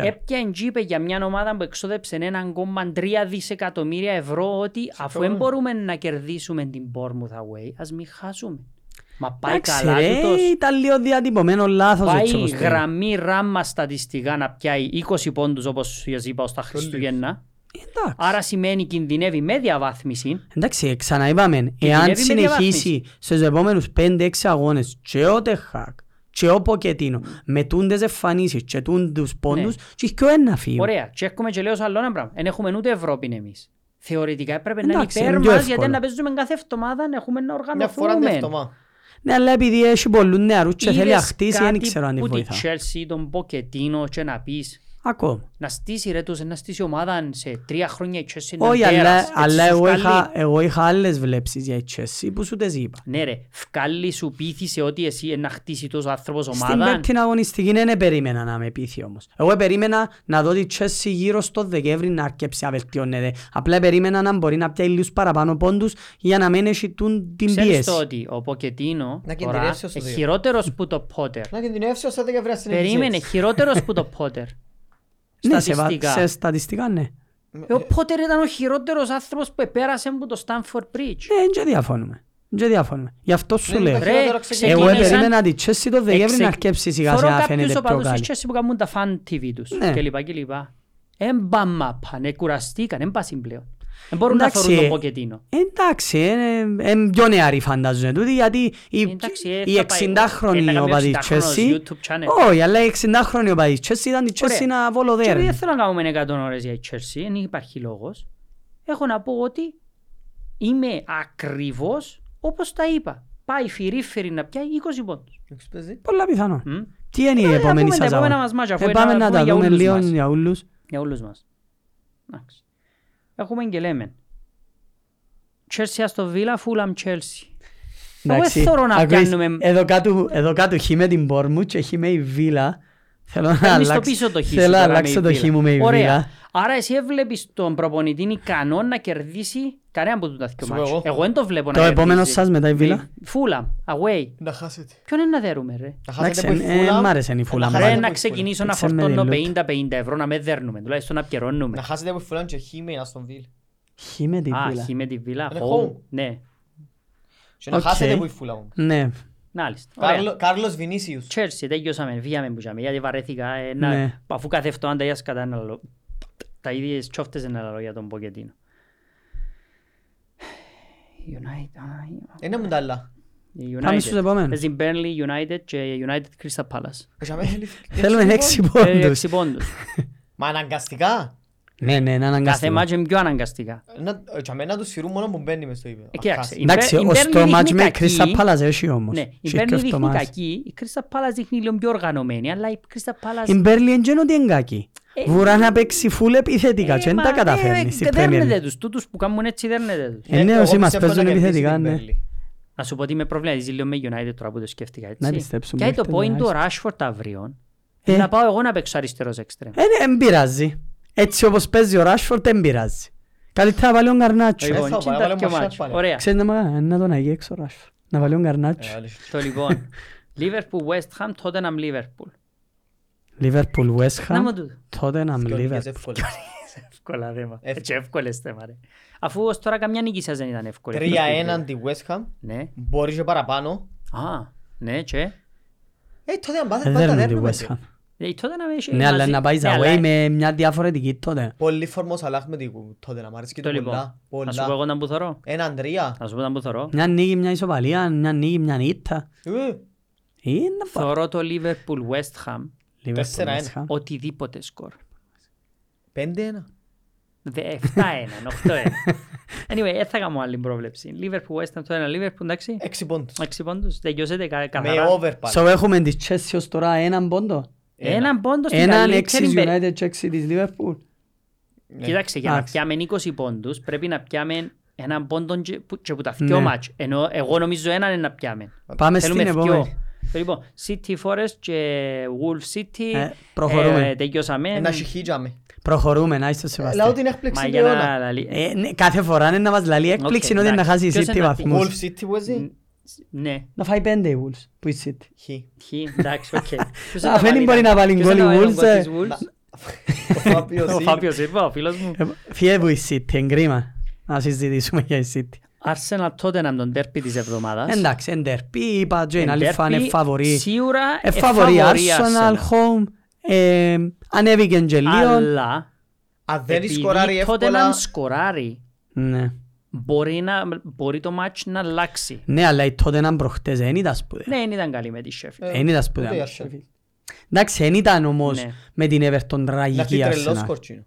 B: Έπιαν τζίπε για μια ομάδα που εξόδεψε 1,3 δισεκατομμύρια ευρώ ότι αφού δεν μπορούμε να κερδίσουμε την Bournemouth away, ας μην χάσουμε. Μα πάει
A: Εντάξει,
B: καλά
A: ρε,
B: τούτος.
A: ήταν λίγο διατυπωμένο λάθος έτσι
B: Πάει
A: όπως το
B: γραμμή ράμα στατιστικά να πιάει 20 πόντους όπως σας είπα ως τα Χριστούγεννα.
A: Εντάξει.
B: Άρα σημαίνει κινδυνεύει με διαβάθμιση.
A: Εντάξει, ξαναείπαμε, εάν
B: κινδυνεύει με
A: συνεχίσει στους επόμενους 5-6 αγώνες και ο Τεχάκ και ο Ποκετίνο με τούντες εμφανίσεις και τούντους πόντους και έχει και ο ένας φύγει.
B: Ναι. Ωραία. Και έρχομαι και λέω σε άλλο ένα πράγμα. Δεν έχουμε ούτε Ευρώπη εμείς. Θεωρητικά έπρεπε να είναι
A: Εντάξει,
B: υπέρ
A: είναι πιο
B: μας γιατί
A: εύκολο.
B: να παίζουμε κάθε εβδομάδα να έχουμε να
C: Μια φορά την
B: οργανωθούμε.
C: εβδομάδα.
A: Ναι, αλλά επειδή έχει πολλούς νεαρούς και θέλει να
B: Είδες
A: χτίσει, δεν
B: κάτι
A: ξέρω αν τη
B: που τη
A: βοηθά.
B: Chelsea, τον Ποκετίνο και να πεις
A: Ακόμα.
B: να στήσει ρε τους, να στήσει ομάδα σε τρία χρόνια η Chelsea
A: Όχι,
B: να
A: αλλά,
B: τέρας. Έτσι
A: αλλά
B: σου
A: εγώ,
B: βγάλει-
A: είχα, εγώ είχα άλλες βλέψεις για η Chelsea που σου τις είπα.
B: Ναι ρε, φκάλι σου πείθησε ότι εσύ ε, να χτίσει τόσος άνθρωπος
A: Στην
B: ομάδα.
A: πέμπτη αγωνιστική δεν περίμενα να με πείθει όμως. Εγώ περίμενα να δω τη Chelsea γύρω στο Δεκέμβρη να αρκέψει να βελτιώνεται. Απλά περίμενα να μπορεί να πιάει λίγους παραπάνω πόντους για να μην έχει τούν την
B: Ξέρεις
A: πίεση.
B: το ότι ο Ποκετίνο
C: Να
B: τώρα
C: κινδυνεύσει ως το
B: είναι
C: δύο.
B: χειρότερος που το Πότερ.
C: Να κινδυνεύσει ως το Δεκεμβρία στην
B: Περίμενε,
C: Ελισέτ.
B: χειρότερος που το Πότερ.
A: Ναι, σε, βα-
B: Στατιστικά.
A: σε στατιστικά ναι.
B: Ε, Ο Πότερ ήταν ο χειρότερος άνθρωπος που επέρασε από το Stanford Bridge;
A: Ναι, δεν διαφωνούμε. Δεν διαφωνούμε. Γι' αυτό σου
C: Ναι,
A: λέω.
C: το
B: Ρε,
C: χειρότερο
A: Εγώ
C: ξεκίνησαν-
A: περίμενα τη Chelsea το Δεκέμβρη
B: Εξε-
A: να αρκέψει σιγά
B: Θωρώ
A: σιγά να
B: κάποιους
A: φαίνεται πιο
B: οπαδούς
A: καλή.
B: της Chelsea που κάνουν τα fan TV τους
A: Ναι.
B: και λοιπά και λοιπά. Εν μάπα, ναι, κουραστήκαν, εν πάσουν πλέον. Δεν μπορούν να
A: Εντάξει,
B: θωρούν τον
A: ε,
B: Ποκετίνο.
A: Εντάξει, είναι πιο νεαροί φαντάζομαι τούτοι γιατί οι,
B: Εντάξει, ε,
A: οι
B: θα πάει-
A: 60χρονοι
B: ε, να κάνει
A: οπαδοί
B: 60χρονος
A: Chelsea
B: YouTube channel.
A: όχι, αλλά οι 60χρονοι οπαδοί Chelsea ήταν τη
B: Ωραία.
A: Chelsea να
B: Και επειδή
A: βολοδέρνει.
B: δεν θέλω να κάνουμε 100 ώρες για η Chelsea, δεν υπάρχει λόγος. Έχω να πω ότι είμαι ακριβώς όπως τα είπα. Πάει φυρίφερη να πιάει 20 πόντους.
C: Ποιος παίζει;
A: Πολλά πιθανό.
B: Μμ.
A: Τι είναι η
B: Ε, να
A: επόμενη
B: πούμε τα
A: σας
B: επόμενα
A: αγώνα.
B: μας μάτια, αφού
A: Ε,
B: είναι-
A: Πάμε να
B: αφού
A: τα
B: είναι για
A: δούμε
B: όλους
A: λίγο
B: μας.
A: για όλους.
B: Για όλους μας. Εντάξει. Έχουμε και λέμε. Chelsea στο Villa, Fulham Chelsea. Εγώ
A: Εντάξει,
B: δεν θέλω να
A: ακούεις,
B: πιάνουμε...
A: Εδώ κάτω, εδώ κάτω χ με την Bournemouth και χ με η Βίλα. Θέλω να
B: Παίρνεις το
A: αλλάξω,
B: πίσω το χ σου
A: θέλω να
B: τώρα με
A: αλλάξω
B: η
A: το
B: Villa.
A: χ μου με η
B: Ωραία.
A: Βίλα.
B: Άρα εσύ έβλεπεις τον προπονητή ικανό να κερδίσει κανένα από τα δύο
C: Σου
B: μάτια.
C: εγώ.
B: Εγώ δεν το βλέπω να
A: Το
B: κερδίσει.
A: επόμενο σας μετά η Βίλα;
B: Fulham, away.
C: Να χάσετε.
B: Ποιον είναι να δέρουμε ρε;
C: Να χάσετε
A: Εντάξει,
C: που η
A: ε,
C: Fulham-
A: μ' άρεσε η Fulham.
C: να
A: Ρε,
B: Ρε
C: χάσετε
B: να
C: που η Fulham-
B: ξεκινήσω να
A: Έξε με
B: φορτώνω
A: τη
B: 50-50 ευρώ να με δέρνουμε. Τουλάχιστον να πιερώνουμε.
C: Να χάσετε που η Fulham και χ με η Aston Villa.
A: Χ με τη
B: Α,
A: Βίλα.
B: χει με τη Villa.
C: Είναι
B: home.
C: home.
B: Ναι.
C: Και να
A: Οκ.
C: χάσετε που η Fulham. όμως.
A: Ναι,
B: Μάλιστα. Ωραία.
C: Κάρλο- Κάρλος Βινίσιους.
B: Chelsea, τελειώσαμε, βγήκαμε που είχαμε, γιατί βαρέθηκα. ε, να-
A: Ναι.
B: Αφού κάθε εβδομάδα τα ίδια σκατά ένα λαλό. Τα ίδιες τσόφτες ένα λαλό για τον Ποκετίνο. United, α,
C: Είναι μου τα άλλα.
B: η
A: Πάμε στους
B: United.
A: επόμενους.
B: Παίζει Burnley, United και United Crystal Palace.
C: Είχαμε έξι
A: Θέλουμε
C: λοιπόν.
A: έξι
B: Ε,
A: πόντους.
B: έξι πόντους.
C: Μα αναγκαστικά.
A: Ναι, ναι, είναι
B: Κάθε
A: αναγκαστικό.
B: μάτσο είναι πιο αναγκαστικά.
C: Να- ε, και αμένα τους σειρούν μόνο που μπαίνει μες στο ύπεδο.
B: Ε, κοίταξε,
C: Χάσει.
B: η
A: Εντάξει,
B: Μπέρ- η
A: ως
B: Burnley
A: το μάτς
B: δείχνει
A: με
B: κακή.
A: Crystal Palace έχει όμως.
B: Ναι, η
A: Έχει
B: Burnley
A: και
B: δείχνει
A: εβδομάδες.
B: κακή, η Crystal Palace δείχνει λίγο πιο οργανωμένη, αλλά η Crystal Palace...
A: Η Μπέρλι εν τζένο ότι είναι κακή.
B: Ε,
A: Βουράς να παίξει φουλ επιθετικά και δεν
B: μα,
A: τα
B: ε,
A: καταφέρνεις στην
B: δεν
A: Premier
B: δέρνετε
A: League.
B: τους, τούτους που κάνουν έτσι δέρνετε τους.
A: Ε, ναι,
C: εγώ
A: όσοι μας
C: πιστεύω
A: παίζουν
C: να κερδίσει
A: επιθετικά,
C: την
A: ναι.
C: Burnley.
B: Να σου πω ότι με προβληματίζει λίγο με United τώρα που το σκέφτηκα έτσι.
A: Να πιστέψουμε,
B: Και το
A: έχετε
B: point του
A: ένα
B: Rashford αύριο.
A: Ε.
B: Να πάω εγώ να παίξω αριστερός έξτρεμ.
A: Ε, ναι, εν πειράζει. Έτσι όπως παίζει ο Rashford δεν πειράζει. Καλύτερα να βάλει τον Καρνάτσο.
C: Ε,
B: Λοιπόν,
C: θα
B: τι
C: πάει,
B: είναι τα
C: βάλε
B: δυο
C: μασιά
B: μάτς.
C: πάλι.
B: Ωραία.
A: Ξέρεις να μα- να τον αγεί έξω ο Rashford. Να βάλει τον
C: Ε,
A: Καρνάτσο.
C: αλήθεια.
B: Το λοιπόν. Liverpool, West Ham, Tottenham, Liverpool.
A: Liverpool, West
B: Να μου
A: Ham,
B: τούτο.
A: Tottenham,
C: Σκιονίκες
A: Liverpool.
C: εύκολα.
B: Εύκολα θέμα.
C: Εύκολα.
B: Έτσι εύκολες θέμα ρε. Αφού ως τώρα καμιά νίκη σας δεν ήταν εύκολη.
C: 3-1 τη West Ham.
B: Ναι.
C: Μπορεί και παραπάνω.
B: Α, ναι και.
C: Ε, τότε αν πάτε
A: Δεν
C: πάντα
A: δέρνουν τη
C: δέρνουμε.
A: West Ham.
B: Ε, η Tottenham έχει
A: Ναι, αλλά
B: μαζί-
A: να πάει
B: Ναι, αλλά-
A: away με μια διαφορετική τότε.
C: Πολύ φόρμος αλλάχ με τη τότε να μ' αρέσει και
B: Το
C: το
B: λοιπόν.
C: πολλά.
B: Να σου πω
C: Πολλά.
B: εγώ να που θωρώ.
C: Έναν τρία.
B: Να σου πω να που θωρώ.
A: Μια νίκη, μια ισοπαλία, μια νίκη, μια νύχτα.
C: Ε,
A: Είναι πάρα.
B: Θωρώ το Liverpool West Ham
A: Liverpool,
C: Τέσσερα
A: West
C: ένα.
A: Ham.
B: οτιδήποτε σκορ.
C: 5-1.
B: Δε- 7-1, 8-1. Anyway, δεν θα κάνω άλλη πρόβλεψη. Liverpool, West Ham, το ένα Liverpool, εντάξει.
C: Έξι πόντους.
B: Έξι πόντους, τελειώσετε κα-
C: Με
B: καθαρά.
C: over πάλι.
A: So έχουμε της Chelsea ως τώρα έναν πόντο;
B: Έναν πόντο στην
A: Έναν
B: καλύτερη
A: έξι
B: περί-
A: United και έξι της Liverpool.
C: Ναι.
B: Κοίταξε, για να
A: Εντάξει.
B: πιάμε 20 πόντους πρέπει να πιάμε έναν πόντο και που- και που τα
A: Ναι.
B: δυο μάτς. Ενώ εγώ νομίζω έναν είναι να πιάμε.
A: Πάμε
B: Θέλουμε
A: στην
B: δυο.
A: επόμενη.
B: Λοιπόν, City Forest και Wolf City.
A: Ε, προχωρούμε.
B: ε, Τελειώσαμε.
C: Ένα χιχίτζαμε.
A: Προχωρούμε, να είστε
C: Λάω
A: Σεβαστέ.
C: την έκπληξη
B: Μα
C: του
B: για να
C: αιώνα.
B: λαλεί-
A: Ε, ναι, Κάθε φορά είναι να μας λαλεί έκπληξη
B: Οκ,
A: είναι ότι να
B: εντάξει.
A: χάσει η
B: Ποιος
A: City
B: είναι να
A: βαθμούς.
C: Wolf City που ζει.
B: Ναι,
A: Να φάει πέντε η Wolves, που η City.
C: Χι.
B: χ, εντάξει, οκ. Ποιος
A: Αφού
B: θα
A: δεν μπορεί να βάλει
B: ποιος
A: γκολ
B: θα
A: η
B: βάλει τον
A: Wolves,
B: γκολ
A: ε.
B: της Wolves?
C: Ο Φάπιος
B: Ο
C: Σίλβα.
B: Φάπιος Σίλβα, ο φίλος μου.
A: Ε, Φύγε που η City, εγκρίμα. Να συζητήσουμε για η City.
B: Arsenal Tottenham τον τέρπι της εβδομάδας.
A: Εντάξει, εντέρπι, είπα και είναι
B: Εν
A: αλήθεια, είναι
B: derby,
A: φαβορή.
B: Σίγουρα
A: Ε,
B: ε,
A: φαβορή,
B: φαβορή
A: Arsenal, home, ε, ανέβηκε και λίγο.
B: Αλλά
C: Αν δεν
B: επειδή
C: σκοράρει
B: Tottenham
C: εύκολα,
B: σκοράρει
A: Ναι.
B: μπορεί, να, μπορεί το μάτς να αλλάξει.
A: Ναι, αλλά η Tottenham προχτές δεν ήταν σπουδαία.
B: Ναι, δεν ήταν καλή με τη Sheffield.
C: Ε,
A: Δεν ήταν σπουδαία.
C: ούτε η
A: με τη
C: Arsenal.
A: Sheffield. Εντάξει, δεν ήταν όμως
B: Ναι.
A: με την Everton
C: να
A: τραγική
C: έρθει τρελός
A: Arsenal.
C: κορτσίνο.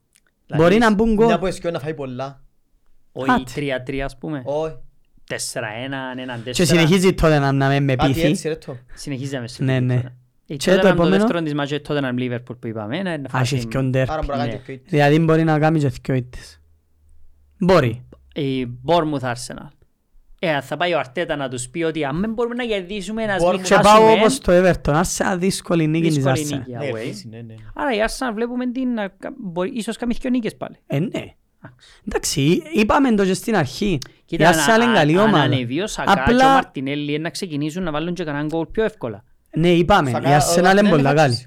A: Μπορεί να μπουν
C: Μια
A: γκολ.
C: που εσκιώ να φάει πολλά.
B: Όχι
A: Άτε.
B: 3-3 ας πούμε.
C: Όχι.
B: 4-1, έναν 4.
A: Και συνεχίζει η Tottenham να με με
C: Κάτι
A: πείθει.
C: έτσι ρε το.
B: Συνεχίζαμε στο
A: Ναι,
B: τούτο.
A: ναι.
B: Η
A: Και το
B: Tottenham το
A: επόμενο;
B: δεύτερο της μάτς είναι Tottenham Liverpool που είπαμε. Είναι
A: Α,
B: φάση-
A: έχει και ο
C: Άρα
A: ντέρπι.
C: μπορεί να κάνει
B: Ναι.
C: και quit.
A: Δηλαδή μπορεί να κάνει και δυο ήττες. Μπορεί.
B: Η Bournemouth Arsenal. Ε, θα πάει ο Αρτέτα να τους πει ότι αν δεν μπορούμε να κερδίσουμε να
C: Bournemouth.
B: μην
A: Και πάω
B: χάσουμε,
A: όπως το Everton. Arsenal δύσκολη νίκη της
B: δύσκολη
A: Arsenal.
B: νίκη
C: Ναι,
B: away.
C: επίσης, ναι, ναι.
B: Άρα η Arsenal βλέπουμε την, να κα- μπορεί- ίσως κάνει δυο νίκες πάλι.
A: Ε, ναι. Εντάξει, είπαμε το και στην αρχή. Η
B: Κοίτα,
A: Arsenal είναι καλή
B: αν
A: ομάδα.
B: ανεβεί ο Σακά και ο
A: Απλά,
B: Μαρτινέλli να ξεκινήσουν να βάλουν και κανέναν γκολ πιο εύκολα.
A: ναι, είπαμε, η
C: Σακά, ο
A: Arsenal είναι
C: Μαρτινέλη
A: πολύ
C: φάτσισε.
A: καλή.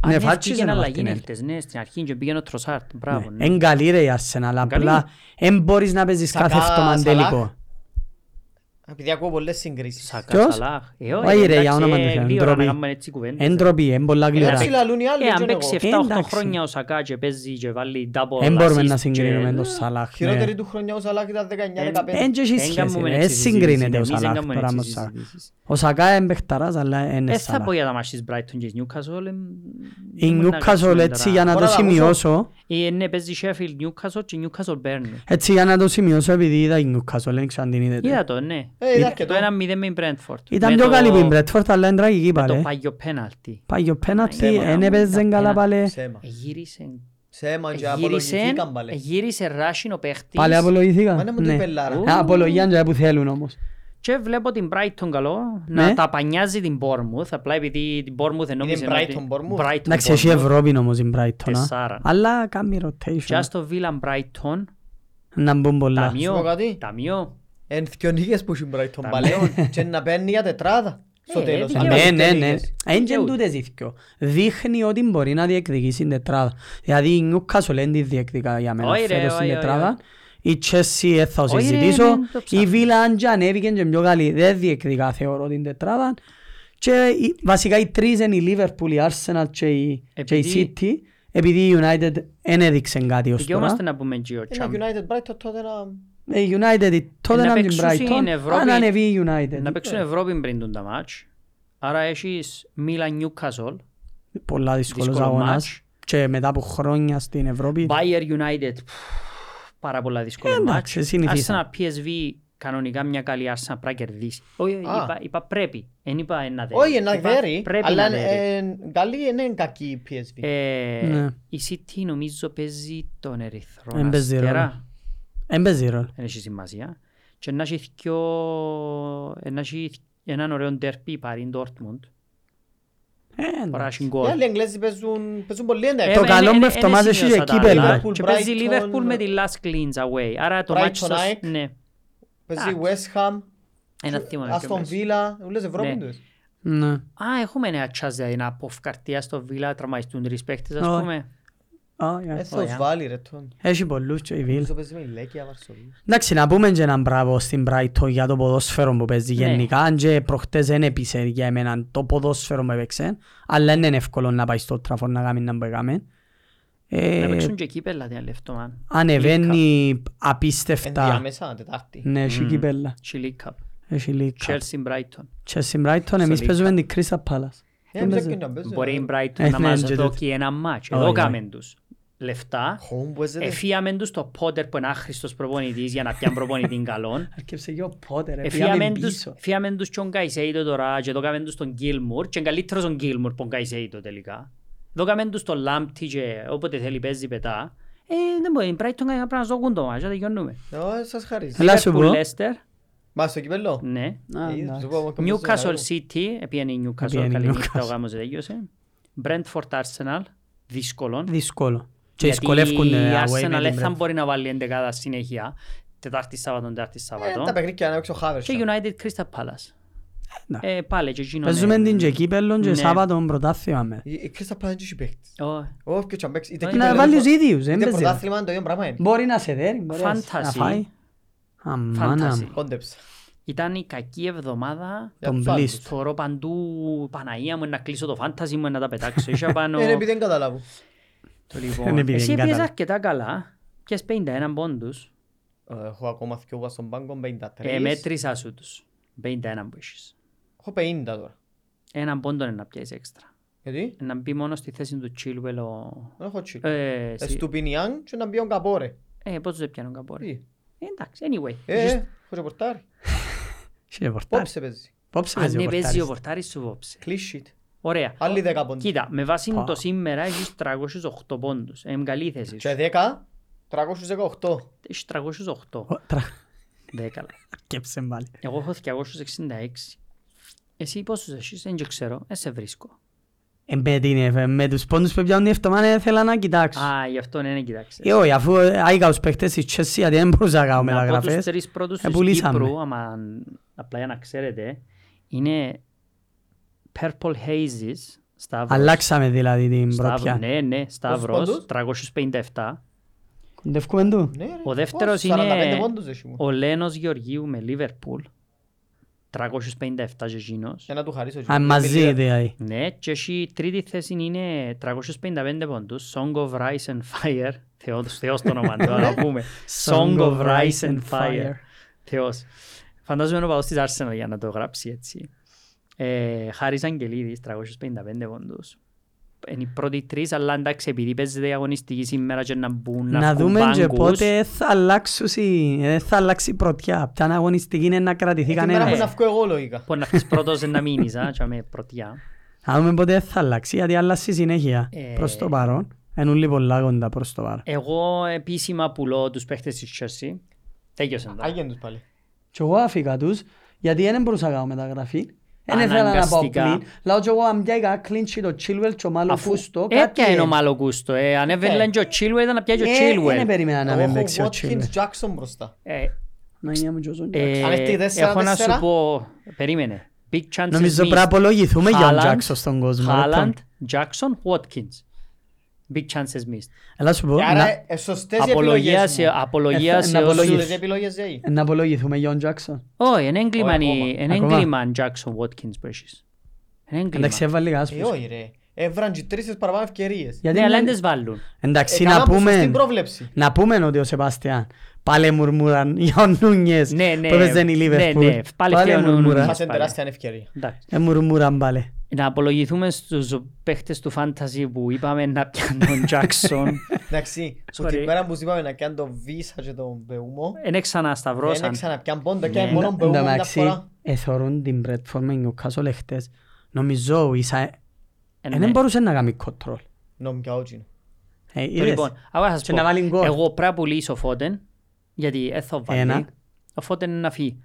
B: Αν
A: Ναι,
B: ναι,
A: φάτσισε
B: πήγαινε
A: ο
B: αλλαγή
A: Μαρτινέλη.
B: χτες, ναι, στην αρχή και πήγαινε ο Τροσάρτ. Μπράβο, ναι.
A: Είναι καλή ρε η Arsenal, απλά δεν μπορείς να παίζεις
C: Σακά,
A: κάθε εβδομάδα
C: Σαλάχ.
A: Τελικό.
C: Επειδή ακούω πολλές συγκρίσεις.
B: Σακά,
A: Ποιος;
B: Σαλάχ. Ε,
A: Όχι,
B: όχι,
A: ρε, για
B: εντάξει,
A: όνομα του
B: ε,
A: Θεού,
B: γλύωρα
A: ντροπή.
B: να κάνουμε έτσι κουβέντες.
A: Εντροπή, είναι πολλά γλυόρα.
C: Έτσι λαλούν οι άλλοι,
B: Ε, αν
C: δεν
B: παίξει
C: εγώ.
B: 7-8
A: εντάξει.
B: χρόνια ο Σακά και παίζει και βάλει double
A: Δεν μπορούμε
B: assist
A: να
B: και-
A: συγκρίνουμε τον Σαλάχ.
C: Χειρότερη
A: ναι.
C: του χρονιά ο Σαλάχ ήταν 19-15.
A: Εν και έχει
B: Δεν
A: σχέση,
B: κάνουμε
A: ρε.
B: έτσι
A: δεν
B: συζήτηση,
A: συγκρίνεται ο
B: εμείς δεν
A: Σαλάχ
B: κάνουμε
A: τώρα
B: έτσι
A: με τον Σακά.
B: συζητήσεις.
A: Ο Σακά είναι παιχταράς, αλλά είναι
B: Ε, θα
A: Σαλάχ.
B: πω για τα μάτς της Brighton και της Newcastle. ε,
A: Η
B: δεν μπορεί να
A: Newcastle
B: κάτσουμε
A: έτσι
B: τώρα.
A: για να
C: Μπορώ
A: το
C: να ακούσω.
A: σημειώσω,
B: Ε, Ναι, παίζει Sheffield Newcastle και Newcastle Burnley.
A: έτσι για να το σημειώσω επειδή είδα η Newcastle, δεν ξέρω αν την είδατε.
B: Είδα το, ναι.
C: Ε, είδα και
B: Το
C: το.
B: 1-0 με η Brentford.
A: Ήταν
B: Με
A: πιο
B: το-
A: καλή που η Bradford, αλλά είναι τραγική
B: με
A: πάλι.
B: το πάγιο πέναλτι.
A: Πάει ο πέναλτι,
C: Ψέμα.
A: δεν έπαιζε καλά
B: Τα
A: πάλι.
C: Ψέμα.
B: Εγύρισε,
C: Ψέμα και
B: εγύρισε,
C: απολογηθήκαν πάλι.
B: εγύρισε ράσιν ο παίχτης.
A: Πάλι απολογήθηκα.
C: Μα είναι μου το
A: Ναι.
C: υπελάρα.
B: Ου.
A: Ε, Απολογίαν και που θέλουν όμως.
B: Και βλέπω την Brighton καλό
A: Ναι.
B: να ταπανιάζει την Bournemouth, απλά επειδή την Bournemouth δεν νόμιζε
C: Είναι
B: ότι-
C: Brighton, Bournemouth.
B: Brighton,
A: Εντάξει, έχει
B: Bournemouth.
A: Ευρώπη όμως η Brighton. α.
B: Τεσσάρα.
A: Αλλά κάνει
B: Και
A: rotation.
B: ας το Villa Brighton,
A: Να μπουν πολλά.
B: ταμείο,
C: Σου πω κάτι;
B: ταμείο.
C: Εν δυο νίκες που έχει Brighton
B: Τα
C: πάλι.
B: μειών.
C: Και να παίρνει για τετράδα. Στο
B: Ε,
C: τέλος.
B: δικαίωμα.
C: Αν
A: Ναι,
C: παίζει
A: ναι,
C: δυο
A: ναι.
C: νίκες.
A: Εν και
B: Δικαιούται.
A: τούτες οι δυο. Δείχνει ότι μπορεί να διεκδικήσει την τετράδα. Δηλαδή η Newcastle δεν τη διεκδικά για μένα
B: Όχι, ρε,
A: φέτος την
B: όχι,
A: τετράδα.
B: όχι,
A: Η Chelsea δεν θα
B: Όχι, ρε,
A: συζητήσω.
B: δεν το
A: Η
B: ψάχνω.
A: Villa αν και ανέβηκε και πιο καλή δεν διεκδικά θεωρώ την τετράδα. Και οι- βασικά οι τρεις είναι η Liverpool, η Arsenal και η, και η
B: Επειδή-
A: City. Επειδή η United δεν έδειξε κάτι ως τώρα.
B: Δικαιούμαστε να πούμε και ο
C: Ένα
B: Champ.
C: United Brighton τότε να...
A: Ε, Η United, η
B: να
A: Tottenham την
B: παίξουν στην
A: Brighton,
B: Ευρώπη-
A: αν ανεβεί η United.
B: Να παίξουν Ευρώπη πριν τον τα μάτς. Άρα έχεις Milan Newcastle,
A: Πολλά δύσκολος
B: δύσκολο
A: αγώνας.
B: μάτς.
A: Και μετά από χρόνια στην Ευρώπη.
B: Bayer United, πφ, πάρα πολλά δύσκολο
A: Εντάξει,
B: μάτς.
A: συνηθίσαμε.
B: Arsenal PSV, κανονικά μια καλή Arsenal πρέπει να κερδίσει. Όχι,
C: Α.
B: είπα, είπα πρέπει, δεν είπα ένα δέρει.
C: Όχι, να
B: Είπα
C: δέρει.
B: Πρέπει
C: Αλλά
B: να
C: είναι-
B: δέρει.
C: ε, καλή είναι κακή η PSV.
B: Ε,
A: Ναι.
B: Η City νομίζω παίζει τον Ερυθρό
A: Εν παίζει ρόλο.
B: Αστέρα.
A: Εν παίζει ρόλο.
B: Δεν έχει σημασία. Και να έχει δυο- να έχει έναν ωραίο ντέρπι παρή Dortmund.
A: Ε,
B: Παρά
A: εντάξει.
B: έχει
C: Οι
B: γκολ.
C: άλλοι Εγγλέζοι παίζουν παίζουν πολύ
B: Ε,
C: ένταξη.
A: Το
B: με-
A: καλό
B: είναι-
A: με
B: είναι
A: εβδομάδες έχει
B: σημείωσα τα
A: κύπελλο.
B: άλλα.
C: Liverpool,
B: Και παίζει
C: Brighton,
B: Liverpool με τη Last Cleans away. Άρα το
C: Brighton,
B: μάτσο σας-
C: ΑΕΚ.
B: Ναι.
C: Παίζει
B: εντάξει.
C: West Ham,
B: Ένα θύμα να
C: Aston
B: πιούμε.
C: Villa, όλες Ευρώπη
B: Ναι.
C: τους.
A: Ναι.
B: Α, έχουμε νέα τσάς δηλαδή να αποφκαρτία στο Βίλα, τραυματιστούν τρεις παίκτες ας
A: Όχι.
B: πούμε.
A: Α,
C: Ε,
A: για.
C: θα τους
B: Ωραία.
C: βάλει ρε τον.
A: Έχει πολλούς και η Βίλ.
C: Νομίζω παίζει με η Λέκια Βαρσοβία.
A: Εντάξει, να πούμε και έναν μπράβο στην Brighton για το ποδόσφαιρο που παίζει
B: Ναι.
A: γενικά. Αν και προχτές δεν έπεισε για εμένα το ποδόσφαιρο που έπαιξε. Αλλά δεν είναι εύκολο να πάει στο Trafford να κάνει να που έκαμε.
B: Να
A: Ε,
B: παίξουν και κύπελλα την αλεύτω, man.
A: ανεβαίνει απίστευτα.
C: Ενδιάμεσα, Τετάρτη.
A: Ναι, έχει
B: Μμμ.
A: κύπελλα.
B: Chili Cup.
A: Έχει λίγα.
B: Chelsea Brighton.
A: Chelsea Brighton, εμείς
B: League
A: παίζουμε την Crystal Palace.
C: Ε,
A: Δεν
C: δεν
A: παίζει.
C: ξέρω να παίζει.
B: Μπορεί η
C: ε.
B: Brighton
A: Ε,
B: να
A: ναι,
B: μας
A: και
B: δώσει ένα μάτς.
A: Όχι,
B: Εδώ
A: όχι.
B: κάμεν τους. Λεφτά.
C: Χόμ που έζεται.
B: Εφίαμε τους το Πότερ που είναι άχρηστος προπονητής για να πιάνει προπονητή καλόν.
A: Αρκεψε και ο Πότερ,
B: Εφίαμε
A: πήγαμε
B: τους,
A: πίσω.
B: εφίαμε τους και τον Καϊσέιτο τώρα και εδώ κάμεν τους τον Γκίλμουρ και είναι καλύτερος τον Γκίλμουρ από τον Καϊσέιτο τελικά. Εδώ κάμεν τους τον Λάμπτη και όποτε θέλει παίζει πετά. Ε, δεν μπορεί, η Brighton κάνει πρέπει να στο κούντο μας, και τελειώνουμε.
C: Ω, σας χαρίζει.
A: Έλα σου
B: Liverpool,
A: πω.
B: Leicester,
C: Μα στο κυπέλλο.
B: ναι.
A: Α,
C: Ε,
A: εντάξει.
C: σου πω, ακόμα και πώς
B: Newcastle
C: δεν
B: City, επίανε η Newcastle,
A: Επίανε η
B: καλή νύχτα, ο
A: Newcastle.
B: γάμος τελείωσε. Brentford Arsenal, δύσκολο.
A: Δύσκολο. Και
B: Γιατί
A: δυσκολεύκονται
B: η
A: away
B: Arsenal
A: με
B: δεν
A: την
B: θα
A: Brentford.
B: μπορεί να βάλει εντεκάδα συνέχεια. Τετάρτη Σάββατο, Τετάρτη
C: Ε,
B: Σάββατο.
C: Τα παιχνίδια να παίξει ο Χάβερς.
B: Και United Crystal Palace.
A: Ναι.
B: Ε, πάλι και εκείνο
A: Παίζουμε
B: είναι-
A: την και κύπελλον και
B: Ναι.
A: Σάββατον πρωτάθλημα με.
C: Η- Η Κρίστα Πάλας δεν έχει παίχτης.
B: Ω,
C: Όχι, και αν παίξει. Είτε
B: Να
C: κύπελλο,
A: Να βάλεις
C: είτε
A: τους ίδιους, δεν
C: είτε
A: παίζει.
C: πρωτάθλημα, το ίδιο πράγμα είναι.
A: Μπορεί να σε δέρει, μπορεί να
B: Fantasy.
A: να φάει. Αμάνα
B: Fantasy.
A: μου.
C: Κόντεψα.
B: Ήταν η κακή εβδομάδα.
C: Για
A: Τον
C: τους άλλους.
A: πλήστο.
B: Θωρώ παντού Παναγία μου να κλείσω το fantasy μου να τα πετάξω. Είχα πάνω...
C: Ε, Είναι επειδή δεν καταλάβω.
B: Το
A: Είναι
B: λοιπόν.
A: επειδή
B: Εσύ
A: δεν
B: έπαιζες
A: κατάλαβα.
B: αρκετά καλά. Και 51 πόντους.
C: Ε, Έχω ακόμα δυο βάζω στον πάγκο, 53.
B: Ε, μέτρησα σου τους. 51 που έχεις.
C: Έχω 50 τώρα.
B: Έναν πόντο είναι να πιάσεις έξτρα.
C: Γιατί;
B: Να μπει μόνο στη θέση του Chilwell ο...
C: Δεν έχω τσίκ.
B: Ε, εσύ-
C: Στουπινιάν και να μπει ο Καπόρε.
B: ε, πώς δεν πιάνουν καπόρε.
C: Τι;
B: Ε, εντάξει, anyway.
C: Ε, έχω και πορτάρι.
A: Είχε πορτάρι.
C: Πόψε παίζει.
A: Πόψε
B: Αν
A: παίζει ο
B: ναι, παίζει ο
A: πορτάρις.
B: πορτάρις σου βόψε.
C: Clean sheet.
B: Ωραία.
C: Άλλοι 10 πόντους.
B: Κοίτα, με βάση
A: Πα.
B: το σήμερα έχεις 308 πόντους. Ε, καλή η θέση σου.
C: Και 10, 318.
B: Έχεις 308.
A: Ω, τρα-
B: Δεν καλά.
A: Κέψε πάλι.
B: Εγώ έχω 266. Εσύ πόσους έχεις, δεν και ξέρω. Ε, σε βρίσκω.
A: Ε, με την- ε, Με τους πόντους που πιάνουν η εβδομάδα ήθελα να κοιτάξω.
B: Α, γι' αυτό ναι, ναι, κοιτάξτε.
A: Ε, όχι, αφού άικα τους παίχτες της Chelsea, γιατί δεν μπορούσα να κάνω
B: Να πω τους
A: μεταγραφές.
B: τρεις πρώτους
A: Ε,
B: της
A: πουλήσαμε.
B: Κύπρου, άμα απλά για να ξέρετε, είναι Purple Hazes, Σταύρος.
A: Αλλάξαμε δηλαδή την
B: Σταύρος,
A: πρωτιά.
B: ναι, ναι, Σταύρος,
C: πόντους;
B: 357.
A: Κοντεύκουμε του.
C: Ναι, ρε.
B: Ο δεύτερος
C: Ω, 45
B: είναι
C: πόντους έχει μου.
B: ο Λένος Γεωργίου με Liverpool, 357 και εκείνος.
C: Για να του χαρίσω.
A: Α, μαζί δηλαδή.
B: Ναι, και έχει τρίτη θέση είναι 355 πόντους, Song of Rise and Fire, Θεός, Θεός το όνομα, τώρα να πούμε. Song of Rise and Fire. Θεός. Φαντάζομαι είναι ο παδός της Arsenal για να το γράψει έτσι. Ε, Χάρης Αγγελίδης, 355 πόντους. Είναι οι πρώτοι τρεις, αλλά εντάξει, επειδή παίζεται η αγωνιστική σήμερα και να μπουν, να,
A: Να
B: βγουν
A: δούμε και
B: πάγκους,
A: πότε θα αλλάξουσει, ε, θα αλλάξει η πρωτιά. Ποια αγωνιστική είναι να κρατηθεί
C: Την μέρα που
A: κανένα.
C: να βγω εγώ λογικά.
B: Μπορείς να φύγεις πρώτος να μείνεις, α, και με πρωτιά.
A: Να δούμε πότε θα αλλάξει, γιατί αλλάζει συνέχεια.
B: Ε.
A: Προς το παρόν. Είναι όλοι πολλά κοντά προς το παρόν.
B: Εγώ επίσημα πουλώ τους παίχτες της Chelsea. Τέλειωσε τώρα.
C: Άγιον τους πάλι.
A: Και εγώ άφηκα τους, γιατί δεν μπορούσα να κάνω μεταγραφή. Δεν ήθελα να πάω
B: Αναγκαστικά.
A: πλήν. Λάω και εγώ αν πιάγα clean sheet ο Chilwell και ο Μάλλο
B: Αφού
A: Φούστο.
B: έπια είναι ο Μάλο Κούστο, ε, ανέβαινε και ο Chilwell, ήταν να πιάει και ο
A: Δεν
B: Chilwell.
A: Ε, περίμενα να
C: Εγώ
A: με
C: έχω
A: παίξει ο
C: Watkins
A: Chilwell.
C: Jackson μπροστά.
B: Ε,
A: Να είναι μου και ο John
B: ε,
A: Jackson.
C: Αν έχετε τέσσερα,
B: Έχω να σου
C: τέσσερα.
B: πω, περίμενε. Big chances
A: Νομίζω πρέπει να
B: missed.
A: απολογηθούμε για τον
B: Haaland,
A: Jackson στον κόσμο.
B: Haaland,
A: λοιπόν.
B: Jackson, Watkins. Big chances missed.
A: Έλα σου πω,
C: Και άρα
A: να-
C: ε, σωστές οι
B: Απολογίας
C: επιλογές
B: σε,
C: μου.
B: απολογίας
A: Ε,
B: σε
A: να
B: όσους...
A: απολογηθώ.
C: Σωστές επιλογές ζέει.
A: να απολογηθούμε για τον Jackson.
B: Όχι, είναι έγκλημα,
C: Όχι,
B: είναι-
C: ακόμα.
B: είναι
A: Ακόμα.
B: έγκλημα Jackson Watkins που έχεις. Είναι έγκλημα.
A: Εντάξει, έβαλε λίγα
C: Ε,
A: άσπρος.
C: όχι ρε. Έβραν και τρεις τις παραπάνω ευκαιρίες.
A: Γιατί
B: Ναι, αλλά
A: είναι-
B: δεν τις βάλουν.
A: Εντάξει,
C: Έκαναν
A: να
C: που σωστή
A: πούμε,
C: πρόβλεψη.
A: να πούμε ότι ο Σεπάστιαν πάλι μουρμουραν για ο Νούνιες
B: Ναι, ναι.
A: που έπαιζε η
B: Ναι,
A: Λίβερπουλ.
B: ναι, πάλι φταίει ο
A: μουρμουραν.
B: Νούνιες.
C: Χάσαν
B: πάλι.
C: τεράστια ευκαιρία.
B: Εντάξει.
A: Ε, μουρμουραν πάλι.
B: Να απολογηθούμε στους παίχτες του fantasy που είπαμε να πιάνουν τον Jackson.
C: Εντάξει, που
B: Sorry.
C: την μέρα που σου είπαμε να κάνει τον Βίσα και τον Μπεούμο,
B: Είναι ξανασταυρώσαν.
C: δεν ξαναπιάν πόντο
B: Ναι.
C: και μόνο
A: Εν τω
C: Μπεούμο μια
A: μεταξύ,
C: φορά.
A: εθωρούν την Bradford με Newcastle εχθές. Νομίζω ο Ισα
B: Ε,
A: δεν
B: ναι.
A: μπορούσε να κάνει control.
C: Νομικά όχι.
A: Ε,
B: Το
A: είδες.
B: Λοιπόν, αγώ να σας
A: Και
B: πω,
A: να βάλει γκολ.
B: εγώ πρέπει να πουλήσω Φώτεν, γιατί δεν θα βάλει.
A: Ένα.
B: Ο Φώτεν είναι να φύγει.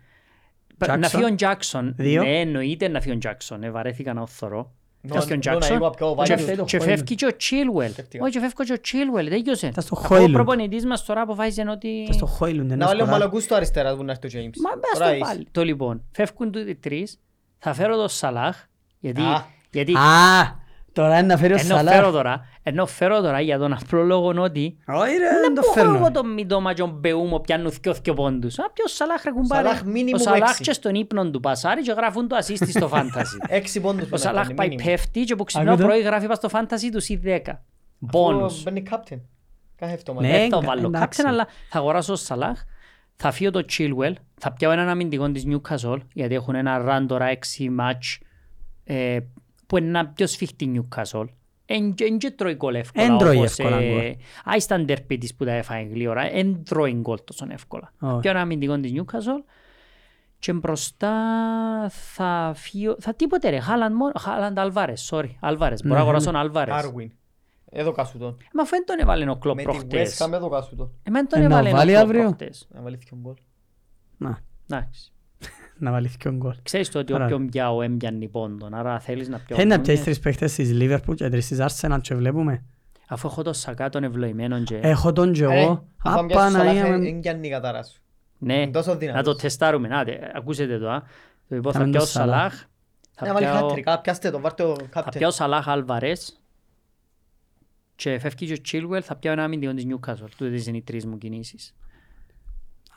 A: Jackson.
B: Να φύγει ο Τζάκσον.
A: Δύο.
B: Ναι, εννοείται να φύγει ο Τζάκσον. Ε, βαρέθηκα να οθωρώ.
C: Νο-
B: Φεύγει ο
C: νο-
B: Τζάκσον
C: να είπα πιο
B: και-
C: value.
A: το
B: και
A: Χόιλουντ.
B: φεύγει και ο Chilwell.
C: Σκέφτηκα.
B: Όχι, και φεύγει και ο Chilwell. Τέλειωσε.
A: Ήταν στο
B: Αφού Ο
A: Χόιλουντ.
B: προπονητής μας τώρα αποφάσισε ότι...
A: Ήταν στο Χόιλουντ, δεν
C: Να βάλει ο
A: σκοράρει.
C: Μαλακούστο αριστερά που να έρθει ο James.
B: Μα μπας
C: Τώρα
B: το
C: είσαι.
B: πάλι. Το λοιπόν, φεύγουν οι τρεις. Θα φέρω τον Σαλάχ, γιατί...
C: Α.
B: γιατί
A: Α, τώρα είναι να φέρει ο
B: ενώ φέρω
A: Σαλάχ.
B: τώρα, ενώ φέρω τώρα για τον απλό λόγο ότι
A: Όχι ρε,
B: Δεν
A: δεν το
B: μπορώ εγώ
A: φέρνω.
B: τον Μιντόμα και τον Μπεούμο πιάνουν δυο δυο πόντους. Α, ποιος Σαλάχ ρε κουμπάρε.
C: Σαλάχ minimum
B: Ο Σαλάχ
C: έξι.
B: και στον ύπνο του πασάρι και γράφουν το assist στο fantasy.
C: Έξι πόντους
B: Ο
C: πρέπει να
B: Σαλάχ
C: κάνει,
B: πάει
C: minimum.
B: πέφτει και που ξυπνάω
A: Ακούτε.
B: πρωί γράφει πας στο fantasy τους C10.
C: Αφού
B: Μπόνους.
C: Μπαίνει captain. Κάθε εβδομάδα.
A: Ναι.
B: Δεν θα
A: εγκα-
B: βάλω
A: εντάξει.
B: κάποιον, αλλά θα αγοράσω ο Σαλάχ. Θα φύγω το Chilwell. Θα πιάω έναν αμυντικό της Newcastle, γιατί έχουν ένα run τώρα 6 match ε, που είναι ένα πιο σφιχτή Newcastle. Εν εν και τρώει γκολ εύκολα.
A: Εν τρώει
B: όπως,
A: εύκολα
B: ε,
A: γκολ.
B: Άι στα ντέρπι της που τα έφαγε γλύωρα. Εν τρώει γκολ τόσο εύκολα.
A: Όχι.
B: Και ένα αμυντικό της Newcastle. Και μπροστά θα φύγω... Θα τίποτε ρε. Χάλαντ μόνο. Χάλαντ Αλβάρες. Sorry. Αλβάρες. Μπορώ να
A: Ναι,
B: αγοράσω τον Αλβάρες.
C: Άρουιν. Εδώ κάσου τον.
B: Μα αφού δεν τον έβαλε ο κλόπ
C: Με τη
B: προχτές.
C: West Ham εδώ κάσου τον.
B: Εμένα τον
A: Ε, να
B: έβαλε ο
A: βάλει
B: κλόπ
A: αύριο.
B: προχτές.
C: Να βάλει δύο γκολ.
A: Να,
B: Εντάξει.
A: Να βάλει και γκολ.
B: Ξέρεις το ότι
A: Ωραία.
B: όποιον πιάω έμπιανει πόντον. Άρα θέλεις να πιάω
A: Θέλει να
B: Νούνιες.
A: πιέσεις τρεις παίχτες της Liverpool και τρεις της Arsenal και βλέπουμε.
B: Αφού έχω το Σακά τον ευλογημένο και...
A: Έχω τον και
C: Ρε,
A: εγώ.
C: αφού αν πιάσεις
A: Απαναγία
C: Σαλάχ,
A: με-
C: εν πιάνει η κατάρα σου.
B: Ναι,
C: Είναι τόσο
B: να το
C: δυνατός.
B: τεστάρουμε. Να, τε- ακούσετε το. α. Το λοιπόν, θα
A: Κάμε το
B: πιάω
A: Σαλάχ.
B: Σαλάχ. Θα
C: Να βάλει
B: πιάω-
C: hat-trick. Α, πιάστε το, βάρτε το
B: Θα
C: captain.
B: πιάω Σαλάχ Αλβαρές. Και φεύγει και ο Chilwell, θα πιάω ένα αμυντικό της Newcastle. Τούτες είναι οι τρεις μου κινήσεις.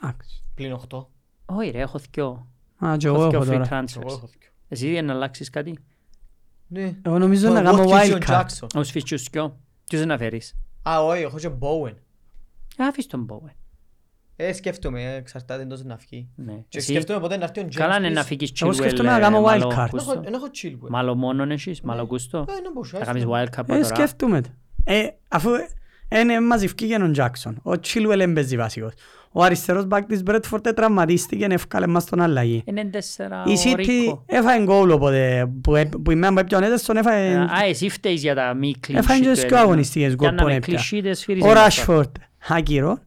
A: Εντάξει.
C: Πλην οχτώ.
B: Όχι ρε, έχω δυο.
A: Α, και εγώ
B: Έχω
A: έχω
B: δυο free
A: τώρα.
C: Εγώ
B: transfers.
C: έχω δύο.
B: Εσύ δεν να αλλάξεις κάτι;
C: Ναι.
A: Εγώ νομίζω
C: Το
A: να κάνω
C: Watkins και ο
A: wildcard.
C: Jackson.
B: Ως φύτσους δυο. Ποιος; Να φέρεις;
C: Α, όχι, έχω και Bowen.
B: Άφης τον Bowen.
C: Ε, σκέφτομαι, ε, εξαρτάται εντός να φύγει.
B: Ναι.
C: Και
B: Εσύ,
C: σκέφτομαι ποτέ να έρθει ο James
B: καλά είναι να
C: Pierce.
B: φύγεις
A: Εγώ
B: Chilwell.
A: σκέφτομαι να
B: ε,
A: κάνω
B: μάλλον
A: wildcard.
B: γούστο.
C: Εν έχω- εν έχω Chilwell.
B: Μάλλον μόνον εσείς, μάλλον γούστο.
C: Ε, ναι, μπορούσα,
B: Θα κάνεις
C: έστω.
B: wildcard από
A: Ε,
B: τώρα.
A: σκέφτομαι το. Ε, αφού είναι μαζευκή για τον Jackson. Ο Chilwell έμπαιζε βασικός. Ο αριστερός μπακ της Bradford τραυματίστηκε και έφκαλε μας τον αλλαγή.
B: Είναι τέσσερα
A: Η
B: ο
A: City
B: Ρίκο.
A: έφαγε γκολ οπότε που, έ- που η μένα που έπιανε τον έφαγε...
B: Α, εσύ φταίεις για τα μη κλεισί.
A: Έφαγε και σκιο αγωνιστικές γκολ που έπια.
B: κλεισίτες φύριζε
A: Ο
B: μπροστά.
A: Rashford, άκυρο.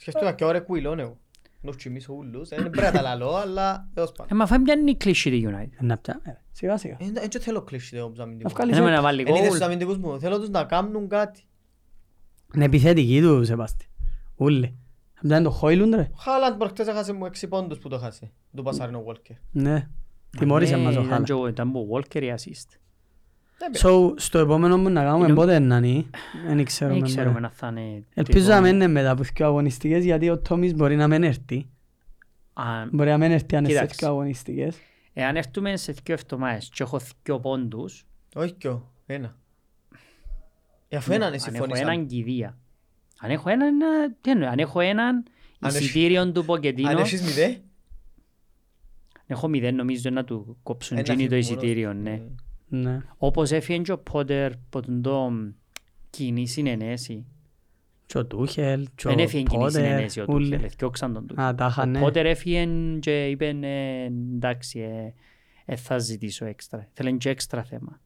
C: Σκέφτομαι και ωραία κουιλόν εγώ. Να τους τσιμήσω ούλους. Δεν πρέπει να τα λαλώ, αλλά έως πάνω.
B: Ε, μα φάει πιάνει η κλεισί τη United.
A: Να πια, ε, σιγά σιγά.
C: Ε, Δεν θέλω κλείσει τους αμυντικούς.
A: βγάλεις
B: Δεν
A: Λιζό-
B: με να βάλει
C: Εν είδες τους
B: γκολ.
C: αμυντικούς μου. Θέλω τους να κάνουν κάτι.
A: Είναι επιθετική του, Σεβάστη. Ούλοι. Θα είναι το Χόιλουντ, ρε.
C: Ο Χάλαντ προχτές έχασε μου έξι πόντους που το χάσε. Του πασάρινο Walker.
A: Ναι. Τιμώρησε
B: Ναι,
A: μας ο
B: ήταν
A: Χάλα.
B: και ο- Ήταν ο Walker η assist.
C: Δεν πειράζει.
A: So, στο επόμενο που να κάνουμε
B: Είναι-
A: πότε να είναι, δεν
B: Δεν
A: ξέρουμε.
B: ξέρουμε
A: μπορεί.
B: να θα είναι...
A: Ελπίζω
B: τυπο-
A: να μην είναι μετά από δύο αγωνιστικές, γιατί ο Τόμις μπορεί να μην έρθει.
B: Α,
A: Μπορεί να μην έρθει αν είναι σε
B: Κοίταξε.
A: δύο αγωνιστικές.
B: Εάν έρθουμε σε δύο εβδομάδες και έχω δύο πόντους,
C: Όχι κιο. Ένα. Ε, αφού έναν
B: αν έχω
C: συμφωνήσαμε.
B: έναν κηδεία. Αν έχω έναν, ε, τι εννοώ, αν έχω έναν
C: Αν έχει-
B: εισιτήριο του
C: Αν
B: Ποκετίνο,
C: έχεις μηδέ.
B: έχω μηδέν νομίζω να του κόψουν
C: ένα
B: εκείνοι το
C: φύγει μόνος.
B: εισιτήριο, ναι.
C: Ε,
A: Ναι.
B: Όπως έφυγε και ο Πότερ από τον το κοινή συνενέση.
A: Και ο Τούχελ, και
B: Δεν
A: ο
B: έφυγε κοινή
A: Πότερ,
B: συνενέση ο
A: ούλοι.
B: Τούχελ, εθιώξαν τον Τούχελ.
A: Α, τα είχαν,
B: Ο
A: ναι.
B: Πότερ έφυγε και είπε ε, εντάξει, ε, ε, θα ζητήσω έξτρα. Θέλει και έξτρα θέμα.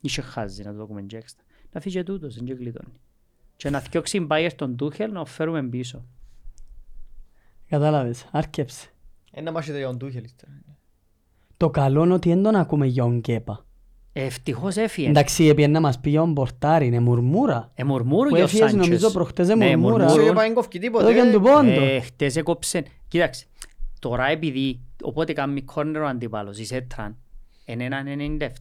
B: Είχε χάζει να το δούμε και έξτρα. Να φύγει και τούτος, δεν και γλιτώνει. Και να θιώξει η Bayern τον Τούχελ να φέρουμε πίσω.
A: Κατάλαβες, άρκεψε.
C: Ένα μάχη για τον Τούχελ. ύστερα.
A: Το καλό είναι ότι δεν τον ακούμε για τον Κέπα.
B: Ευτυχώς έφυγε.
A: Εντάξει, έπιε να μας πει για τον Πορτάρι, είναι μουρμούρα.
B: Ε, μουρμούρου
A: Που
B: για ο
A: έφυγες
B: Σάντσες.
A: νομίζω προχτές ε,
B: Ναι,
A: μουρμούρα.
C: Όσο
B: μουρμούρου.
C: και πάει κοφκι τίποτε.
A: Εδώ και του πόντο.
B: Ε, χτες έκοψε. Κοίταξε, τώρα επειδή οπότε κάνει κόρνερ ο αντίπαλος, η Σέτραν, είναι έναν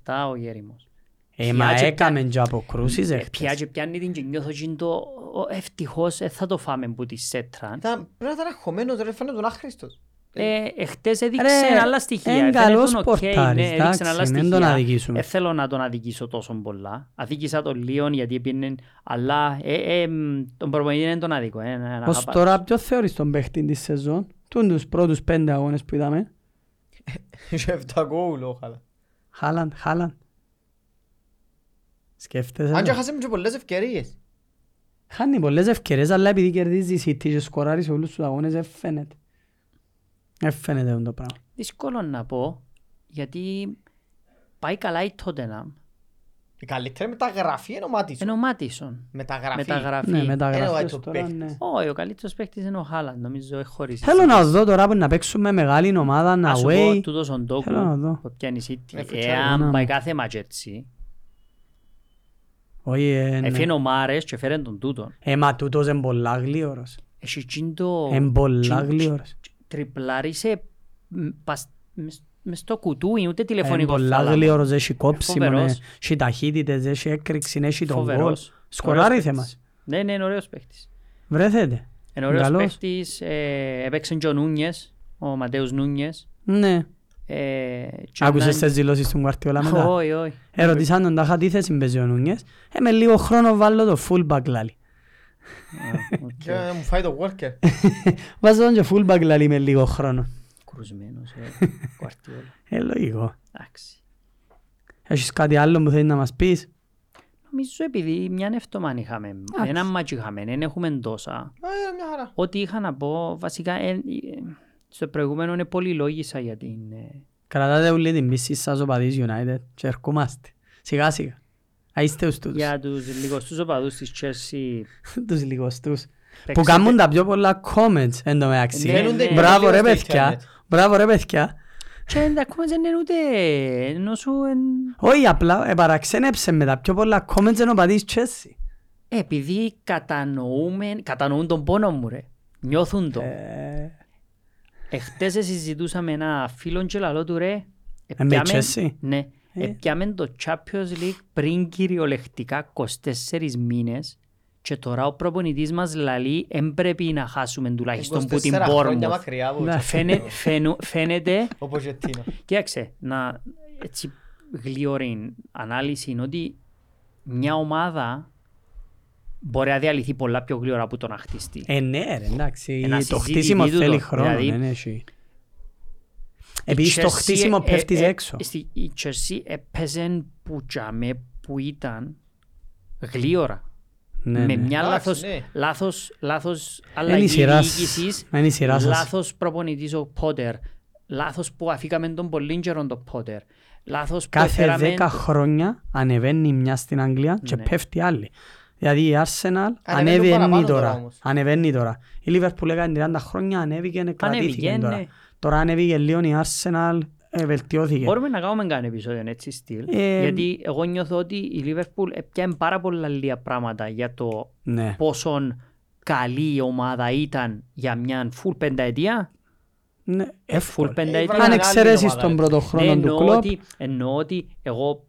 B: 97 ο Γέριμος.
A: Ε, μα
B: Πιάτσε
A: έκαμε και αποκρούσεις
B: Ε,
A: εχθές.
B: Πια και πιάνει την και νιώθω και το ο, ευτυχώς ε, θα το φάμε που τη Σέτραν.
C: Ήταν- Πρέπει να ήταν αγχωμένος ρε, φαίνεται τον άχρηστος.
B: Ε, εχθές έδειξε
A: Ρε,
B: άλλα στοιχεία.
A: εν
B: Φαίνεται
A: καλός
B: οκ,
A: πορτάρης,
B: ναι, έδειξε
A: εντάξει,
B: άλλα
A: μην τον
B: στοιχεία.
A: αδικήσουμε.
B: Ε, θέλω να τον αδικήσω τόσο πολλά. Αδίκησα τον Λίον γιατί πήγαινε, αλλά ε, ε, μ, τον προπονητή δεν τον αδικώ. Ε, να
A: Ως
B: αγαπάς.
A: τώρα ποιο θεωρείς τον παίχτη της σεζόν, τούν τους πρώτους πέντε αγώνες που είδαμε.
C: Είχε 7 γκολ ο Χάλαντ.
A: Χάλαντ, Χάλαντ. Σκέφτεσαι.
C: Αν και
A: το.
C: χάσαμε και πολλές ευκαιρίες.
A: Χάνει πολλές ευκαιρίες, αλλά επειδή κερδίζεις η City και σκοράρεις σε όλους τους αγώνες, δεν φαίνεται. Δεν φαίνεται αυτό το πράγμα.
B: Δύσκολο να πω, γιατί πάει καλά η Tottenham.
C: Η καλύτερη μεταγραφή είναι ο Μάτισον.
B: Είναι ο Μάτισον.
C: Μεταγραφή.
B: Μεταγραφή.
A: Ναι,
C: Ένα
A: μεταγραφές
C: white
A: τώρα,
C: παίχτης.
A: ναι.
B: Όχι, ο καλύτερος παίκτης είναι ο Χάλαντ, νομίζω έχει χωρίσει.
A: Θέλω να δω τώρα που να παίξουμε μεγάλη ομάδα,
B: Να σου πω
A: away.
B: τούτος ο Ντόκου
A: Θέλω να δω.
B: που πιάνει η City.
C: Ε, φουτσάρει,
B: Εάν
A: ναι.
B: πάει κάθε μάτς έτσι,
A: Όχι, ε, ναι.
B: έφυγε ο Μάρες και φέρε τον τούτον.
A: Ε, μα τούτος είναι πολλά γλύωρος.
B: Έχει εκείνο το...
A: Είναι πολλά
B: τσιν-
A: γλύωρος.
B: Τριπλάρισε μ, πας- μες- μες στο κουτούι, ούτε
A: Είναι
B: τηλεφωνικό
A: πολλά
B: θάλαμο.
A: γλύωρος, έχει κόψιμο, ναι.
B: Φοβερός.
A: έχει ταχύτητες, έχει έκρηξη, έχει τον γκολ.
B: Φοβερός.
A: Σκοράρει
B: Ωραίος
A: θέμα.
B: παίκτης. Ναι, ναι, είναι ωραίος παίκτης.
A: Βρέθετε.
B: Είναι ωραίος
A: Καλός.
B: παίκτης, ε, έπαιξε και ο Νούνιες, ο Ματέους Νούνιες.
A: Ναι.
B: Ε, και
A: Άκουσες
B: έναν-
A: τις δηλώσεις του Γκουαρτιόλα μετά.
B: Όχι, όχι.
A: Ερωτήσαν τον τάχα τι θέση παίζει ο Νούνιες. Ε, με λίγο χρόνο βάλω το fullback λάλη.
B: Α, οκ.
C: Και μου φάει το Walker.
A: Βάζω τον και fullback λάλη με λίγο χρόνο.
B: Κρουσμένος, ε, Guardiola.
A: Ε, λογικό.
B: Εντάξει.
A: Έχεις κάτι άλλο που θέλεις να μας πεις;
B: Νομίζω επειδή μια εβδομάδα είχαμε,
A: Εντάξει.
B: ένα μάτσι είχαμε, δεν έχουμε τόσα.
C: Ε, μια χαρά.
B: Ό,τι είχα να πω, βασικά, ε, ε, στο προηγούμενο είναι πολύ λόγισα για την... ε,
A: Κρατάτε όλη την πίστη σας οπαδείς United και ερχόμαστε. Σιγά σιγά. Α, είστε ως τούτους.
B: Για τους λιγοστούς οπαδούς της Chelsea.
A: Τους λιγοστούς. Που
B: παίξετε-
A: κάνουν τα πιο πολλά comments εν τω μεταξύ.
B: Ναι, ναι.
A: Μπράβο ρε
C: στο
A: παιδιά.
C: ίντερνετ.
A: Μπράβο ρε παιδιά.
B: Και τα comments δεν είναι ούτε... ενώ σου εν-
A: Όχι απλά ε, παραξένεψε με τα πιο πολλά comments εν οπαδείς Chelsea.
B: Ε, επειδή κατανοούμε, κατανοούν τον πόνο μου ρε. Νιώθουν το.
A: Ε,
B: Εχθές συζητούσαμε ένα φίλο και λαλό του ρε.
A: Ε, με
B: επιάμε-
A: Chelsea?
B: Ναι.
A: Ε.
B: Επιάμε το Champions League πριν κυριολεκτικά 24 μήνες και τώρα ο προπονητής μας λαλεί εν πρέπει να χάσουμε τουλάχιστον που την
C: 24 χρόνια
B: Bournemouth.
C: μακριά από
A: Ναι.
C: το
B: Φαίνε-
C: Champions.
B: φαίνου- Φαίνεται,
C: Ο Ποζετίνο.
B: κοίταξε, να έτσι γλυόρη ανάλυση είναι ότι μια ομάδα μπορεί να διαλυθεί πολλά πιο γλυόρα από το να χτιστεί.
A: Ε, ναι ρε, εντάξει.
B: Ένα
A: Το
B: συζήτητη
A: χτίσιμο
B: τούτο,
A: θέλει χρόνο.
B: δηλαδή,
A: ναι, ναι, έχει.
B: Η
A: Επειδή στο
B: Chelsea,
A: χτίσιμο
B: ε,
A: πέφτεις
B: ε,
A: έξω.
B: στη- Η Chelsea έπαιζε που τζάμε που ήταν γλύωρα.
A: Ναι,
B: με
A: ναι.
B: μια
C: Εντάξει,
B: λάθος,
C: ναι.
B: λάθος, λάθος
A: Είναι η
B: αλλαγή
A: σειρά
B: διοίκησης,
A: σας. Είναι η σειρά σας.
B: λάθος προπονητής ο Πότερ, λάθος που αφήκαμε τον πολύ καιρό τον Πότερ, λάθος που
A: Κάθε
B: έφεραμε...
A: δέκα χρόνια ανεβαίνει μια στην Αγγλία και
B: Ναι.
A: πέφτει άλλη. Δηλαδή η Arsenal
C: Ανεβαίνουν παραπάνω
A: ανεβαίνει
C: τώρα
A: τώρα.
C: όμως.
A: Ανεβαίνει τώρα. Η Liverpool έκανε 30 χρόνια, ανέβηκε και κρατήθηκε
B: Ανέβηκε,
A: τώρα.
B: ναι.
A: Τώρα ανέβηκε λίγο η Arsenal, ε, βελτιώθηκε.
B: Μπορούμε να κάνουμε κανένα επεισόδιο έτσι στυλ,
A: Ε,
B: γιατί εγώ νιώθω ότι η Liverpool έπιανε πάρα πολλά λίγα πράγματα για το
A: Ναι.
B: πόσο καλή η ομάδα ήταν για μια full πενταετία.
A: Ναι,
B: full
A: εύκολα.
B: πενταετία.
C: Άλλη
A: Αν εξαιρέσεις
C: ομάδα,
A: τον
C: ρε.
A: πρώτο
B: Ναι,
A: χρόνο του
B: εννοώ
A: κλόπ,
B: ότι, εννοώ ότι εγώ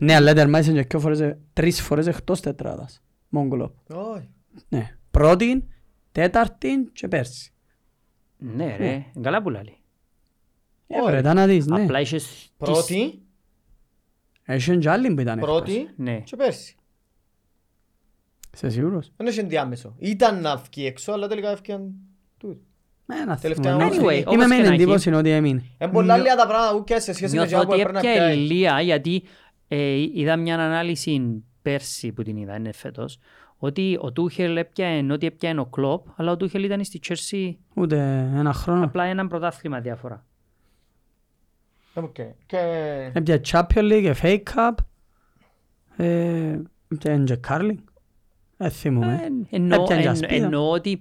A: ναι, αλλά τερμάτισαν και δυο φορές, τρεις φορές εκτός τετράδας. Μόνο κλόπ.
C: Όχι.
A: Ναι. Πρώτη, τέταρτη και πέρσι.
B: Ναι ρε, καλά που λέει.
A: Ε, βρε, να δεις, ναι.
B: Απλά είχες τις-
C: Πρώτη,
A: Έχει και άλλοι που ήταν εκτός.
C: πρώτη
B: Ναι.
C: και πέρσι.
A: Είσαι σίγουρος;
C: Δεν έχει ενδιάμεσο. Ήταν να βγει έξω, αλλά τελικά έφυγαν τούτοι.
A: Ε, να
C: Τελευταία
A: θυμώ,
C: όμως,
A: ναι.
B: Anyway, όπως
A: Είμαι με
B: και
A: την
B: να έχει.
A: εντύπωση ότι έμεινε.
C: Είναι πολλά λίγα τα πράγματα που και σε σχέση με
B: Νιώθω
C: αυτό που
B: ότι
C: έπρεπε να
B: έπια
C: πιάει.
B: ηλία γιατί ε, είδα μια ανάλυση πέρσι που την είδα, είναι φέτος, ότι ο Τούχελ έπιανε ότι έπιανε ο Κλόπ, αλλά ο Τούχελ ήταν στη Τσέρσι
A: Ούτε ένα χρόνο.
B: απλά ένα πρωτάθλημα διάφορα.
C: Οκ. Και-
A: Έπια Champions League, FA Cup, ε, έπια και Carling. Ε, θυμούμαι.
B: Ε, εννοώ,
A: Έπιανε και
B: εν-
A: ασπίδα.
B: εννοώ ότι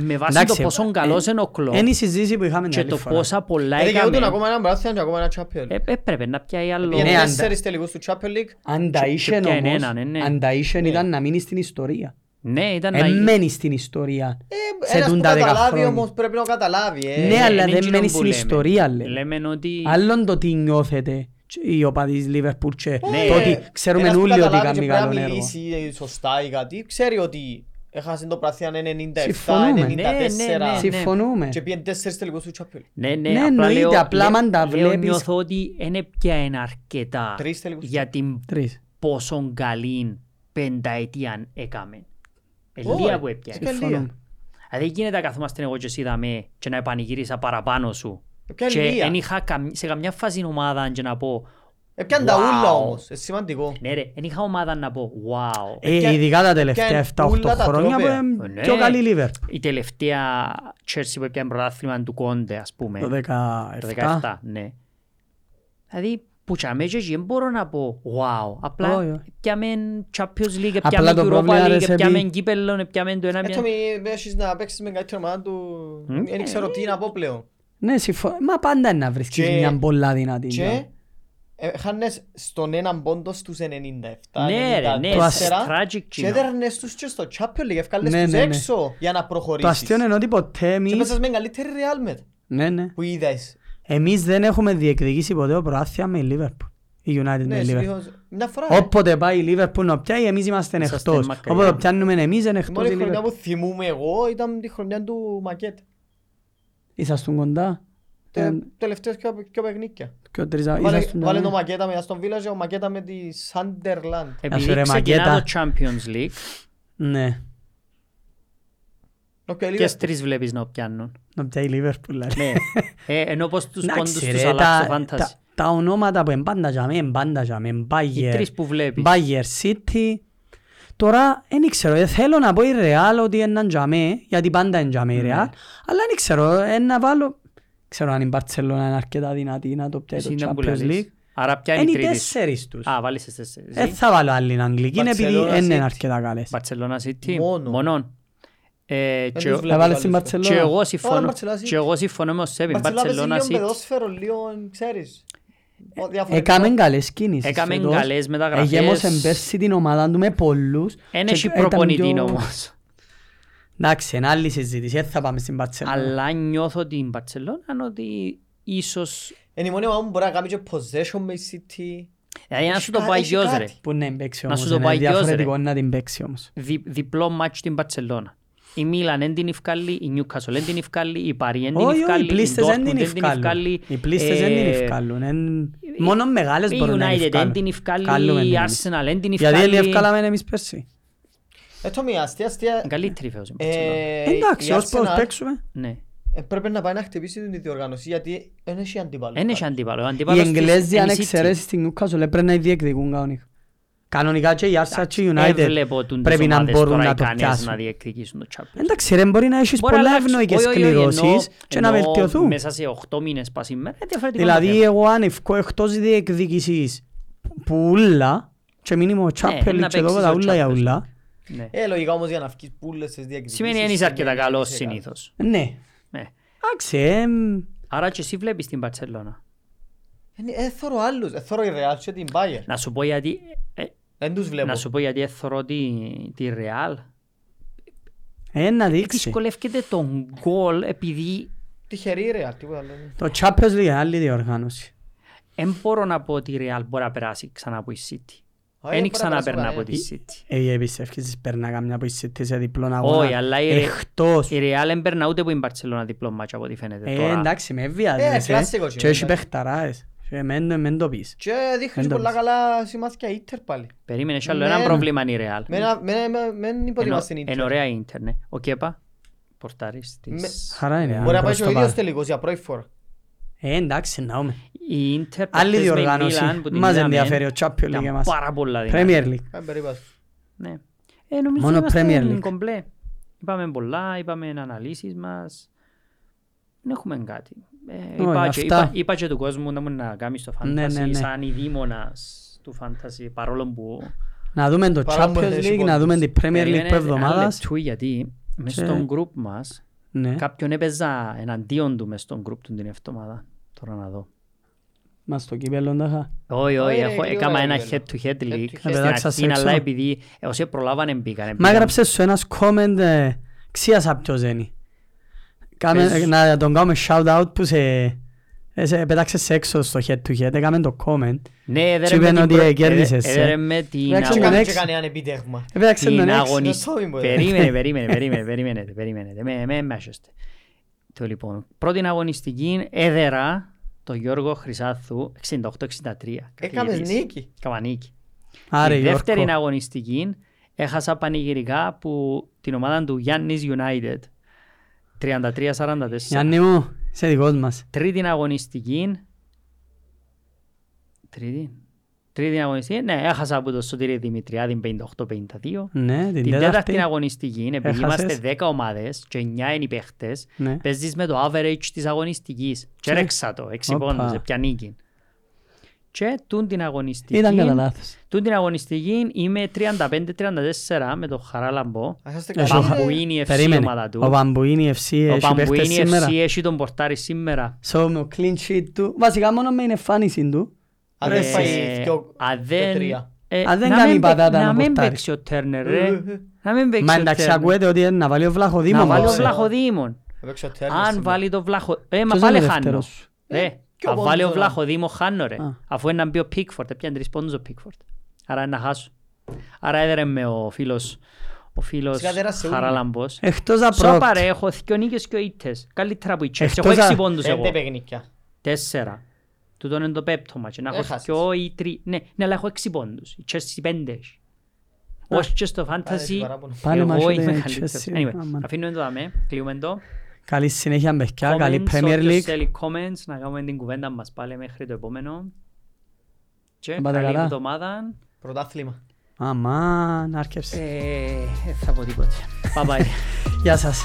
B: με βάση
A: Εντάξει,
B: το πόσο
A: ε,
B: καλός
A: ε,
B: είναι ο Κλόπ
A: Είναι η συζήτηση που είχαμε την
B: και
A: άλλη
B: το
A: φορά.
B: πόσα πολλά
C: Ε, δικαιούτουν
B: έκαμε,
C: ακόμα ένα μπράθυο και ακόμα ένα Champions League.
B: ε, έπρεπε να πιάει άλλο...
C: Πήγαινε
A: Ναι, αν-
C: τέσσερις τελικούς του Champions League.
A: Αν τα
B: Και-
A: είχε
B: και πιάνε
A: όμως,
B: έναν, ναι, ναι.
A: αν τα είχε
C: Ναι.
A: ήταν να μείνει στην ιστορία.
B: Ναι, ήταν να...
A: Εμένει στην ιστορία.
C: Ε,
A: Σε
C: ένας που
A: τούντα δέκα
C: καταλάβει
A: χρόνια.
C: όμως πρέπει να καταλάβει. ε.
A: Ναι, αλλά
B: είναι
A: δεν
B: εκείνο
A: μένει
B: που
A: στην
B: λέμε.
A: ιστορία, λέμε.
B: Λέμε ότι...
A: Άλλον το τι νιώθετε και οι οπαδοί της Liverpool και
B: Ναι.
A: το
B: Ε,
A: ότι ξέρουμε
C: Ένας που
A: όλοι ότι
C: καταλάβει
A: κάνει
C: και πρέπει
A: καλό
C: να
A: έργο.
C: μιλήσει σωστά ή κάτι, ξέρει ότι έχασε το πράθυο 97,
A: Συμφωνούμε.
C: 94
B: Ναι, ναι,
A: Συμφωνούμε.
C: και πήγαινε τέσσερις τελικούς του Champions League.
B: Ναι, ναι,
A: Ναι,
B: απλά
A: εννοείται,
B: λέω,
A: απλά
B: λέ-
A: μαν τα
B: λέω,
A: βλέπεις-
B: νιώθω ότι δεν πια είναι αρκετά
C: Τρεις τελικούς.
B: για την
A: Τρεις.
B: πόσο καλή πενταετία έκαμε.
C: Όχι,
B: Ελία που έπιανε.
C: και
A: Συμφωνούμε.
C: λίγα.
B: Δηλαδή γίνεται να καθόμαστε εγώ και εσύ δαμέ και να επανηγύρισα παραπάνω σου.
C: Έπιανε
B: Και
C: λίγα.
B: εν είχα καμ- σε καμιά φάση ομάδα και να πω
C: Έπιανε τα
B: Wow.
C: ούλα όμως, είναι σημαντικό.
B: ναι ρε, εν είχα ομάδα να πω wow.
A: Ε,
C: Έπια-
A: ειδικά τα τελευταία
C: έπιανε
A: 7-8
C: ούλα τα
A: χρόνια που
C: τρόπαια.
A: είναι
B: Ναι.
A: πιο καλή Liverpool.
B: Η τελευταία Chelsea που έπιανε πρωτάθλημα του Κόντε ας πούμε.
A: Το
B: Το
A: 17.
B: 17, ναι. Δηλαδή, που τσάμε και εκεί δεν μπορώ να πω wow. Απλά
A: Όχι, όχι.
B: πιάμε Champions League,
A: Απλά
B: πιάμε
A: το
B: Europa
A: πρόβλημα, ρε,
B: League,
A: σε
B: πιάμε
A: πει-
B: κύπελλο, πιάμε το ένα
C: Έτσι
B: μια...
C: μη έχεις να παίξεις με καλύτερη ομάδα του,
B: Μμ.
C: δεν ξέρω τι να πω πλέον.
A: Ναι, συμφωνώ. Μα πάντα είναι να βρίσκεις
C: Και-
A: μια πολλά δυνατή.
C: Και
A: ναι.
C: ε, χάνες στον έναν πόντο στους 97,
B: Ναι ρε, ναι,
C: 94
B: tragic
C: και
B: κοινό.
C: έδερνες τους και στο Champions League, ευκάλες
A: Ναι,
C: τους
A: ναι, ναι.
C: έξω για να
A: Το
C: προχωρήσεις.
A: αστείο είναι ότι ποτέ
C: Και
A: εμείς...
C: πέσες με καλύτερη Real Madrid
A: Ναι, ναι.
C: που είδες.
A: Εμείς δεν έχουμε διεκδικήσει ποτέ ο προάθεια με η Liverpool. Η United με
C: Ναι,
A: η Liverpool.
C: συνήθως, μια φορά. ρε.
A: Όποτε πάει η Liverpool να πιάει, εμείς είμαστε
B: Είσαστε
A: εκτός.
B: μακριά.
A: Όποτε πιάνουμε εμείς, είναι
C: Η
A: εκτός
C: μόνη
A: η
C: χρονιά
A: Liverpool.
C: που θυμούμαι εγώ ήταν τη χρονιά του Μακέτ.
A: Ήσασταν κοντά.
C: Τε-
A: Ε,
C: Τελευταίες πιο, πιο παιχνίκια.
A: Πιο τριζα-
C: Βάλε,
A: ήσασταν
C: βάλε
A: κοντά.
C: το Μακέτα με Aston Villa και ο Μακέτα με τη Sunderland.
B: Επειδή
A: ρε,
B: ξεκινά
A: Μακέτα.
B: το Champions League,
A: Ναι.
C: Οκ,
B: και
C: Liverpool.
B: τρεις βλέπεις να πιάνουν;
A: Να πιάει η Liverpool. δηλαδή.
B: Ναι, ε, ενώ πως τους
A: Εντάξει,
B: πόντους τους
A: ρε,
B: αλλάξω
A: τα-
B: φάνταση.
A: τα- τα ονόματα που εμπάντα για μέ, εμπάντα για μέ,
B: Οι
A: Μπάγερ,
B: τρεις που βλέπεις.
A: Bayer City. Τώρα, δεν ξέρω, δεν θέλω να πω η Real ότι είναι για μέ, γιατί πάντα είναι για μέ η
B: Ναι.
A: Real, αλλά δεν ξέρω, ε, να βάλω... Ξέρω αν η Barcelona είναι αρκετά δυνατή να το πιάει
B: Εσύ
A: το
B: δεν που
A: Champions
B: λαλείς.
A: League.
B: Άρα ποια είναι
A: Είναι
B: η
A: οι
B: τρίτη.
A: τέσσερις τους.
B: Α, βάλεις τις τέσσερις.
A: Δεν θα βάλω άλλη Αγγλική, είναι επειδή
C: Barcelona
A: δεν είναι
C: City.
A: αρκετά καλές.
B: Barcelona City.
C: Μόνο.
B: Μόνον. Ε,
C: Δεν
B: και-
C: τους βλέπω
A: Έβαλες την
C: άλλους.
A: Barcelona.
B: Και εγώ
C: Βάλε
B: συμφωνώ,
C: Barcelona City.
B: και εγώ συμφωνώ με ο Σέβιν.
C: Barcelona παίζει
B: Barcelona
C: λίγο
B: City.
C: πεδόσφαιρο, λίγο, ξέρεις. ο- διαφορετικό.
A: Έκαμε καλές κινήσεις
B: Έκαμε
A: φέτος.
B: καλές μεταγραφές.
A: Εγέμωσε πέρσι την ομάδα του με πολλούς.
B: Εν
A: και
B: έχει
A: ήταν
B: προπονητή
A: πιο-
B: όμως.
A: Εντάξει, είναι άλλη συζήτηση, δεν θα πάμε στην Barcelona.
B: Αλλά νιώθω την Barcelona ότι ίσως...
C: Είναι η μόνη ομάδα που μπορεί να κάνει και possession με η City.
B: Δηλαδή να
C: Έχει
B: σου το
C: κα-
B: πάει
C: έχει
B: γιος
C: κάτι.
B: ρε.
A: Που ναι, παίξει
B: Να
A: όμως,
B: σου το
A: είναι
B: πάει γιος, ρε.
A: διαφορετικό να την παίξει όμως.
B: Δι, διπλό μάτς στην Barcelona. Η Μίλαν δεν την ευκάλλει, η Newcastle δεν την ευκάλλει, η Παρί δεν την
A: Όχι, όχι, οι
B: ευκάλλει, η
A: πλήστες δεν
B: Dortmund
A: την
B: δεν την
A: ευκάλλουν.
B: ευκάλλει.
A: Οι πλήστες δεν την
B: ε,
A: ευκάλλουν. Εν- Μόνο μεγάλες
B: Η
A: μπορούν να
B: United δεν
A: ευκάλλουν.
B: την ευκάλλει,
A: Καλούμε
B: η
A: εμείς.
B: Arsenal δεν την
A: Γιατί δεν
B: ευκάλλει.
A: ευκάλαμε εμείς πέρσι.
C: Ε, το μία, αστεία, αστεία.
B: Είναι Καλύτερη φέτος η Barcelona.
C: Ε,
A: Εντάξει,
C: η
A: ως πώς
C: Arsenal,
A: παίξουμε.
B: Ναι.
C: ε, Πρέπει να πάει να χτυπήσει την διοργάνωση γιατί δεν έχει αντίπαλο.
B: Δεν έχει αντίπαλο. Ο
A: Οι
B: αντίπαλος της
A: Εγγλέζοι αν
B: είναι η City.
A: εξαιρέσεις στην Newcastle πρέπει να διεκδικούν κανονικά. Κανονικά και η Arsenal και η United
B: Έβλεπω τούν τις
A: πρέπει να
B: ομάδες
A: μπορούν
B: τώρα
A: να
B: οι
A: το
B: κανές
A: πιάσουν.
B: να διεκδικήσουν το Champions.
A: Εντάξει ρε, μπορεί να έχεις
B: Μπορεί να
A: πολλά
B: αλλάξεις.
A: ευνοϊκές
B: Όχι, όχι, όχι, εννοώ-
A: κληρώσεις και να
B: εννοώ
A: βελτιωθούν.
B: Μέσα σε 8 μήνες πας σήμερα, είναι διαφορετικό το
A: Δηλαδή
B: θέμα.
A: εγώ αν ευκώ εκτός διεκδικησής που ούλα και μήνυμο Champions
B: να
A: League και
B: παίξεις
A: εδώ τα
B: το
A: ούλα για
B: Champions
A: ούλα.
B: Ναι.
C: Ε, λογικά όμως για να βγεις πουλες στις διακρισεις.
B: Σημαίνει δεν είσαι αρκετά καλός συνήθως.
A: Ναι.
B: Ναι.
A: Εντάξει, εμ,
B: Άρα και εσύ βλέπεις την Barcelona.
C: Ε, θωρώ άλλους. Ε, θωρώ η Real και την Bayern.
B: Να σου πω γιατί, ε,
C: Δεν τους βλέπω.
B: να σου πω γιατί έθωρω τη, τη Real.
A: ε, να δείξει.
B: Δυσκολεύεται τον γκολ επειδή
C: Τυχερή η Real, τίποτα άλλο.
A: Το Champions League είναι άλλη διοργάνωση.
B: δεν μπορώ να πω ότι η Real μπορεί να περάσει ξανά από η City.
C: Όχι,
B: Δεν
C: μπορεί να
B: ξαναπερνά
C: περάσει
B: από τη
C: κανένας.
B: City.
A: Ε, πιστεύεις περνά καμιά από η City σε διπλόν αγώνα.
B: Όχι, αλλά η,
A: Εκτός.
B: η Real δεν περνά ούτε από την Barcelona διπλό μάτσο από ό,τι φαίνεται
A: Ε,
B: τώρα.
A: εντάξει, με
C: Ε,
A: βιάζεσαι.
C: κλασικό
A: Και έχει
C: εντάξει.
A: παιχταράες. Και μεν μεν το πεις.
C: Και δείχνει
A: Δεν το
C: πολλά
A: πεις.
C: καλά σημάδια Ίντερ πάλι.
B: Περίμενε κι άλλο
C: Ναι.
B: ένα πρόβλημα είναι η Real.
C: Μεν- μεν- μεν- Μεν
B: Ενώ-
C: υποτιμάς την
B: Είναι
C: Ίντερ.
B: ωραία η Ίντερ, ναι. Ο Κέπα, πορτάρις της...
C: Με-
A: Χαρά είναι.
B: Real.
C: Μπορεί να πάει
A: προς
C: και ο
A: το
C: ίδιος
A: παρόν.
C: τελικός για πρώτη φορά.
A: Ε, εντάξει, να δούμε.
B: Η Ίντερ
A: Άλλη
B: προχτές με η
A: διοργάνωση.
B: Μίλαν που την
A: Μας
B: είδαμε,
A: ενδιαφέρει ο Champions League
B: ήταν
A: εμάς.
B: Πάρα πολλά δυνατή.
A: Premier League.
C: Κάνε περίπατο.
B: Ναι. Ε, νομίζω
A: Μόνο
B: είμαστε
A: Premier League.
B: κομπλέ. Είπαμε πολλά, είπαμε αναλύσεις μας. Δεν έχουμε κάτι. Ε,
A: Όχι,
B: είπα, και,
A: αυτά.
B: είπα, είπα και του κόσμου να μου να κάνεις το fantasy
A: Ναι, ναι, ναι.
B: σαν η δίμονας του fantasy παρόλο που
A: Να δούμε το
C: Παρά που
A: Champions
C: έχει
A: League, να
C: πόντους.
A: δούμε την Premier League
B: Περίμενε
A: που
B: ένα
A: εβδομάδας.
B: λεπτού, γιατί μες
A: Και-
B: στον group μας
A: Ναι,
B: κάποιον έπαιζα εναντίον του μες στον group του την εβδομάδα. Τώρα να δω.
A: Μας στο κύπελλο τάχα.
B: Όχι, όχι,
C: Όχι,
B: έχω-
C: ρε,
B: έκανα
C: ωραία,
B: ένα
C: κύπελλο.
B: head to head league
C: to head.
B: στην
A: Πετάξα
B: αρχή,
A: σε έξω.
B: αλλά επειδή όσοι προλάβανε μπήκανε.
A: Μα
B: μπήκαν.
A: έγραψες σου ένας comment, ε, ξίασα ποιος είναι. Κάμε-
B: Πες.
A: Να τον κάνουμε shout out που σε, ε, σε πέταξες σε έξω στο head to head, έκαμε το comment.
B: Ναι, έδερε
A: Σου
B: με
A: είπαν
B: την
A: ότι
B: προ-
A: κέρδισες,
B: έδε-
A: ε.
B: έδερε με την
A: Εντάξει,
C: Και
A: τον
B: αγωνιστική.
C: κάνει
A: έξι.
C: και κάνει ένα επιτεύγμα.
A: Έπαιξε τον
B: Την
A: έξω.
B: αγωνιστική.
C: Το σώμα,
B: Περίμενε, περίμενε, περίμενε, περιμένετε, περιμένετε. Με, με μέσεστε. Το λοιπόν, πρώτη αγωνιστική έδερα το Γιώργο Χρυσάθου 68-63.
C: Έκαμες
B: καθηγητής.
C: νίκη.
B: Έκαμα νίκη.
A: Άρε
B: Η δεύτερη
A: Γιώργο.
B: αγωνιστική έχασα πανηγυρικά που την ομάδα του Γιάννης United 33-44.
A: Γιάννη μου, είσαι δικός μας.
B: Τρίτη αγωνιστική. Τρίτη. Τρίτη αγωνιστική. Ναι, έχασα από το Σωτήρη Δημητριάδη 58-52.
A: Ναι, την
B: Την
A: τέταρτη.
B: τέταρτη αγωνιστική, επειδή
A: Έχασες.
B: είμαστε 10 ομάδες και 9 είναι οι παίχτες,
A: Ναι.
B: παίζεις με το average της αγωνιστικής. Και
A: Και-
B: ρέξα το, 6
A: Όπα.
B: πόντους, έπια νίκη. Και τούν την αγωνιστική,
A: Ήταν κατά λάθος.
B: τούν την αγωνιστική είμαι 35-34 με το Χαράλαμπο.
C: Ας είστε
A: Έχει
C: καλοί.
A: ο-
B: Παμπουίνι FC
A: Περίμενε.
B: ομάδα του.
A: Ο Παμπουίνι FC
B: Ο
A: έχει παίχτες
B: Παμπουίνι
A: σήμερα.
B: FC έχει τον πορτάρι σήμερα.
A: So, με ο clean sheet του, βασικά μόνο με την εμφάνιση του.
C: Αν δεν
A: Ε,
C: φάει δυο-
B: αν
C: δυο
B: δεν-
C: τρία.
B: ε,
A: Αν δεν
B: να
A: κάνει
B: μην παί-
A: πατάτα να
B: Να μην
A: πορτάρει.
B: παίξει ο Τέρνερ, ρε. Να μην παίξει
A: Μα
B: ο
A: εντάξει,
B: Τέρνερ.
A: ακούετε ότι είναι να βάλει ο Βλαχοδήμο.
B: Να βάλει ο
A: όμως, ε.
B: Βλαχοδήμον.
C: Έπαιξε ο Τέρνερ
B: Αν
C: σήμερα.
B: βάλει το Βλάχο... Ε, μα
A: Ποιος
B: πάλι
A: είναι ο
B: χάνω.
A: δεύτερος;
B: Ρε,
C: ποιο
B: αν
C: πόντος
B: βάλει ο
C: τώρα;
B: Βλαχοδήμο χάνω ρε.
A: Α.
B: Αφού είναι να μπει ο Πίκφορτ, έπιαν τρεις πόντους ο Πίκφορτ. Άρα είναι να χάσω. Άρα έδερε με ο φίλος ο φίλος
C: Σιγά τέρασε ούλοι.
B: Χαράλαμπος.
A: Εκτός απ'
B: Σώπα
A: πρώτη.
B: ρε, έχω δυο νίκες και ο ήττες. Καλύτερα από οι Chelsea.
A: Εκτός
B: Έχω έξι
A: α-
B: πόντους εγώ.
C: Πέντε παιχνίκια.
B: Τέσσερα. Τούτον είναι το πέπτο μάτσο. Να έχω
C: Έχασες.
B: δυο ή τρει... Ναι, ναι, αλλά έχω έξι πόντους. Η Chelsea πέντε έχει. Όχι και στο
C: Πάλι
B: fantasy,
C: παράπονο.
A: Πάλι
B: εγώ
A: μάχεται
B: είμαι
A: η
B: καλύτερος.
A: Chelsea,
B: Anyway,
A: αμάν.
B: αφήνουμε το δαμέ, κλείουμε το.
A: Καλή συνέχεια παιδιά, καλή
B: Comments,
A: Premier
B: όποιος
A: League.
B: θέλει comments, να κάνουμε την κουβέντα μας πάλι μέχρι το επόμενο. Και
A: Να πάτε
B: καλή
A: καλά.
B: εβδομάδα.
C: Πρωτάθλημα.
A: Αμάν, άρκευσε.
B: Ε, δεν θα πω τίποτε. Bye bye.
A: Γεια σας.